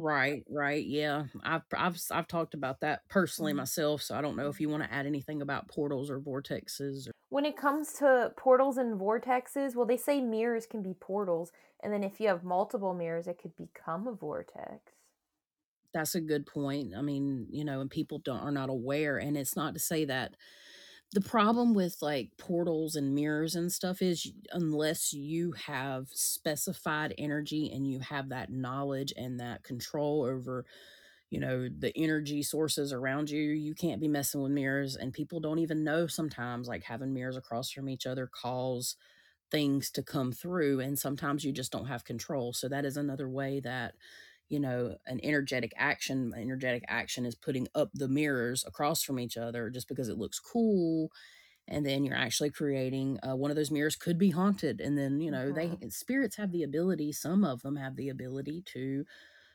Right, right, yeah. I've I've s- I've talked about that personally Mhm. myself, so I don't know if you want to add anything about portals or vortexes. Or, When it comes to portals and vortexes, well, they say mirrors can be portals, and then if you have multiple mirrors, it could become a vortex. that's a good point. I mean, you know, and people don't are not aware, and it's not to say that The problem with, like, portals and mirrors and stuff is unless you have specified energy and you have that knowledge and that control over, you know, the energy sources around you, you can't be messing with mirrors, and people don't even know sometimes, like, having mirrors across from each other cause things to come through, and sometimes you just don't have control, so that is another way that, you know, an energetic action energetic action is putting up the mirrors across from each other just because it looks cool and then you're actually creating uh, one of those mirrors could be haunted and then you know they Mhm. spirits have the ability some of them have the ability to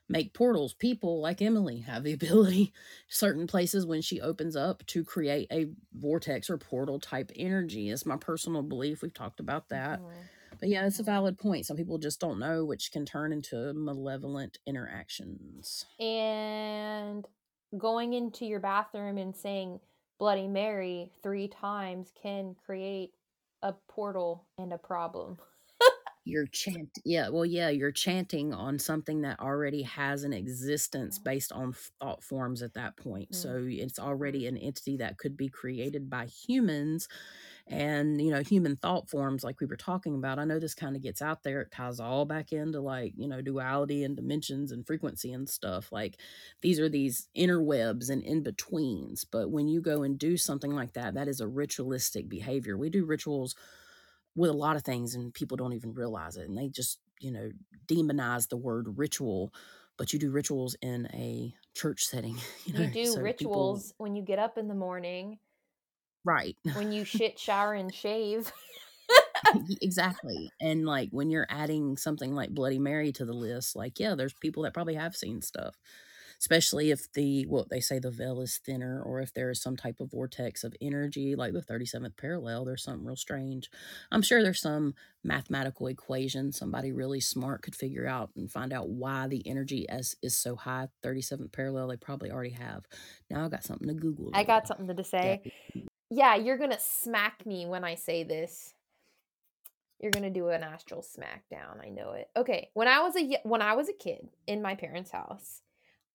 make portals people like emily have the <laughs> ability certain places when she opens up to create a vortex or portal type energy it's my personal belief we've talked about that Mhm. But yeah, it's a valid point. Some people just don't know, which can turn into malevolent interactions. And going into your bathroom and saying Bloody Mary three times can create a portal and a problem. You're chant yeah, well, yeah, you're chanting on something that already has an existence based on thought forms at that point. Mhm. So it's already an entity that could be created by humans and, you know, human thought forms like we were talking about. I know this kind of gets out there. It ties all back into like, you know, duality and dimensions and frequency and stuff. Like these are these interwebs and in betweens. But when you go and do something like that, that is a ritualistic behavior. We do rituals with a lot of things and people don't even realize it and they just you know demonize the word ritual but you do rituals in a church setting <laughs> you know You do so people rituals when you get up in the morning, right <laughs> when you shit, shower, and shave. exactly and like when you're adding something like bloody mary to the list like yeah there's people that probably have seen stuff especially if the what they say the veil is thinner or if there is some type of vortex of energy like the 37th parallel there's something real strange i'm sure there's some mathematical equation somebody really smart could figure out and find out why the energy as is so high 37th parallel they probably already have now i got something to google I got something to say. Yeah, you're gonna smack me when I say this. You're gonna do an astral smackdown. I know it. Okay, when I was a when I was a kid in my parents' house,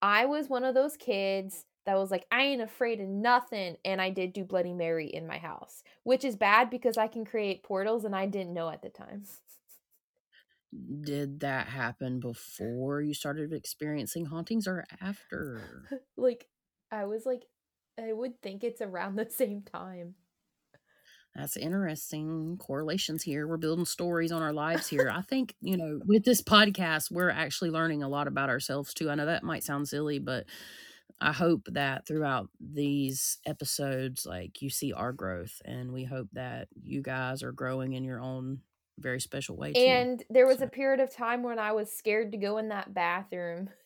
I was one of those kids that was like, I ain't afraid of nothing, and I did do Bloody Mary in my house, which is bad because I can create portals, and I didn't know at the time. did that happen before you started experiencing hauntings or after <laughs> like, I was like, I would think it's around <laughs> the same time. That's interesting correlations here. We're building stories on our lives here. I think, you know, with this podcast, we're actually learning a lot about ourselves too. I know that might sound silly, but I hope that throughout these episodes, like you see our growth, and we hope that you guys are growing in your own very special way too. And there was So- a period of time when I was scared to go in that bathroom. <laughs>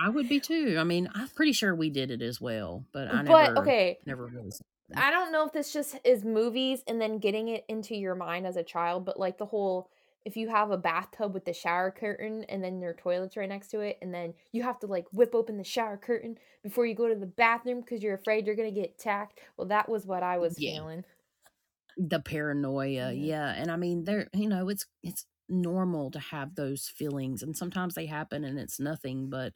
I would be too. I mean, I'm pretty sure we did it as well, but I but never, okay, never really. I don't know if this just is movies and then getting it into your mind as a child, but like the whole if you have a bathtub with the shower curtain and then your toilet's right next to it, and then you have to like whip open the shower curtain before you go to the bathroom because you're afraid you're gonna get attacked. Well, that was what I was Yeah. feeling. the paranoia Yeah. yeah and i mean there you know it's it's normal to have those feelings and sometimes they happen and it's nothing but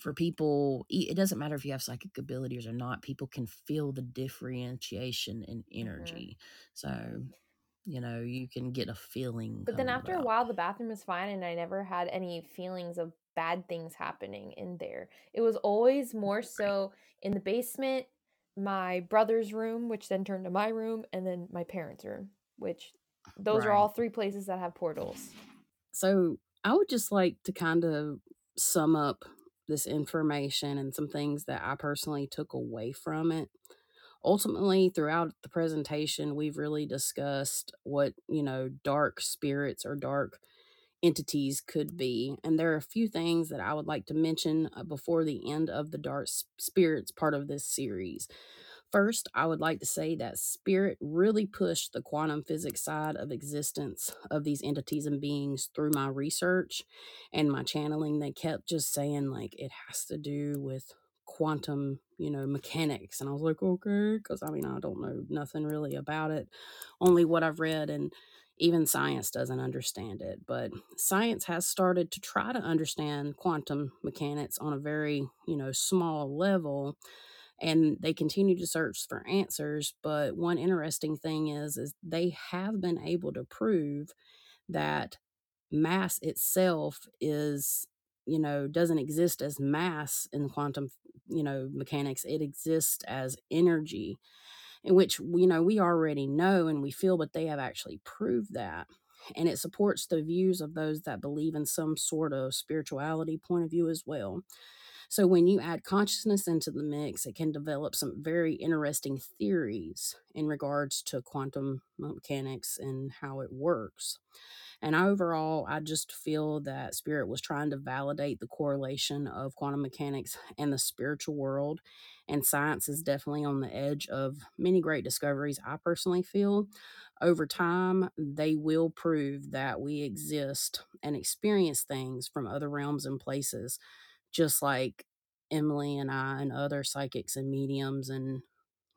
for people it doesn't matter if you have psychic abilities or not people can feel the differentiation in Mm-hmm. energy so you know you can get a feeling But then after a while, the bathroom was fine, and I never had any feelings of bad things happening in there. It was always more so in the basement, my brother's room, which then turned to my room, and then my parents' room, which those are all three places that have portals. So I would just like to kind of sum up this information and some things that I personally took away from it. Ultimately, throughout the presentation, we've really discussed what, you know, dark spirits or dark entities could be. And there are a few things that I would like to mention uh, before the end of the dark spirits part of this series. First, I would like to say that spirit really pushed the quantum physics side of existence of these entities and beings through my research and my channeling. They kept just saying, like, it has to do with quantum, you know, mechanics. And I was like, okay, because I mean, I don't know nothing really about it, only what I've read. And even science doesn't understand it. But science has started to try to understand quantum mechanics on a very, you know, small level and they continue to search for answers but one interesting thing is is they have been able to prove that mass itself is you know doesn't exist as mass in quantum you know mechanics. It exists as energy in which you know we already know and we feel but they have actually proved that and it supports the views of those that believe in some sort of spirituality point of view as well so when you add consciousness into the mix, it can develop some very interesting theories in regards to quantum mechanics and how it works. And overall, I just feel that Spirit was trying to validate the correlation of quantum mechanics and the spiritual world. And science is definitely on the edge of many great discoveries, I personally feel. Over time, they will prove that we exist and experience things from other realms and places, just like Emily and I and other psychics and mediums and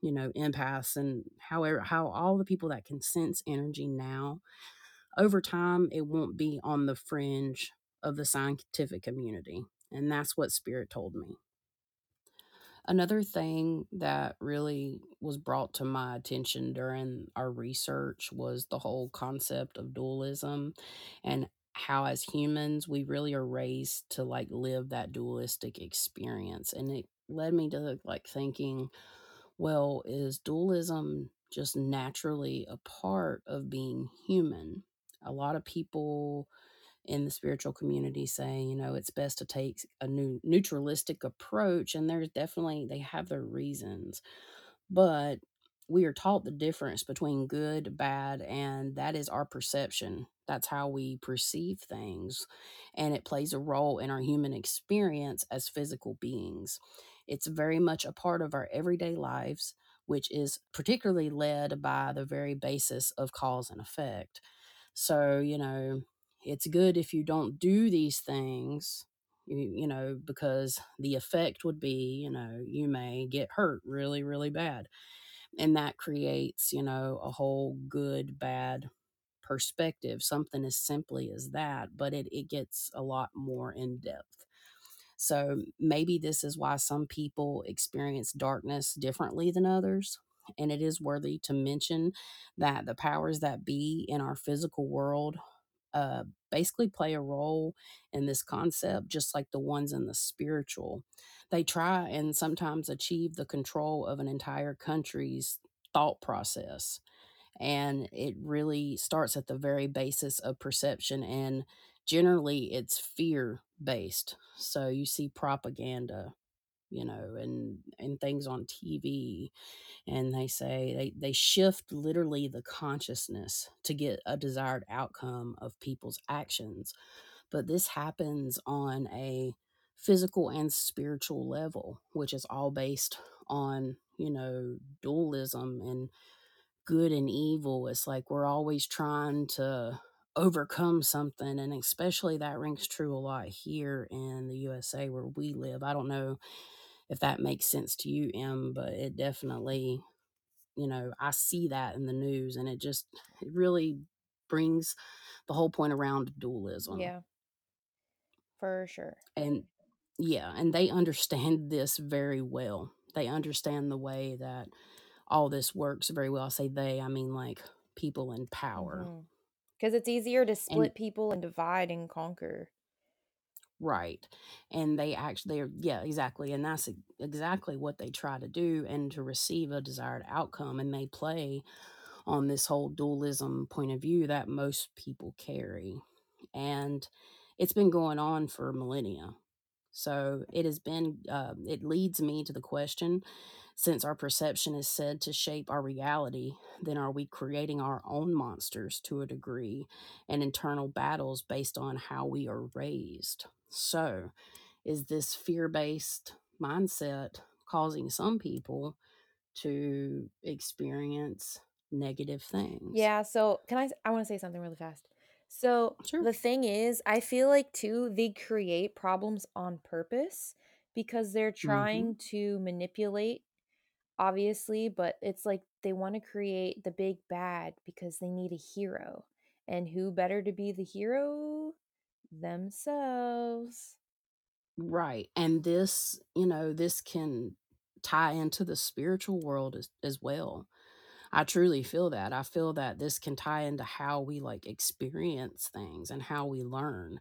you know empaths and however how all the people that can sense energy now over time it won't be on the fringe of the scientific community and that's what spirit told me. Another thing that really was brought to my attention during our research was the whole concept of dualism and how as humans we really are raised to like live that dualistic experience and it led me to like thinking well is dualism just naturally a part of being human a lot of people in the spiritual community saying, you know, it's best to take a new neutralistic approach. And there's definitely, they have their reasons. But we are taught the difference between good, bad, and that is our perception. That's how we perceive things. And it plays a role in our human experience as physical beings. It's very much a part of our everyday lives, which is particularly led by the very basis of cause and effect. So, you know, it's good if you don't do these things, you, you know, because the effect would be, you know, you may get hurt really, really bad. And that creates, you know, a whole good, bad perspective, something as simply as that, but it, it gets a lot more in depth. So maybe this is why some people experience darkness differently than others. And it is worthy to mention that the powers that be in our physical world uh, basically play a role in this concept, just like the ones in the spiritual. They try and sometimes achieve the control of an entire country's thought process. And it really starts at the very basis of perception. And generally, it's fear based. So you see propaganda you know and and things on tv and they say they, they shift literally the consciousness to get a desired outcome of people's actions but this happens on a physical and spiritual level which is all based on you know dualism and good and evil it's like we're always trying to overcome something and especially that rings true a lot here in the usa where we live i don't know if that makes sense to you, Em, but it definitely, you know, I see that in the news and it just it really brings the whole point around dualism. Yeah. For sure. And yeah, and they understand this very well. They understand the way that all this works very well. I say they, I mean like people in power. Mhm. Cuz it's easier to And split people and divide and conquer. Right. And they actually, they're, yeah, exactly. And that's exactly what they try to do and to receive a desired outcome. And they play on this whole dualism point of view that most people carry. And it's been going on for millennia. So it has been, uh, it leads me to the question since our perception is said to shape our reality, then are we creating our own monsters to a degree and internal battles based on how we are raised? So, is this fear based mindset causing some people to experience negative things? Yeah, so can I? I wanna say something really fast. So, Sure. the thing is, I feel like too, they create problems on purpose because they're hmm trying to manipulate, obviously, but it's like they wanna create the big bad because they need a hero, and who better to be the hero? Themselves. Right. And this, you know, this can tie into the spiritual world as, as well. I truly feel that. I feel that this can tie into how we like experience things and how we learn.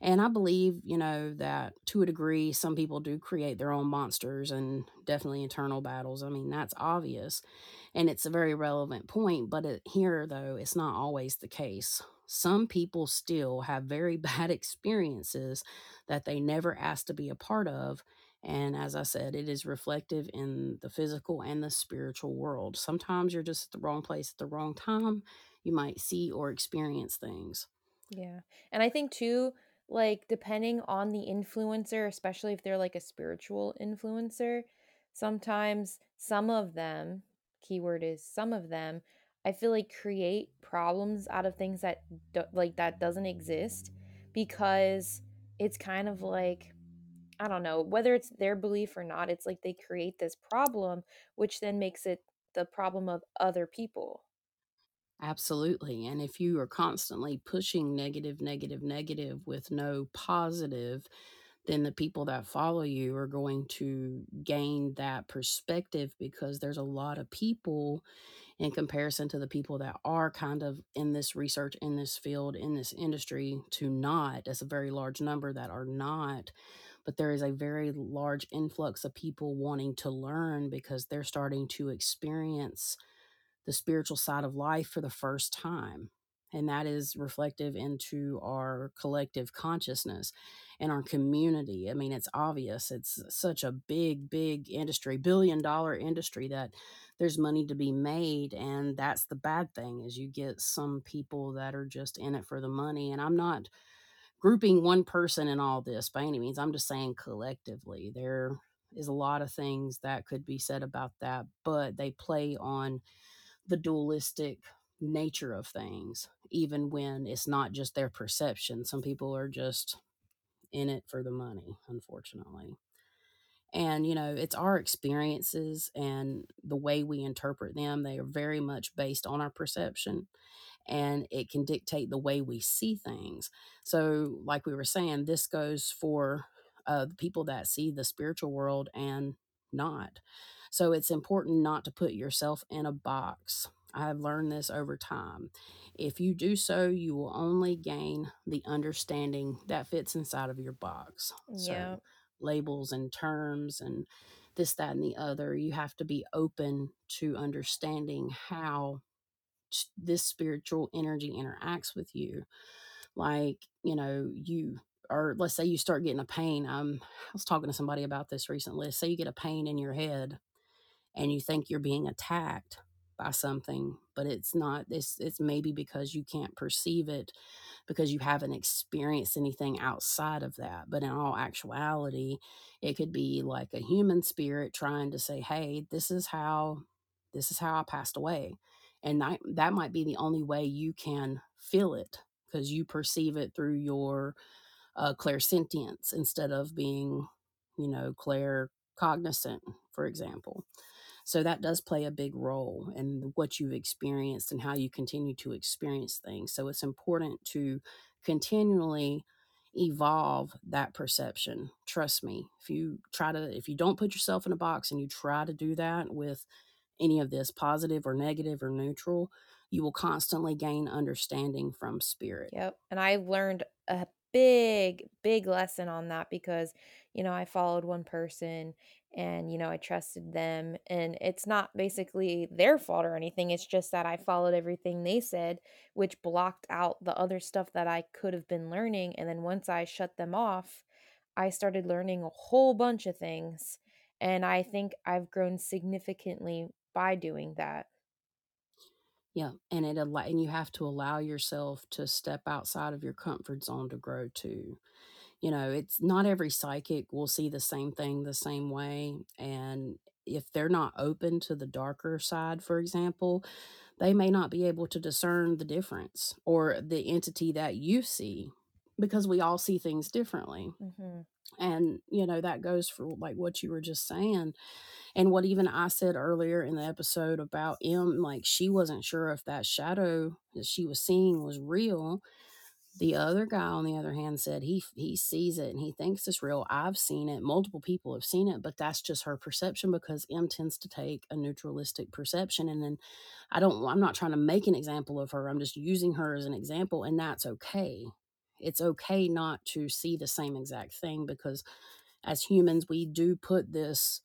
And I believe, you know, that to a degree, some people do create their own monsters and definitely internal battles. I mean, that's obvious. And it's a very relevant point. But it, here, though, it's not always the case. Some people still have very <laughs> bad experiences that they never asked to be a part of and as I said, it is reflective in the physical and the spiritual world. Sometimes you're just at the wrong place at the wrong time. You might see or experience things. Yeah. And I think too, like depending on the influencer, especially if they're like a spiritual influencer, sometimes some of them, keyword is some of them, I feel like create problems out of things that do, like that doesn't exist because it's kind of like I don't know, whether it's their belief or not, it's like they create this problem which then makes it the problem of other people. Absolutely. And if you are constantly pushing negative, negative, negative with no positive, then the people that follow you are going to gain that perspective because there's a lot of people in comparison to the people that are kind of in this research, in this field, in this industry to not. That's a very large number that are not. But there is a very large influx of people wanting to learn because they're starting to experience the spiritual side of life for the first time. And that is reflective into our collective consciousness and our community. I mean, it's obvious. It's such a big, big industry, billion dollar industry that there's money to be made. And that's the bad thing is you get some people that are just in it for the money. And I'm not grouping one person in all this by any means. I'm just saying collectively, there is a lot of things that could be said about that, but they play on the dualistic nature of things, even when it's not just their perception. Some people are just in it for the money, unfortunately. And, you know, it's our experiences and the way we interpret them. They are very much based on our perception and it can dictate the way we see things. So, like we were saying, this goes for uh, the people that see the spiritual world and not. So, it's important not to put yourself in a box. I have learned this over time. If you do so, you will only gain the understanding that fits inside of your box. So, labels and terms and this, that, and the other, you have to be open to understanding how this spiritual energy interacts with you. Like you know you or let's say you start getting a pain um i was talking to somebody about this recently say you get a pain in your head and you think you're being attacked by something but it's not it's it's maybe because you can't perceive it because you haven't experienced anything outside of that but in all actuality it could be like a human spirit trying to say hey this is how this is how i passed away and that, that might be the only way you can feel it because you perceive it through your uh, clairsentience instead of being you know clair cognizant for example so that does play a big role in what you've experienced and how you continue to experience things. So it's important to continually evolve that perception. Trust me, if you try to, if you don't put yourself in a box and you try to do that with any of this positive or negative or neutral, you will constantly gain understanding from spirit. Yep. And I learned a big, big lesson on that because, you know, I followed one person and, you know, I trusted them. And it's not basically their fault or anything. It's just that I followed everything they said, which blocked out the other stuff that I could have been learning. And then once I shut them off, I started learning a whole bunch of things. And I think I've grown significantly by doing that. Yeah, and it and you have to allow yourself to step outside of your comfort zone to grow too. You know, it's not every psychic will see the same thing the same way, and if they're not open to the darker side, for example, they may not be able to discern the difference or the entity that you see because we all see things differently. hmm And, you know, that goes for like what you were just saying and what even I said earlier in the episode about Em, like she wasn't sure if that shadow that she was seeing was real. The other guy, on the other hand, said he he sees it and he thinks it's real. I've seen it. Multiple people have seen it, but that's just her perception because Em tends to take a neutralistic perception. And then I don't. I'm not trying to make an example of her. I'm just using her as an example, and that's okay. It's okay not to see the same exact thing because as humans, we do put this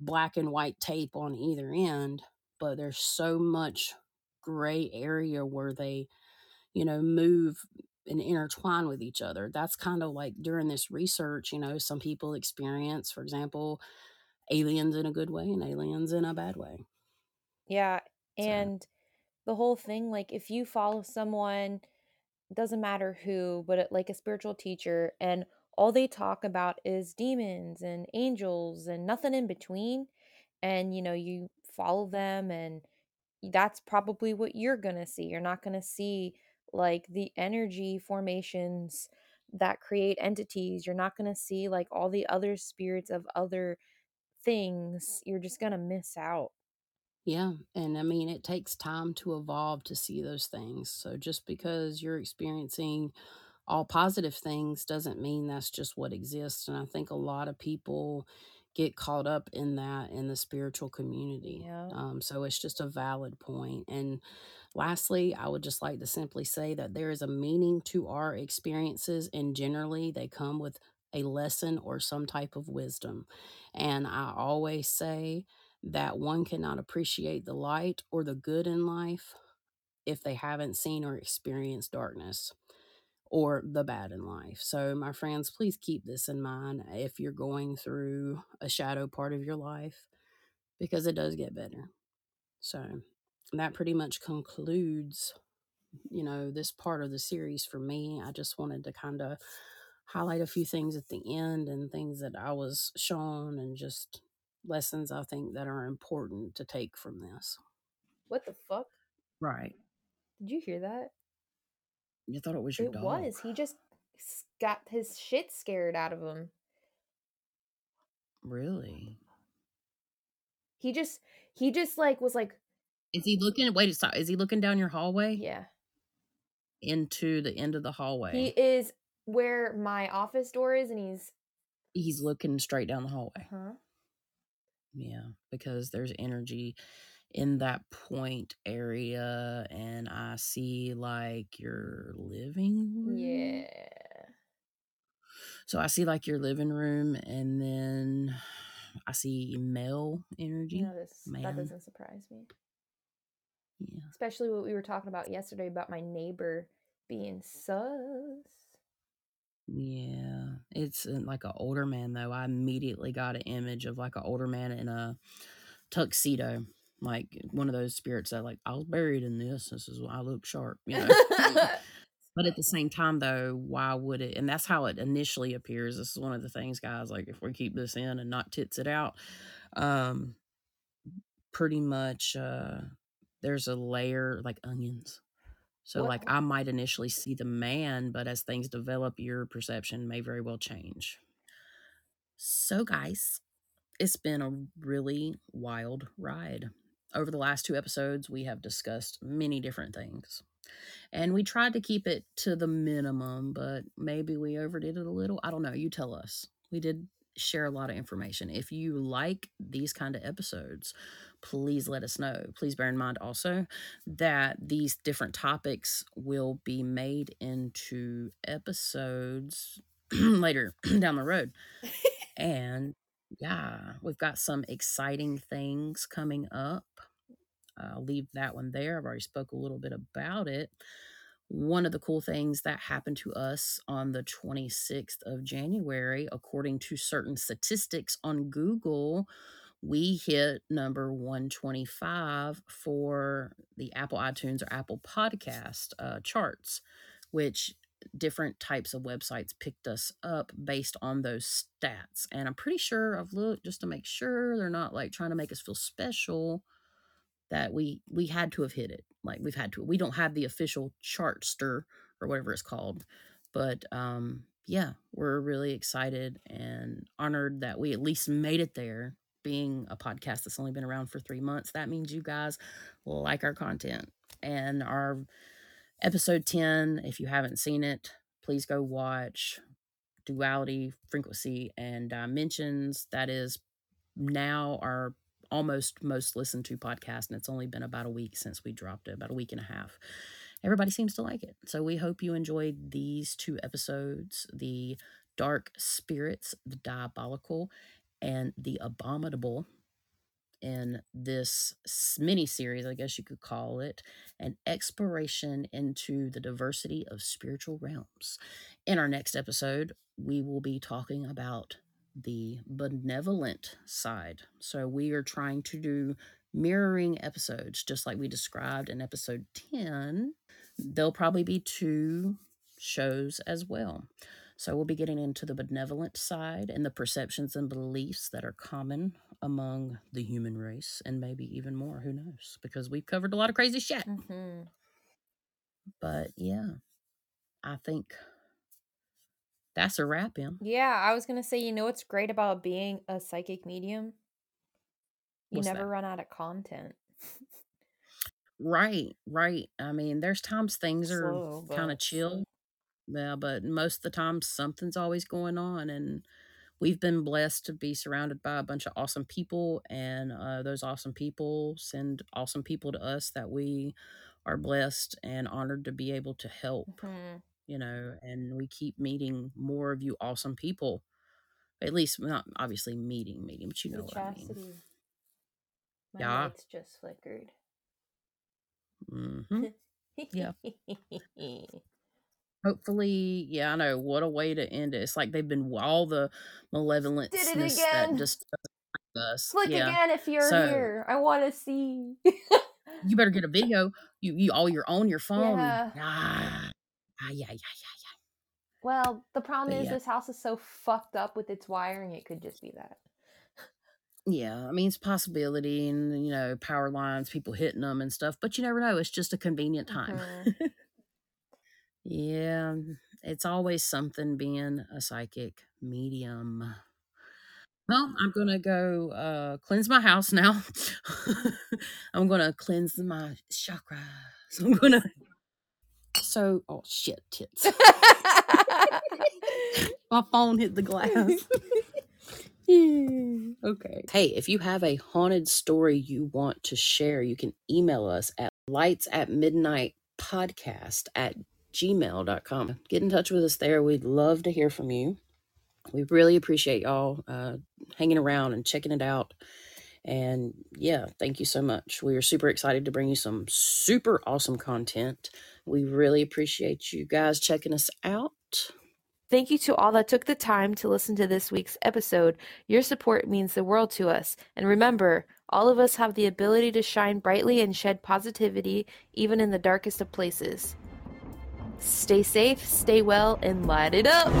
black and white tape on either end, but there's so much gray area where they, you know, move and intertwine with each other. That's kind of like during this research, you know, some people experience, for example, aliens in a good way and aliens in a bad way. Yeah. So, And the whole thing, like, if you follow someone doesn't matter who, but like a spiritual teacher, and all they talk about is demons and angels and nothing in between. And you know, you follow them, and that's probably what you're gonna see. You're not gonna see like the energy formations that create entities. You're not gonna see like all the other spirits of other things. You're just gonna miss out. Yeah, and I mean, it takes time to evolve to see those things. So just because you're experiencing all positive things doesn't mean that's just what exists. And I think a lot of people get caught up in that in the spiritual community. Yeah. Um, so it's just a valid point. And lastly, I would just like to simply say that there is a meaning to our experiences, and generally they come with a lesson or some type of wisdom. And I always say that one cannot appreciate the light or the good in life if they haven't seen or experienced darkness or the bad in life. So, my friends, please keep this in mind if you're going through a shadow part of your life because it does get better. So, that pretty much concludes you know this part of the series for me i just wanted to kind of highlight a few things at the end and things that i was shown and just lessons i think that are important to take from this What the fuck? right Did you hear that? You thought it was your It dog. was. He just got his shit scared out of him. Really? He just he just like was like, Is he looking? Wait, stop. Is he looking down your hallway yeah. into the end of the hallway? He is where my office door is and he's He's looking straight down the hallway. huh? Yeah, because there's energy in that point area, and I see like your living room. Yeah. So I see like your living room, and then I see male energy. You know this that doesn't surprise me. Yeah. Especially what we were talking about yesterday about my neighbor being sus. Yeah, it's uh, like an older man though. I immediately got an image of like an older man in a tuxedo, like one of those spirits that like I was buried in this. This is why I look sharp, you know. <laughs> <laughs> but at the same time, though, why would it? And that's how it initially appears. This is one of the things, guys. Like if we keep this in and not tits it out, um, pretty much uh, there's a layer like onions. So, What- like, I might initially see the man, but as things develop, your perception may very well change. So, guys, it's been a really wild ride. Over the last two episodes, we have discussed many different things. And we tried to keep it to the minimum, but maybe we overdid it a little. I don't know. You tell us. We did share a lot of information. If you like these kind of episodes, please let us know. Please bear in mind also that these different topics will be made into episodes <clears throat> later <clears throat> down the road. <laughs> and yeah, we've got some exciting things coming up. I'll leave that one there. I've already spoke a little bit about it. One of the cool things that happened to us on the 26th of January, according to certain statistics on Google, we hit number 125 for the Apple iTunes or Apple Podcast uh, charts, which different types of websites picked us up based on those stats. And I'm pretty sure I've looked just to make sure they're not like trying to make us feel special that we we had to have hit it. Like we've had to. We don't have the official chartster or whatever it's called, but um yeah, we're really excited and honored that we at least made it there. Being a podcast that's only been around for three months, that means you guys like our content and our episode 10 if you haven't seen it please go watch duality frequency and dimensions. That is now our almost most listened to podcast and it's only been about a week since we dropped it about a week and a half. Everybody seems to like it. So we hope you enjoyed these two episodes the dark spirits the diabolical and the abominable in this mini series, I guess you could call it, an exploration into the diversity of spiritual realms. In our next episode, we will be talking about the benevolent side. So we are trying to do mirroring episodes, just like we described in episode 10. there'll probably be two shows as well. So we'll be getting into the benevolent side and the perceptions and beliefs that are common among the human race and maybe even more. Who knows? Because we've covered a lot of crazy shit. Mm-hmm. But yeah, I think that's a wrap, Em. Yeah, I was gonna say, you know what's great about being a psychic medium? You What's never that? run out of content. Right, right. I mean, there's times things are kind of chill. Yeah, but most of the time something's always going on and we've been blessed to be surrounded by a bunch of awesome people and uh, those awesome people send awesome people to us that we are blessed and honored to be able to help Mhm. you know and we keep meeting more of you awesome people at least not obviously meeting meeting but you know what i mean. My Yeah. lights just flickered. hmm <laughs> Yeah. Hopefully yeah i know what a way to end it it's like they've been all the malevolent Did it that again. just doesn't like us Click yeah again if you're So- here. I want to see. you better get a <laughs> video. You you all you're on your phone. Yeah. Ah, ah, yeah, yeah, yeah, well, the problem But is yeah. this house is so fucked up with its wiring. It could just be that. yeah. Yeah, I mean it's a possibility, and you know power lines, people hitting them and stuff. But you never know. It's just a convenient time. Mhm. Yeah, it's always something being a psychic medium. Well, I'm gonna go uh, cleanse my house now. <laughs> I'm gonna cleanse my chakras. I'm gonna. So, oh shit, tits. <laughs> My phone hit the glass. <laughs> okay. Hey, if you have a haunted story you want to share, you can email us at lights at midnight podcast at gmail.com. Get in touch with us there. We'd love to hear from you. We really appreciate y'all uh, hanging around and checking it out. And yeah, thank you so much. We are super excited to bring you some super awesome content. We really appreciate you guys checking us out. Thank you to all that took the time to listen to this week's episode. Your support means the world to us. And remember, all of us have the ability to shine brightly and shed positivity even in the darkest of places. Stay safe, stay well, and light it up.